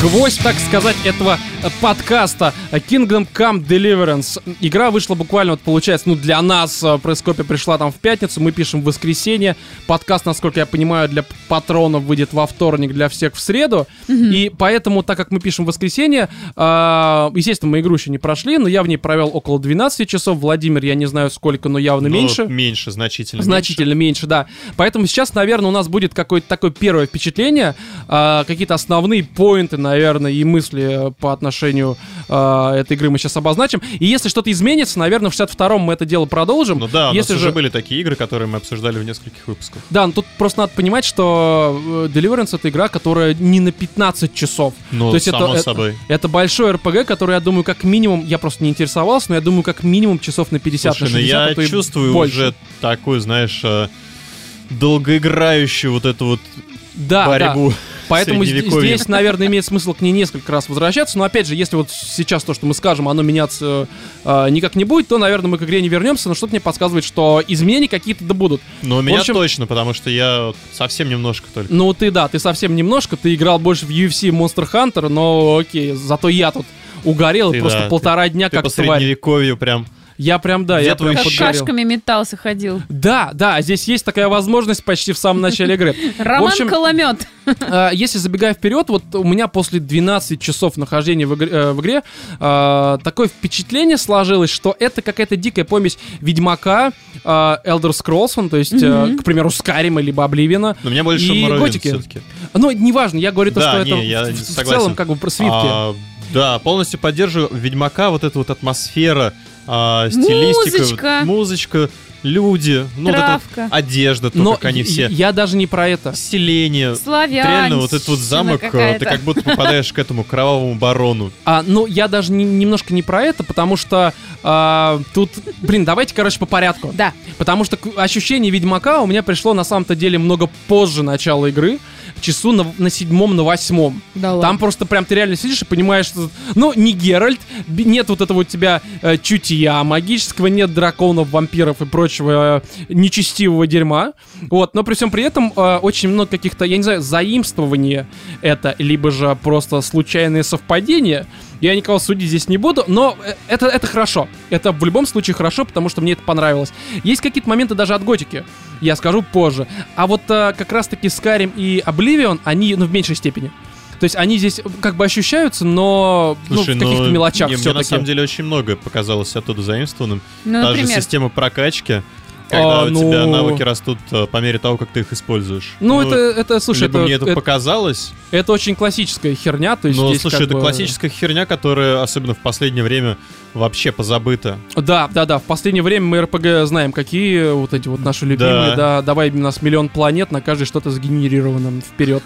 Гвоздь, так сказать, этого э, подкаста Kingdom Come Deliverance. Игра вышла буквально, вот получается, ну для нас, э, Прескопия пришла там в пятницу, мы пишем в воскресенье. Подкаст, насколько я понимаю, для патронов выйдет во вторник, для всех в среду. И поэтому, так как мы пишем в воскресенье, э, естественно, мы игру еще не прошли, но я в ней провел около 12 часов. Владимир, я не знаю сколько, но явно Ну, меньше. Меньше, значительно Значительно меньше, да. Поэтому сейчас, наверное, у нас будет какое-то такое первое впечатление, какие-то основные поинты, наверное, и мысли э, по отношению а, этой игры мы сейчас обозначим. И если что-то изменится, наверное, в 62-м мы это дело продолжим. Ну да, у если нас же... уже были такие игры, которые мы обсуждали в нескольких выпусках. Да, но тут просто надо понимать, что э, Deliverance это игра, которая не на 15 часов. Ну, То есть это- само это- собой. Это большой РПГ, который, я думаю, как минимум, я просто не интересовался, но я думаю, как минимум часов на 50 Слушай, на ну 60, я а чувствую больше. уже такую, знаешь, э, долгоиграющую вот эту вот да, да. Поэтому здесь, наверное, имеет смысл к ней несколько раз возвращаться. Но опять же, если вот сейчас то, что мы скажем, оно меняться э, никак не будет, то, наверное, мы к игре не вернемся. Но что-то мне подсказывает, что изменения какие-то да будут. Но у меня общем- точно, потому что я совсем немножко только. Ну, ты, да, ты совсем немножко, ты играл больше в UFC Monster Hunter, но окей, зато я тут угорел и Ты, просто да, полтора дня Ты как по тварь. средневековью прям Я прям, да, Где я твой прям Как щит? подгорел. кашками метался, ходил. Да, да, здесь есть такая возможность почти в самом начале игры. Роман общем- Коломет. А, Если забегая вперед, вот у меня после 12 часов нахождения в игре, э, в игре, а, такое впечатление сложилось, что это какая-то дикая помесь Ведьмака, Elder Scrolls, ну, то есть, э, к примеру, Скарима либо Обливина. Но меня больше И готики. все-таки. Ну, неважно, я говорю то, Да, что не, это я в, в целом как бы про свитки. А, да, полностью поддерживаю Ведьмака, вот эта вот атмосфера, а, стилистика, Музычка. музычка, люди, ну вот эта вот Травка. одежда, то, Но как они я- все, я даже не про это. селение. Славяне. Реально, вот этот вот замок, э, какая-то. ты как будто попадаешь к этому кровавому барону. А, ну, я даже не- немножко не про это, потому что а, тут, блин, давайте, короче, по порядку. Да. Потому что ощущение Ведьмака у меня пришло на самом-то деле много позже начала игры, часу на, на седьмом, на восьмом. Да Там просто прям ты реально сидишь и понимаешь, что, ну, не Геральт, нет вот этого у тебя э, чутья магического, нет драконов, вампиров и прочего э, нечестивого дерьма. Вот, но при всем при этом э, очень много каких-то, я не знаю, заимствования это, либо же просто случайные совпадения. Я никого судить здесь не буду, но э, это, это хорошо. Это в любом случае хорошо, потому что мне это понравилось. Есть какие-то моменты даже от готики, я скажу позже. А вот э, как раз-таки Skyrim и Oblivion, они, ну, в меньшей степени. То есть они здесь как бы ощущаются, но ну, в Слушай, каких-то ну, мелочах не, мне все-таки. на самом деле очень многое показалось оттуда заимствованным. Ну, Та же например. система прокачки, когда А, у ну- тебя навыки растут э, по мере того, как ты их используешь. Ну, это, это, слушай, либо это, мне это, это, показалось, это очень классическая херня. То есть здесь слушай, это бы- классическая херня, которая, особенно в последнее время, вообще позабыта. Да, да, да. В последнее время мы РПГ знаем, какие вот эти вот наши любимые. Да, Да. давай у нас миллион планет, на каждой что-то сгенерировано вперед.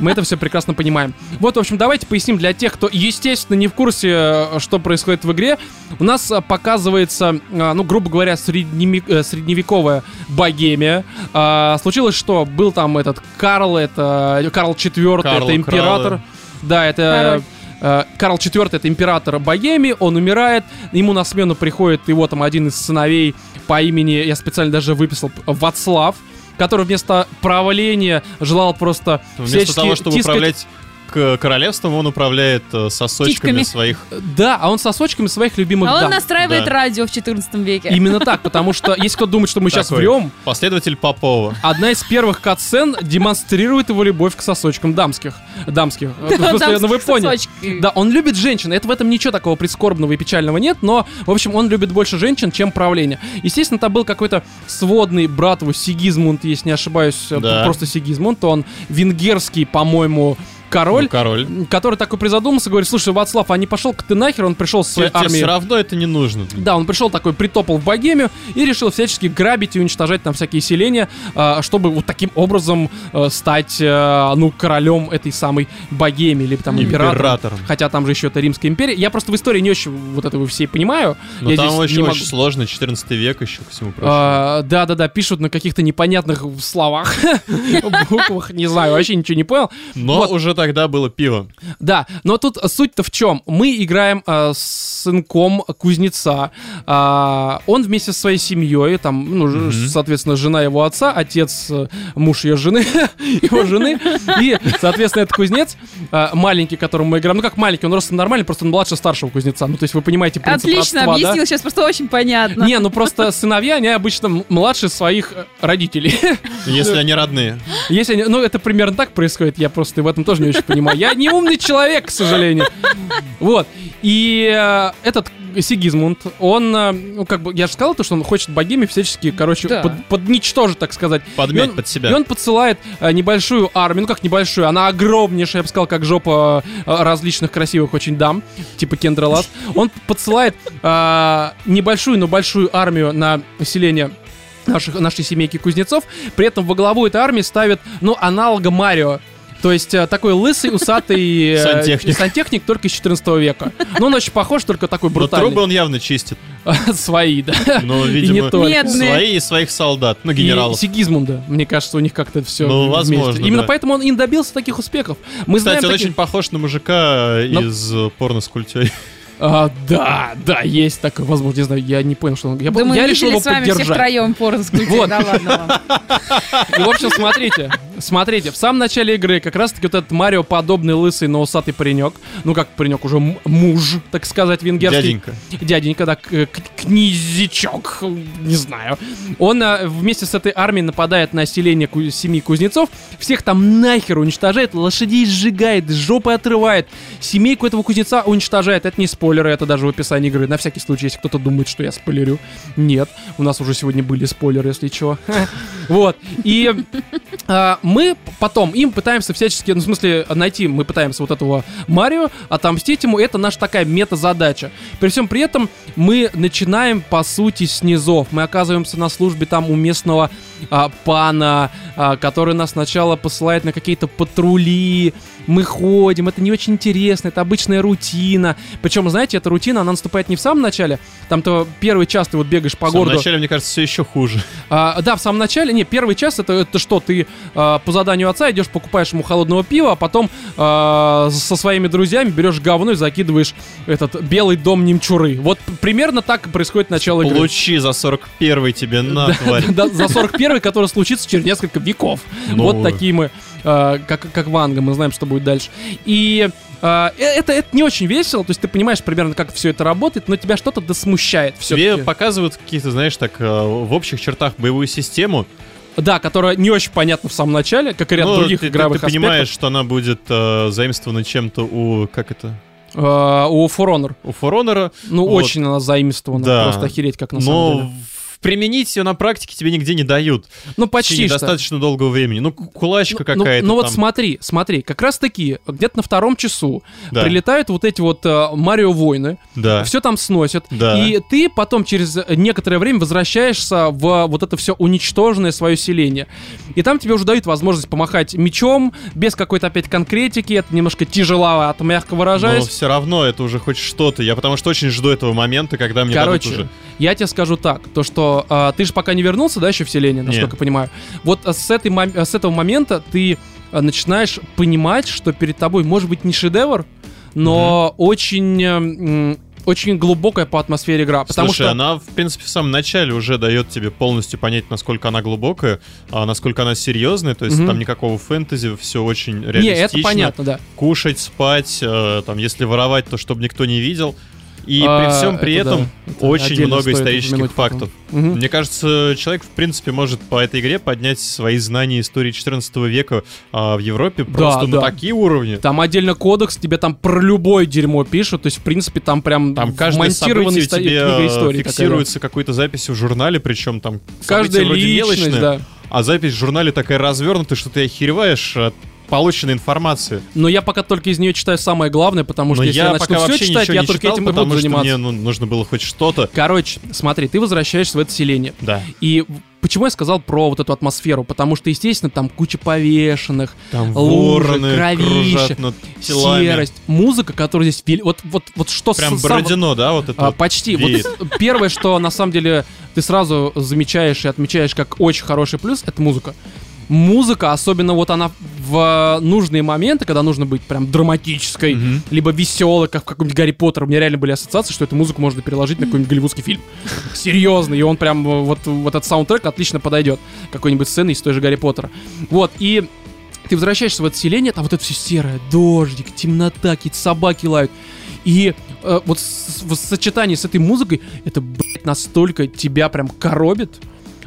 Мы это все прекрасно понимаем. Вот, в общем, давайте поясним для тех, кто, естественно, не в курсе, э, что происходит в игре. У нас э, показывается, э, ну, грубо говоря, средневековая богемия. А, Случилось, что был там этот Карл, это Карл IV, Карл, это император. Кралы. Да, это э, Карл IV это император Богемии, он умирает, ему на смену приходит его там один из сыновей по имени, я специально даже выписал, Вацлав, который вместо правления желал просто Вместо всячески того, чтобы тискать- управлять королевством, он управляет э, сосочками Птичками. своих. Да, а он сосочками своих любимых А он дам. настраивает Да. радио в 14 веке. Именно так, потому что если кто думает, что мы сейчас врем, Последователь Попова. одна из первых катсцен демонстрирует его любовь к сосочкам дамских. Дамских. *laughs* Ну вы с поняли. Да, он любит женщин. Это в этом ничего такого прискорбного и печального нет, но, в общем, он любит больше женщин, чем правление. Естественно, там был какой-то сводный брат его Сигизмунд, если не ошибаюсь, э, Да. просто Сигизмунд, он венгерский, по-моему, король. Ну, король. Который такой призадумался, говорит, слушай, Вацлав, а не пошел к ты нахер, он пришел со своей Тебе, армией. все равно это не нужно. Да, он пришел такой, притопал в Богемию и решил всячески грабить и уничтожать там всякие селения, а, чтобы вот таким образом э, стать, э, ну, королем этой самой Богемии, или там императором. Императором. Хотя там же еще это Римская империя. Я просто в истории не очень вот этого все понимаю. Но Я там очень, не очень могу- сложно, 14 век еще ко всему прочему. А, Да-да-да, пишут на каких-то непонятных словах, *laughs* буквах, не знаю, вообще ничего не понял. Но уже тогда было пиво. Да, но тут суть-то в чем? Мы играем э, с сынком кузнеца. А, он вместе со своей семьей, там, ну, Мгм. соответственно, жена его отца, отец, э, муж ее жены, *laughs* его жены, и, соответственно, этот кузнец, э, маленький, которому мы играем, ну как маленький, он просто нормальный, просто он младше старшего кузнеца. Ну, то есть вы понимаете принцип Отлично родства, да? объяснил, сейчас просто очень понятно. Не, ну просто сыновья, они обычно младше своих э, родителей. Если они родные. Если они, ну, это примерно так происходит, я просто в этом тоже не очень понимаю. Я не умный человек, к сожалению. Вот. И э, этот Сигизмунд, он, э, ну, как бы, я же сказал то, что он хочет богеми всячески, короче, Да. под- подничтожить, так сказать. Подмять И он- под себя. И он подсылает э, небольшую армию, ну как небольшую, она огромнейшая, я бы сказал, как жопа э, различных красивых очень дам, типа Кендра Ласт. Он подсылает э, небольшую, но большую армию на население наших, нашей семейки кузнецов. При этом во главу этой армии ставит, ну, аналога Марио. То есть э, такой лысый, усатый э, Сантехник. сантехник только из 14 века. Но он очень похож, только такой Но брутальный. трубы он явно чистит. *laughs* Свои, да. Но, И не видимо. Медные. свои и своих солдат. Ну, И генералов. Сигизмунда. Мне кажется, у них как-то все Ну, возможно, Именно да. поэтому он и добился таких успехов. Мы Кстати, знаем он таких- очень похож на мужика Но- из э, порно с культей. А, да, да, есть такое, возможно, не знаю, я не понял, что он... Я, Да по- мы я решил его с вами все поддержать. втроем порно с культурой, Вот. да ладно вам. И, в общем, смотрите, Смотрите, в самом начале игры как раз-таки вот этот Марио подобный лысый, но усатый паренек, ну как паренек, уже муж, так сказать, венгерский. Дяденька. Дяденька, да, князичок, не знаю. Он а, вместе с этой армией нападает на селение семьи кузнецов, всех там нахер уничтожает, лошадей сжигает, жопы отрывает, семейку этого кузнеца уничтожает. Это не спойлеры, это даже в описании игры. На всякий случай, если кто-то думает, что я спойлерю. Нет, у нас уже сегодня были спойлеры, если чего. *laughs* Вот. И а, мы потом им пытаемся всячески, ну, в смысле, найти, мы пытаемся вот этого Марио, отомстить ему, это наша такая мета-задача. При всем при этом мы начинаем, по сути, с низов. Мы оказываемся на службе там у местного а, пана, а, который нас сначала посылает на какие-то патрули, мы ходим, это не очень интересно, это обычная рутина. Причем, знаете, эта рутина, она наступает не в самом начале, там-то первый час ты вот бегаешь по В самом городу. начале, мне кажется, все еще хуже. А, да, в самом начале, не, первый час это, это что, ты а, по заданию отца идешь, покупаешь ему холодного пива, а потом а, со своими друзьями берешь говно и закидываешь этот белый дом немчуры. Вот примерно так происходит начало игры. Получи за 41 тебе на, тварь. Да, за 41 который случится через несколько веков. Ну. Вот такие мы, а, как, как Ванга, мы знаем, что будет дальше. И а, э- это, это не очень весело, то есть ты понимаешь примерно, как все это работает, но тебя что-то досмущает все Тебе показывают какие-то, знаешь, так, э, в общих чертах боевую систему. Да, которая не очень понятна в самом начале, как и ряд Ну, других ты, ты- игровых ты понимаешь, что она будет э, заимствована чем-то у, как это. А, у For Honor. у For Ну, Вот. очень она заимствована, Да. просто охереть, как на самом но деле. Применить ее на практике тебе нигде не дают. Ну, почти что. достаточно долгого времени. Ну, ку- кулачка Ну, ну, какая-то ну вот там. смотри, смотри, как раз таки где-то на втором часу Да. прилетают вот эти вот э, Марио войны, Да. все там сносят, Да. и ты потом через некоторое время возвращаешься в вот это все уничтоженное свое селение. И там тебе уже дают возможность помахать мечом, без какой-то опять конкретики, это немножко тяжеловато, мягко Но выражаясь. все равно это уже хоть что-то. Я потому что очень жду этого момента, когда мне Короче, дадут уже. Я тебе скажу так, то что а, ты же пока не вернулся, да, еще в селение, насколько Нет. понимаю. Вот а, с, этой, с этого момента ты а, начинаешь понимать, что перед тобой может быть не шедевр, но очень, м, очень глубокая по атмосфере игра. Потому Слушай, что она, в принципе, в самом начале уже дает тебе полностью понять, насколько она глубокая, а насколько она серьезная, то есть Мгм. там никакого фэнтези, все очень не, реалистично. это понятно, да. Кушать, спать, э, там, если воровать, то чтобы никто не видел. И А, при всем при это этом да, это очень много исторических фактов. Мгм. Мне кажется, человек, в принципе, может по этой игре поднять свои знания истории 14 века а, в Европе просто да. на такие уровни. Там отдельно кодекс, тебе там про любое дерьмо пишут, то есть, в принципе, там прям Там каждое событие стоит тебе истории. да. фиксируется какой-то записью в журнале, причем там Каждая личность, мелочное, да. а запись в журнале такая развернутая, что ты охереваешь от полученной информации. Но я пока только из нее читаю самое главное, потому что Но если я, я начну все читать, я только читал, этим и буду что заниматься. мне ну, нужно было хоть что-то. Короче, смотри, ты возвращаешься в это селение. Да. И почему я сказал про вот эту атмосферу? Потому что, естественно, там куча повешенных, Там Лужи, вороны кровища, серость, музыка, которая здесь... Вот, вот, вот что с- Прям сам- Бородино, да, вот это А, вот почти. веет. Вот *laughs* первое, что на самом деле ты сразу замечаешь и отмечаешь как очень хороший плюс, это музыка. Музыка, особенно вот она в нужные моменты, когда нужно быть прям драматической, Мгм. либо веселой, как в каком-нибудь Гарри Поттер. У меня реально были ассоциации, что эту музыку можно переложить на какой-нибудь голливудский фильм. *laughs* Серьезно, и он прям э, вот, вот этот саундтрек отлично подойдет. Какой-нибудь сцены из той же Гарри Поттера. Вот, и ты возвращаешься в это селение, там вот это все серое, дождик, темнота, какие-то собаки лают. И э, вот с- в сочетании с этой музыкой это, блядь, настолько тебя прям коробит.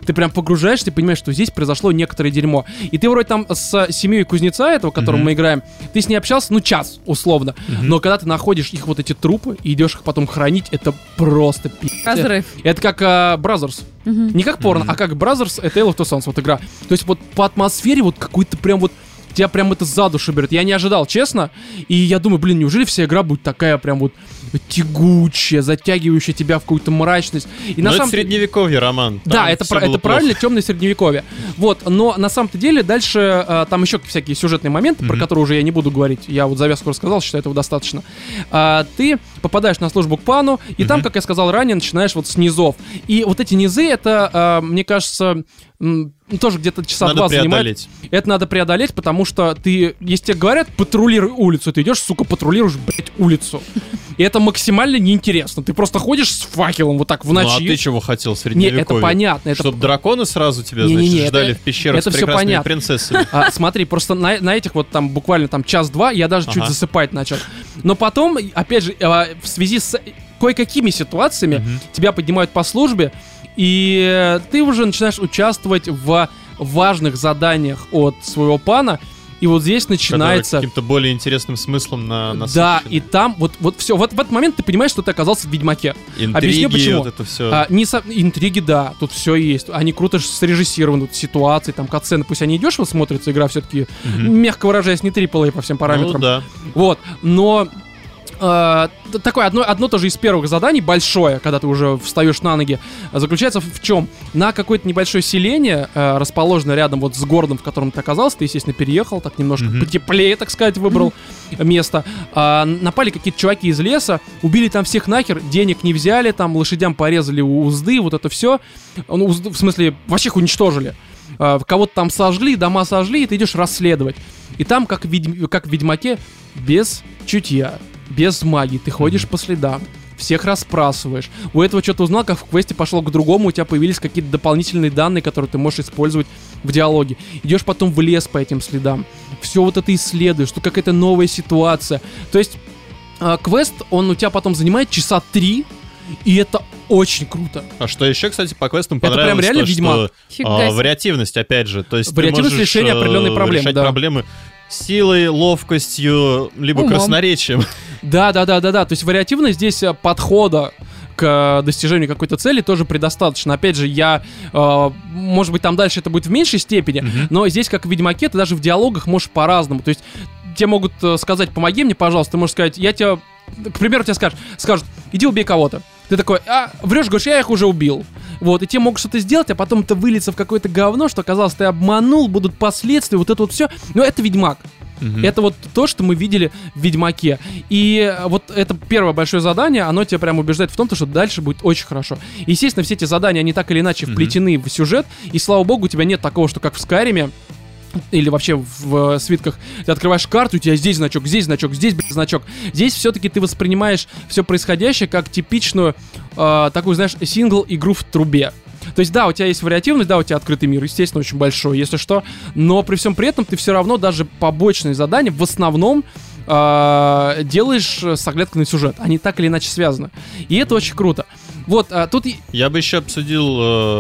Ты прям погружаешься, ты понимаешь, что здесь произошло некоторое дерьмо. И ты вроде там с семьей кузнеца этого, которым Мгм. мы играем, ты с ней общался, ну, час, условно. Но когда ты находишь их вот эти трупы и идешь их потом хранить, это просто пи***. Разрыв. Это как Brothers. Мгм. Не как порно, а как Brothers, это Tale of Two Sons, вот игра. То есть вот по атмосфере вот какой-то прям вот тебя прям это за душу берет. Я не ожидал, честно. И я думаю, блин, неужели вся игра будет такая прям вот тягучая, затягивающая тебя в какую-то мрачность. И Но на это самом средневековье, Роман. да, Там это, всё про- это правильно темное средневековье. Вот, но на самом-то деле дальше э, там еще всякие сюжетные моменты, про Мгм. которые уже я не буду говорить. Я вот завязку рассказал, считаю этого достаточно. А, ты попадаешь на службу к пану, и там, Мгм. как я сказал ранее, начинаешь вот с низов. И вот эти низы, это, э, мне кажется, тоже где-то часа Надо два занимает. Это надо преодолеть, потому что ты, если тебе говорят, патрулируй улицу, ты идешь, сука, патрулируешь, блядь, улицу. И это максимально неинтересно. Ты просто ходишь с факелом вот так в Ну а ночи. ты чего хотел в Не, это понятно. Это Чтоб драконы сразу тебя, Не-не-не, значит, ждали это- в пещерах это с прекрасными понятно. принцессами. А, смотри, просто на, на этих вот там буквально там час-два я даже чуть Ага. засыпать начал. Но потом, опять же, а, в связи с кое-какими ситуациями Мгм. тебя поднимают по службе, и ты уже начинаешь участвовать в важных заданиях от своего пана, и вот здесь начинается... каким-то более интересным смыслом на Да, и там вот, вот все, вот в этот момент ты понимаешь, что ты оказался в Ведьмаке. интриги, объясню, почему. вот это все. А, не со- интриги, да, тут все есть. Они круто срежиссированы, тут ситуации, там, катсцены. Пусть они дешево смотрятся, игра все-таки, мягко выражаясь, не AAA по всем параметрам. Ну да. Вот, но э, такое одно, одно тоже из первых заданий, большое, когда ты уже встаешь на ноги, э, заключается в, чем? На какое-то небольшое селение, э, расположенное рядом вот с городом, в котором ты оказался, ты, естественно, переехал, так немножко Мгм. потеплее, так сказать, выбрал место. А, напали какие-то чуваки из леса, убили там всех нахер, денег не взяли, там лошадям порезали узды, вот это все. Ну, узды, в смысле, вообще их уничтожили. А, кого-то там сожгли, дома сожгли, и ты идешь расследовать. И там, как, в ведьм- как в Ведьмаке, без чутья, без магии, ты ходишь по следам, всех расспрашиваешь. У этого что-то узнал, как в квесте пошел к другому, у тебя появились какие-то дополнительные данные, которые ты можешь использовать в диалоге. Идешь потом в лес по этим следам. Все вот это исследуешь, что какая-то новая ситуация. То есть а, квест, он у тебя потом занимает часа три, и это очень круто. А что еще, кстати, по квестам Это прям понравилось, реально то, что, Ведьмак. Фига а, вариативность, опять же. То есть Вариативность можешь, решения э, определенной проблемы, решать да. проблемы силой, ловкостью, либо Умом. красноречием. Да, да, да, да, да. То есть вариативность здесь э, подхода к э, достижению какой-то цели тоже предостаточно. Опять же, я, э, может быть, там дальше это будет в меньшей степени, Мгм. но здесь, как в Ведьмаке, ты даже в диалогах можешь по-разному. То есть тебе могут э, сказать, помоги мне, пожалуйста, ты можешь сказать, я тебя, к примеру, тебе скажут, скажут, иди убей кого-то. Ты такой, а, врешь, говоришь, я их уже убил. Вот, и тебе могут что-то сделать, а потом это выльется в какое-то говно, что оказалось, ты обманул, будут последствия, вот это вот все. Но это Ведьмак. Мгм. Это вот то, что мы видели в Ведьмаке. И э, вот это первое большое задание, оно тебя прям убеждает в том, то, что дальше будет очень хорошо. Естественно, все эти задания, они так или иначе вплетены в сюжет, и слава богу, у тебя нет такого, что как в Скайриме, или вообще в э, свитках, ты открываешь карту, у тебя здесь значок, здесь значок, здесь блин, значок. Здесь все-таки ты воспринимаешь все происходящее как типичную э, такую, знаешь, сингл игру в трубе. То есть, да, у тебя есть вариативность, да, у тебя открытый мир, естественно, очень большой, если что, но при всем при этом ты все равно даже побочные задания в основном э, делаешь с оглядкой на сюжет. Они так или иначе связаны. И это очень круто. Вот, а, тут Я бы еще обсудил,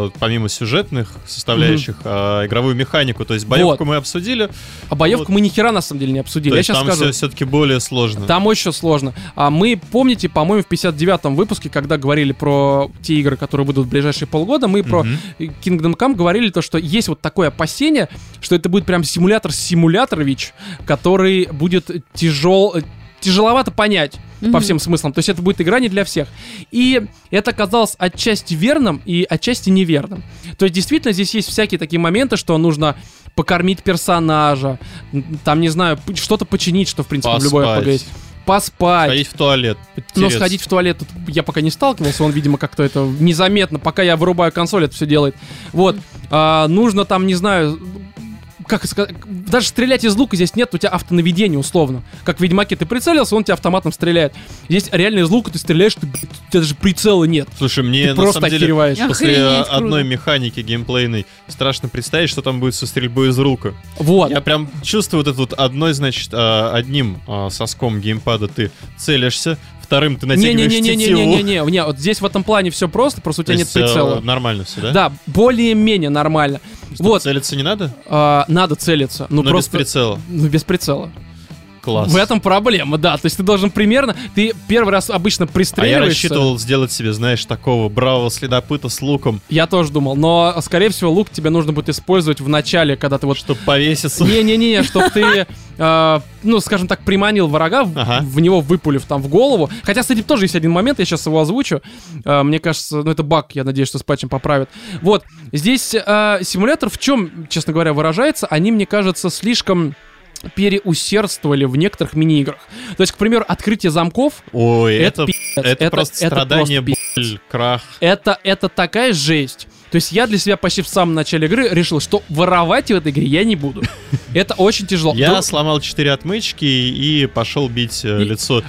э, помимо сюжетных составляющих, э, игровую механику. То есть боевку мы обсудили, а боевку Вот. мы ни хера на самом деле не обсудили. то Я сейчас там скажу. все, все-таки более сложно. Там очень сложно. А мы, помните, по-моему, в 59-м выпуске, когда говорили про те игры, которые будут в ближайшие полгода, мы про Мгм. Kingdom Come говорили то, что есть вот такое опасение, что это будет прям симулятор симуляторович, который будет тяжел, тяжеловато понять по Мгм. всем смыслам. То есть это будет игра не для всех. И это казалось отчасти верным и отчасти неверным. То есть действительно здесь есть всякие такие моменты, что нужно покормить персонажа, там, не знаю, что-то починить, что, в принципе, в любой Поспать. RPG есть. Поспать. Ходить в туалет. Но подтереться. сходить в туалет тут я пока не сталкивался, он, видимо, как-то это незаметно, пока я вырубаю консоль, это все делает. Вот. А, нужно там, не знаю, как сказать, даже стрелять из лука здесь нет, у тебя автонаведение условно. Как в Ведьмаке ты прицелился, он тебя автоматом стреляет. Здесь реально из лука ты стреляешь, ты, у тебя даже прицела нет. Слушай, мне ты на просто самом деле охереваешь. после Охренеть, круто. одной механики геймплейной страшно представить, что там будет со стрельбой из рука. Вот. Я прям чувствую вот это вот одной, значит, а, одним а, соском геймпада ты целишься, вторым ты натягиваешь тетиву. Не-не-не-не-не-не-не, не, вот здесь в этом плане все просто, просто у тебя нет а, прицела. Нормально все, да? Да, более-менее нормально. Вот, Целиться не надо? а, надо целиться. Ну, просто... без прицела. Ну, без прицела. Класс. В этом проблема, да. То есть ты должен примерно... Ты первый раз обычно А я пристреливаешься. рассчитывал сделать себе, знаешь, такого бравого следопыта с луком, Я тоже думал, но, скорее всего, лук тебе нужно будет использовать в начале, когда ты вот... чтобы повеситься. Не-не-не, *laughs* чтобы ты, э, ну, скажем так, приманил врага, в, Ага. в него выпулив там в голову. Хотя с этим тоже есть один момент, я сейчас его озвучу. Э, мне кажется, ну, это баг, я надеюсь, что с патчем поправят. Вот, здесь э, симулятор в чем, честно говоря, выражается? Они, мне кажется, слишком переусердствовали в некоторых мини-играх. То есть, к примеру, открытие замков Ой, Это это, это, это- просто это страдание, просто боль, крах. это, это такая жесть. То есть я для себя почти в самом начале игры решил, что воровать в этой игре я не буду. *laughs* Это очень тяжело. Я сломал четыре отмычки и пошел бить э, лицо.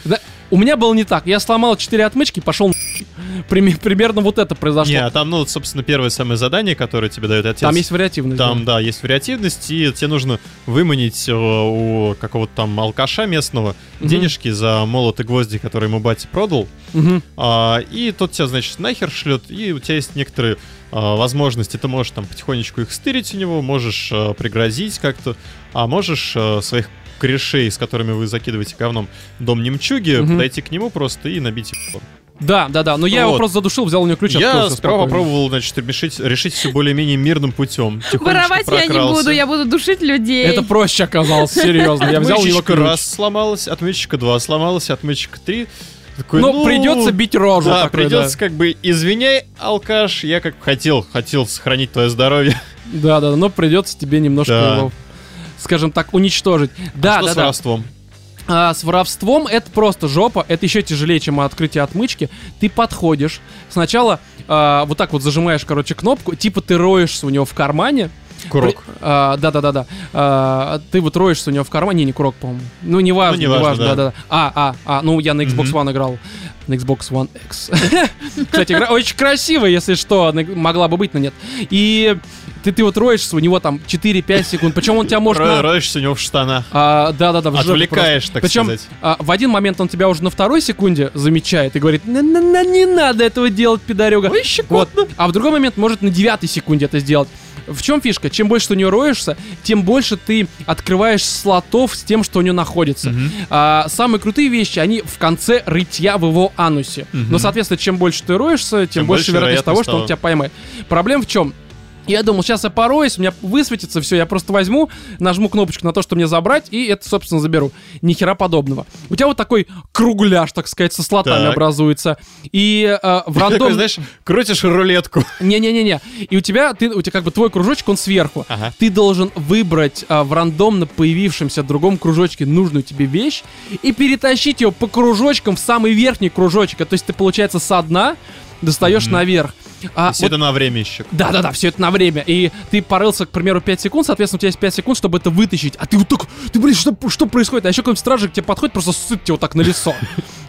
Да. У меня было не так. Я сломал 4 отмычки, пошел *laughs* Примерно вот это произошло. Не, а там, ну, собственно, первое самое задание, которое тебе дает отец. Там есть вариативность. Там, да, есть вариативность, и тебе нужно выманить э, у какого-то там алкаша местного Мгм. денежки за молот и гвозди, которые ему батя продал. Мгм. А, и тот тебя, значит, нахер шлет, и у тебя есть некоторые а, возможности. Ты можешь там потихонечку их стырить у него, можешь а, пригрозить как-то, а можешь а, своих корешей, с которыми вы закидываете говном дом немчуги, Мгм. подойти к нему просто и набить его. Да, да, да. Но я его просто задушил, взял у него ключ, Я сперва спокойно. попробовал, значит, решить, решить все более-менее мирным путем. Воровать я не буду, я буду душить людей. Это проще оказалось, серьезно. Я взял у него ключ. раз сломалась, отмычка два сломалась, отмычка три. Такой, Ну, придется бить рожу. Да, такой, придется как бы, извиняй, алкаш, я как хотел, хотел сохранить твое здоровье. Да, да, но придется тебе немножко Да. его, скажем так, уничтожить. Да, Что да, с да. воровством? А, с воровством это просто жопа, это еще тяжелее, чем открытие отмычки. Ты подходишь, сначала а, вот так вот зажимаешь, короче, кнопку, типа ты роешься у него в кармане. Курок. При- а, Да-да-да-да. А, Ты вот роешься у него в кармане, не, не курок, по-моему. Ну, неважно, Ну, неважно, неважно, да. да-да. А, а, а, ну, я на Xbox Мгм. One играл. На Xbox One X. *laughs* Кстати, игра очень красивая, если что, могла бы быть, но нет. И ты, ты вот роешься, у него там 4-5 секунд, причем он тебя может... Ро- на- Роешься у него в штанах. а, да-да-да, в жопе Отвлекаешь, просто. так Причем, сказать. а, в один момент он тебя уже на второй секунде замечает и говорит, «На-на-на, не надо этого делать, пидорюга. Вот. А в другой момент может на девятой секунде это сделать. В чем фишка? Чем больше ты у него роешься, тем больше ты открываешь слотов с тем, что у него находится. Мгм. А, самые крутые вещи, они в конце рытья в его анусе. Мгм. Но, соответственно, чем больше ты роешься, тем, Тем больше вероятность того, что он тебя поймает. Проблема в чем? Я думал, сейчас я пороюсь, у меня высветится все, я просто возьму, нажму кнопочку на то, что мне забрать, и это, собственно, заберу. Ни хера подобного. У тебя вот такой кругляш, так сказать, со слотами Так. образуется. И э, в *laughs* Такой, рандом... знаешь, крутишь рулетку. *laughs* Не-не-не-не. И у тебя, ты, у тебя как бы твой кружочек, он сверху. Ага. Ты должен выбрать а, в рандомно появившемся другом кружочке нужную тебе вещь и перетащить ее по кружочкам в самый верхний кружочек. То есть ты, получается, со дна достаешь Мгм. наверх. А, Все вот- это на время еще. да-да-да, все это на время. И ты порылся, к примеру, 5 секунд, соответственно, у тебя есть 5 секунд, чтобы это вытащить. А ты вот так, ты, блин, что, что происходит? А еще какой-нибудь стражик к тебе подходит, просто ссыт тебе вот так на лицо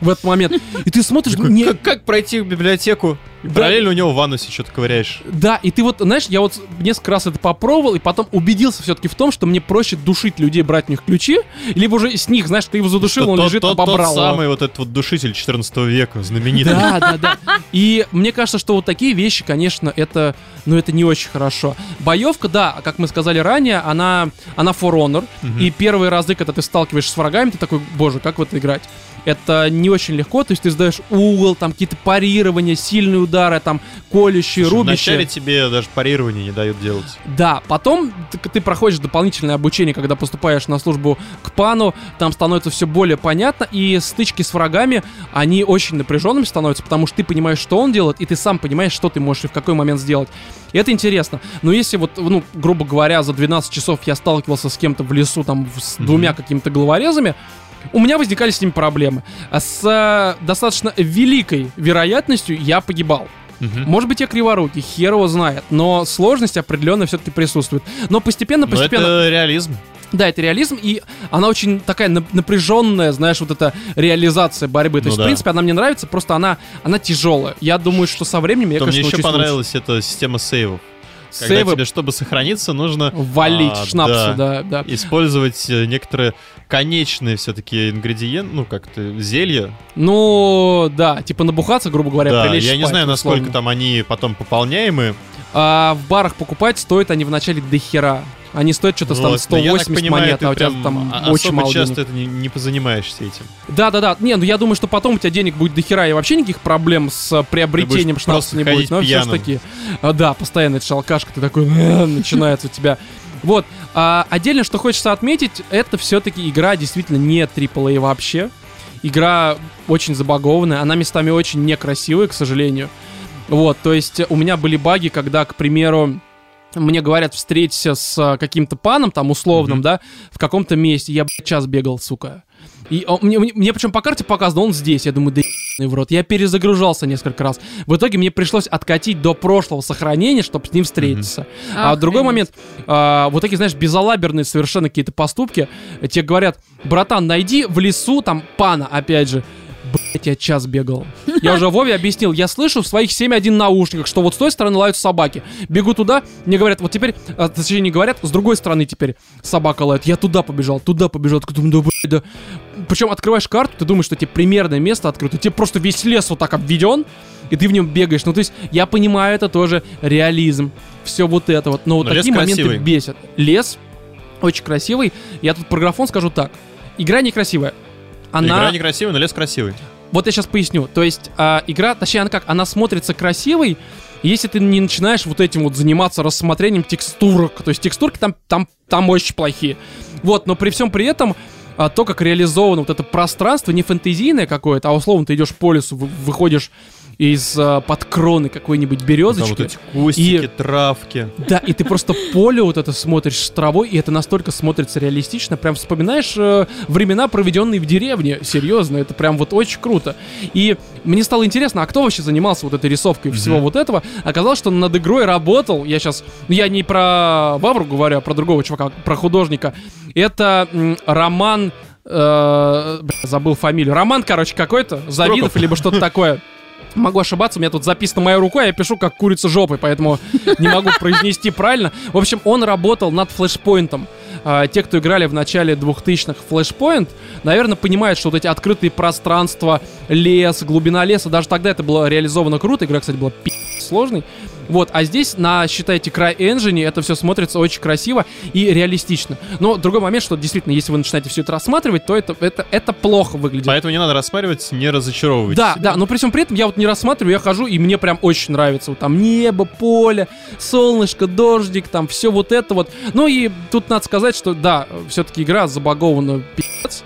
в этот момент. И ты смотришь, ну, не, Как, как пройти в библиотеку? И Да. параллельно у него в анусе что-то ковыряешь. Да, и ты вот, знаешь, я вот несколько раз это попробовал, и потом убедился все-таки в том, что мне проще душить людей, брать у них ключи, либо уже с них, знаешь, ты его задушил, Что он тот, лежит, тот, обобрал тот самый вот этот вот душитель 14 века, знаменитый. Да, да, да. И мне кажется, что вот такие вещи, конечно, это, ну, это не очень хорошо. Боевка, да, как мы сказали ранее, она, она For Honor. Мгм. И первые разы, когда ты сталкиваешься с врагами, ты такой, боже, как в это играть? Это не очень легко, то есть ты сдаешь угол, там какие-то парирования, сильные удары, там колющие, Слушай, рубящие. Вначале тебе даже парирование не дают делать. Да, потом ты, ты проходишь дополнительное обучение, когда поступаешь на службу к пану, там становится все более понятно, и стычки с врагами, они очень напряженными становятся, потому что ты понимаешь, что он делает, и ты сам понимаешь, что ты можешь и в какой момент сделать. И это интересно. Но если вот, ну, грубо говоря, за 12 часов я сталкивался с кем-то в лесу, там, с Мгм. двумя какими-то головорезами, у меня возникали с ними проблемы. С э, достаточно великой вероятностью я погибал. Мгм. Может быть, я криворукий, хер его знает, но сложность определенно все-таки присутствует. Но постепенно, Но постепенно... это реализм. Да, это реализм, и она очень такая напряженная, знаешь, вот эта реализация борьбы. То Ну есть, да. в принципе, она мне нравится, просто она, она тяжелая. Я думаю, что со временем я, То мне конечно, еще научусь лучше. понравилась эта система сейвов. Когда Сейвы тебе, чтобы сохраниться, нужно валить а, шнапсы, да, да. использовать э, некоторые конечные все-таки ингредиенты, ну как-то зелья. Ну, да, типа набухаться, грубо говоря, Да, прилечь я не знаю, насколько условно. там они потом пополняемые. А в барах покупать стоят они вначале до хера. Они стоят что-то там Вот, я так 180 понимаю, монет, а у тебя там а- очень мало часто денег. это не, не позанимаешься этим. Да, да, да. Не, ну я думаю, что потом у тебя денег будет до хера и вообще никаких проблем с э, приобретением шнапса не будет. Но все ж таки. а, да, постоянно это шалкашка, ты такой «Э», начинается у тебя. Вот. А, отдельно, что хочется отметить, это все-таки игра действительно не AAA вообще. Игра очень забагованная, она местами очень некрасивая, к сожалению. Вот, то есть у меня были баги, когда, к примеру, мне говорят, встреться с а, каким-то паном, там, условным, Мгм. да, в каком-то месте. Я, блядь, час бегал, сука. И он- мне, мне, мне причем по карте показано, он здесь. Я думаю, да ебаный в рот. Я перезагружался несколько раз. В итоге мне пришлось откатить до прошлого сохранения, чтобы с ним встретиться. А в другой момент, а, вот такие, знаешь, безалаберные совершенно какие-то поступки. Тебе говорят, братан, найди в лесу там пана, опять же. Блять, я час бегал. *laughs* Я уже Вове объяснил, я слышу в своих 7.1 наушниках, что вот с той стороны лают собаки. Бегу туда, мне говорят, вот теперь, а, точнее не говорят, с другой стороны теперь собака лает. Я туда побежал, туда побежал. Такой думаю, да блядь, да. Причем открываешь карту, ты думаешь, что тебе примерное место открыто. Тебе просто весь лес вот так обведен, и ты в нем бегаешь. Ну, то есть, я понимаю, это тоже реализм. Все вот это вот. Но вот Но лес такие моменты красивый. бесят. Лес очень красивый. Я тут про графон скажу так. Игра некрасивая. Она... Игра некрасивая, но лес красивый. Вот я сейчас поясню. То есть а, игра, точнее, она как, она смотрится красивой, если ты не начинаешь вот этим вот заниматься рассмотрением текстурок. То есть текстурки там, там, там очень плохие. Вот, но при всем при этом а, то, как реализовано вот это пространство, не фэнтезийное какое-то, а условно ты идешь по лесу, вы- выходишь из а, кроны какой-нибудь березочки. вот эти кустики, И- травки. Да, и ты просто поле вот это смотришь с травой, и это настолько смотрится реалистично, прям вспоминаешь э, времена, проведенные в деревне. Серьезно, это прям вот очень круто. И мне стало интересно, а кто вообще занимался вот этой рисовкой всего Мгм. вот этого? Оказалось, что над игрой работал, я сейчас, я не про Вавру говорю, а про другого чувака, про художника. Это м, Роман, э, забыл фамилию. Роман, короче, какой-то, Завидов, либо что-то такое. Могу ошибаться, у меня тут записано моей рукой, а я пишу как курица жопой, поэтому не могу произнести правильно. В общем, он работал над флешпоинтом. А, те, кто играли в начале 2000-х в Flashpoint, наверное, понимают, что вот эти открытые пространства, лес, глубина леса, даже тогда это было реализовано круто. Игра, кстати, была пи*** сложной. Вот, а здесь на, считайте, CryEngine это все смотрится очень красиво и реалистично. Но другой момент, что действительно, если вы начинаете все это рассматривать, то это, это, это плохо выглядит. Поэтому не надо рассматривать, не разочаровывайтесь. Да, да, но при всем при этом я вот не рассматриваю, я хожу, и мне прям очень нравится. Вот там небо, поле, солнышко, дождик, там все вот это вот. Ну и тут надо сказать, что да, все-таки игра забагована пи***ц.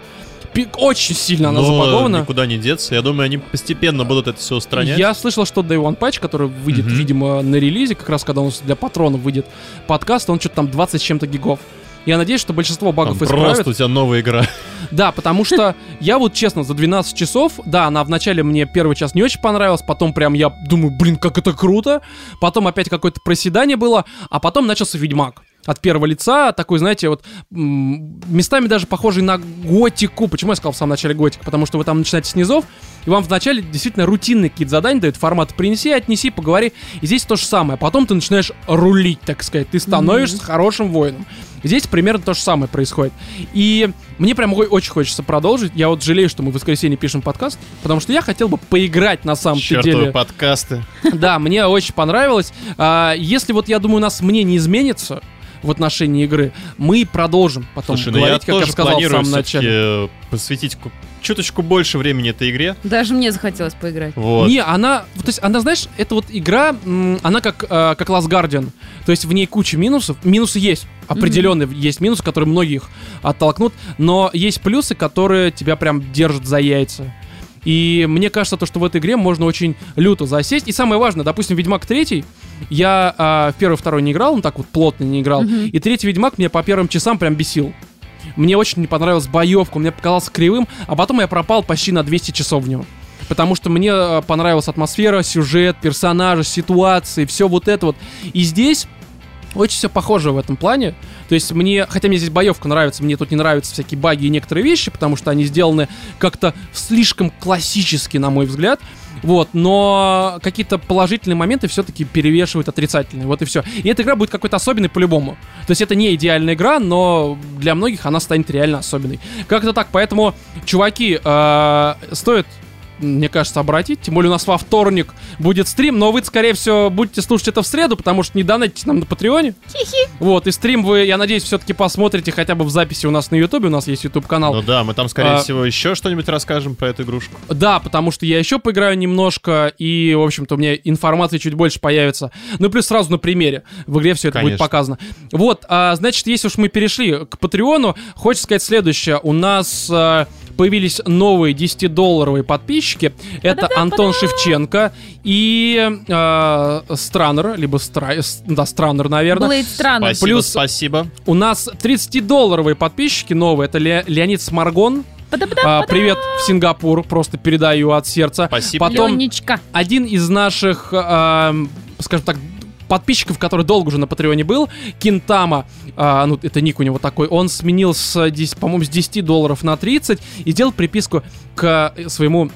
Очень сильно она Но забагована. никуда не деться. Я думаю, они постепенно будут это все устранять. Я слышал, что Day One Patch, который выйдет, Мгм. видимо, на релизе, как раз когда нас для патронов выйдет подкаст, он что-то там 20 с чем-то гигов. Я надеюсь, что большинство Там багов исправят. просто у тебя новая игра. Да, потому что *laughs* я вот честно за 12 часов, да, она вначале мне первый час не очень понравилась, потом прям я думаю, блин, как это круто. Потом опять какое-то проседание было, а потом начался Ведьмак. От первого лица, такой, знаете, вот местами даже похожий на готику. Почему я сказал в самом начале готика? Потому что вы там начинаете с низов, и вам вначале действительно рутинные какие-то задания дают, формат принеси, отнеси, поговори. И здесь то же самое. Потом ты начинаешь рулить, так сказать. Ты становишься хорошим воином. Здесь примерно то же самое происходит. И мне прям очень хочется продолжить. Я вот жалею, что мы в воскресенье пишем подкаст, потому что я хотел бы поиграть на самом Чертовы деле. подкасты. Да, мне очень понравилось. А, если вот я думаю, у нас мнение изменится в отношении игры, мы продолжим потом Слушай, ну я говорить, как я тоже сказал в планирую самом начале. посвятить ку- чуточку больше времени этой игре. Даже мне захотелось поиграть. Вот. Не, она, то есть она, знаешь, это вот игра, она как, э, как Last Guardian. То есть в ней куча минусов. Минусы есть, определенные есть минусы, которые многих оттолкнут, но есть плюсы, которые тебя прям держат за яйца. И мне кажется, то, что в этой игре можно очень люто засесть. И самое важное, допустим, Ведьмак 3, я а, в первый второй не играл, он так вот плотно не играл. Мгм. И третий Ведьмак меня по первым часам прям бесил. Мне очень не понравилась боевка, мне показался кривым, а потом я пропал почти на 200 часов в него. Потому что мне э, понравилась атмосфера, сюжет, персонажи, ситуации, все вот это вот. И здесь очень все похоже в этом плане. То есть мне, хотя мне здесь боевка нравится, мне тут не нравятся всякие баги и некоторые вещи, потому что они сделаны как-то слишком классически, на мой взгляд. Вот, но какие-то положительные моменты все-таки перевешивают отрицательные. Вот и все. И эта игра будет какой-то особенной по-любому. То есть это не идеальная игра, но для многих она станет реально особенной. Как-то так. Поэтому, чуваки, э, стоит мне кажется, обратить. Тем более у нас во вторник будет стрим, но вы, скорее всего, будете слушать это в среду, потому что не донатите нам на Патреоне. Вот, и стрим вы, я надеюсь, все-таки посмотрите хотя бы в записи у нас на Ютубе, у нас есть YouTube-канал. Ну да, мы там, скорее А- всего, еще что-нибудь расскажем про эту игрушку. Да, потому что я еще поиграю немножко, и, в общем-то, у меня информации чуть больше появится. Ну, и плюс сразу на примере. В игре все это будет Конечно. показано. Вот, а, значит, если уж мы перешли к Патреону, хочется сказать следующее. У нас а, появились новые 10-долларовые подписчики. Это Антон Шевченко и а, Странер, либо Стра... с- да, Странер, наверное. Блейд странно. Спасибо, плюс- спасибо. У нас 30-долларовые подписчики новые. Это Ле- Леонид Сморгон. А, привет в Сингапур, просто передаю от сердца. Спасибо. Потом Ленечка. один из наших, эм, скажем так, подписчиков, который долго уже на Патреоне был, Кинтама, а, ну, это ник у него такой, он сменил с, 10, по-моему, с 10 долларов на 30 и сделал приписку к э, своему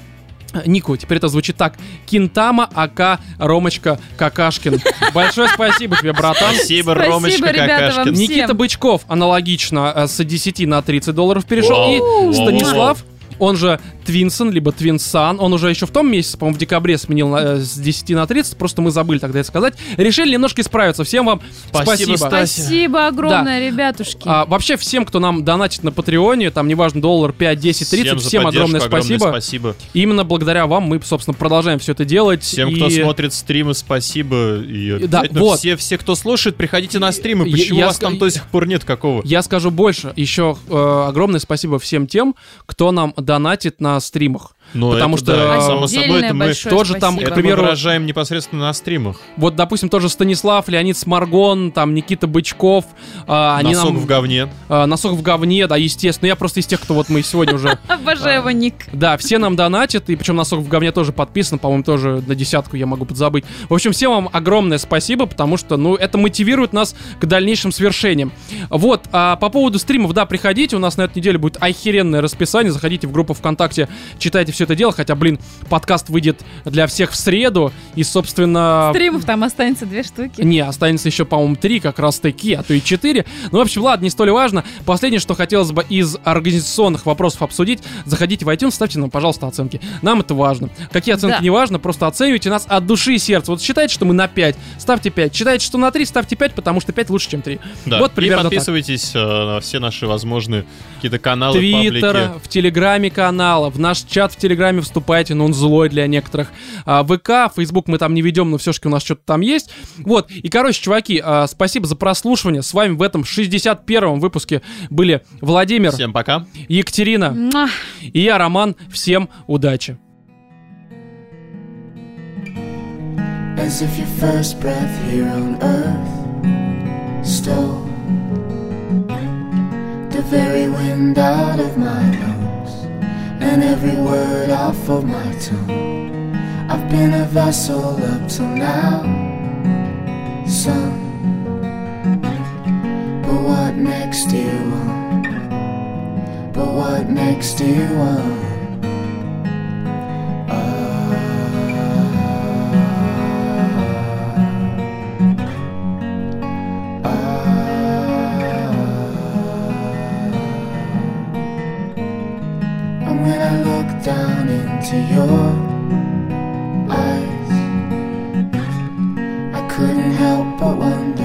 Нику. Теперь это звучит так. Кинтама АК Ромочка Какашкин. *laughs* Большое спасибо тебе, братан. Спасибо, Спасибо, Ромочка ребята, Какашкин. Никита Бычков аналогично э, с 10 на 30 долларов перешел. И. Станислав, он же Твинсон, либо Твинсан, он уже еще в том месяце, по-моему, в декабре сменил э, с 10 на 30, просто мы забыли тогда это сказать. Решили немножко исправиться. Всем вам Спасибо, спасибо. Спасибо огромное, ребятушки. А, вообще всем, кто нам донатит на Патреоне, там неважно, доллар 5, 10, 30, за всем, поддержку огромное спасибо. спасибо. И именно благодаря вам мы, собственно, продолжаем все это делать. Всем, И- кто смотрит стримы, спасибо. И Да, вот. все, все, кто слушает, приходите на стримы. Я- Почему я вас ска- там до сих пор нет какого? Я скажу больше. Еще э, огромное спасибо всем тем, кто нам донатит на стримах. Ну, потому это что, да, а, само собой, это мы, тоже там, спасибо. это к мы примеру, выражаем непосредственно на стримах. Вот, допустим, тоже Станислав, Леонид Сморгон, там Никита Бычков, а, они Носок нам в говне. а, носок в говне, да, естественно. Я просто из тех, кто вот мы сегодня уже. *laughs* Обожаю его ник. Да, все нам донатят, и причем носок в говне тоже подписан, по-моему, тоже на десятку я могу подзабыть. В общем, всем вам огромное спасибо, потому что, ну, это мотивирует нас к дальнейшим свершениям. Вот, а по поводу стримов, да, приходите, у нас на этой неделе будет охеренное расписание, заходите в группу ВКонтакте, читайте все это дело, хотя, блин, подкаст выйдет для всех в среду, и, собственно... Стримов там останется две штуки. Не, останется еще, по-моему, три как раз таки, а то и четыре. Ну, в общем, ладно, не столь важно. Последнее, что хотелось бы из организационных вопросов обсудить, заходите в iTunes, ставьте нам, пожалуйста, оценки. Нам это важно. Какие оценки, Да. не важно, просто оценивайте нас от души и сердца. Вот считайте, что мы на 5, ставьте 5. Считайте, что на 3, ставьте 5, потому что 5 лучше, чем 3. Да. Вот и примерно так. подписывайтесь э, на все наши возможные какие-то каналы, Твиттер, паблики. в Телеграме канала, в наш чат в Телеграме вступайте, но он злой для некоторых. А, ВК, Фейсбук мы там не ведем, но все-таки у нас что-то там есть. Вот, и, короче, чуваки, а, спасибо за прослушивание. С вами в этом 61-м выпуске были Владимир, Всем пока. Екатерина Муа. и я, Роман. Всем удачи! As if your first breath here on earth stole the very wind out of my lungs and every word off of my tongue. I've been a vessel up till now, son. But what next, dear one? But what next, dear one? Down into your eyes, I couldn't help but wonder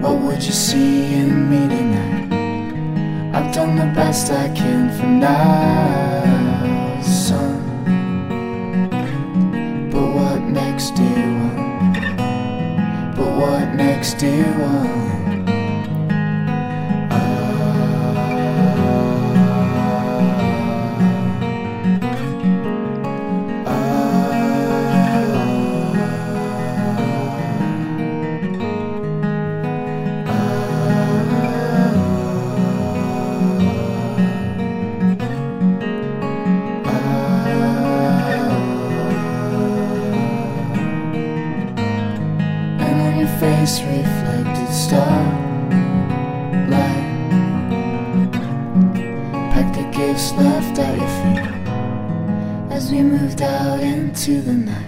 what would you see in me tonight? I've done the best I can for now, son. But what next, dear one? But what next, dear one? Face reflected starlight. Packed the gifts left at your feet as we moved out into the night.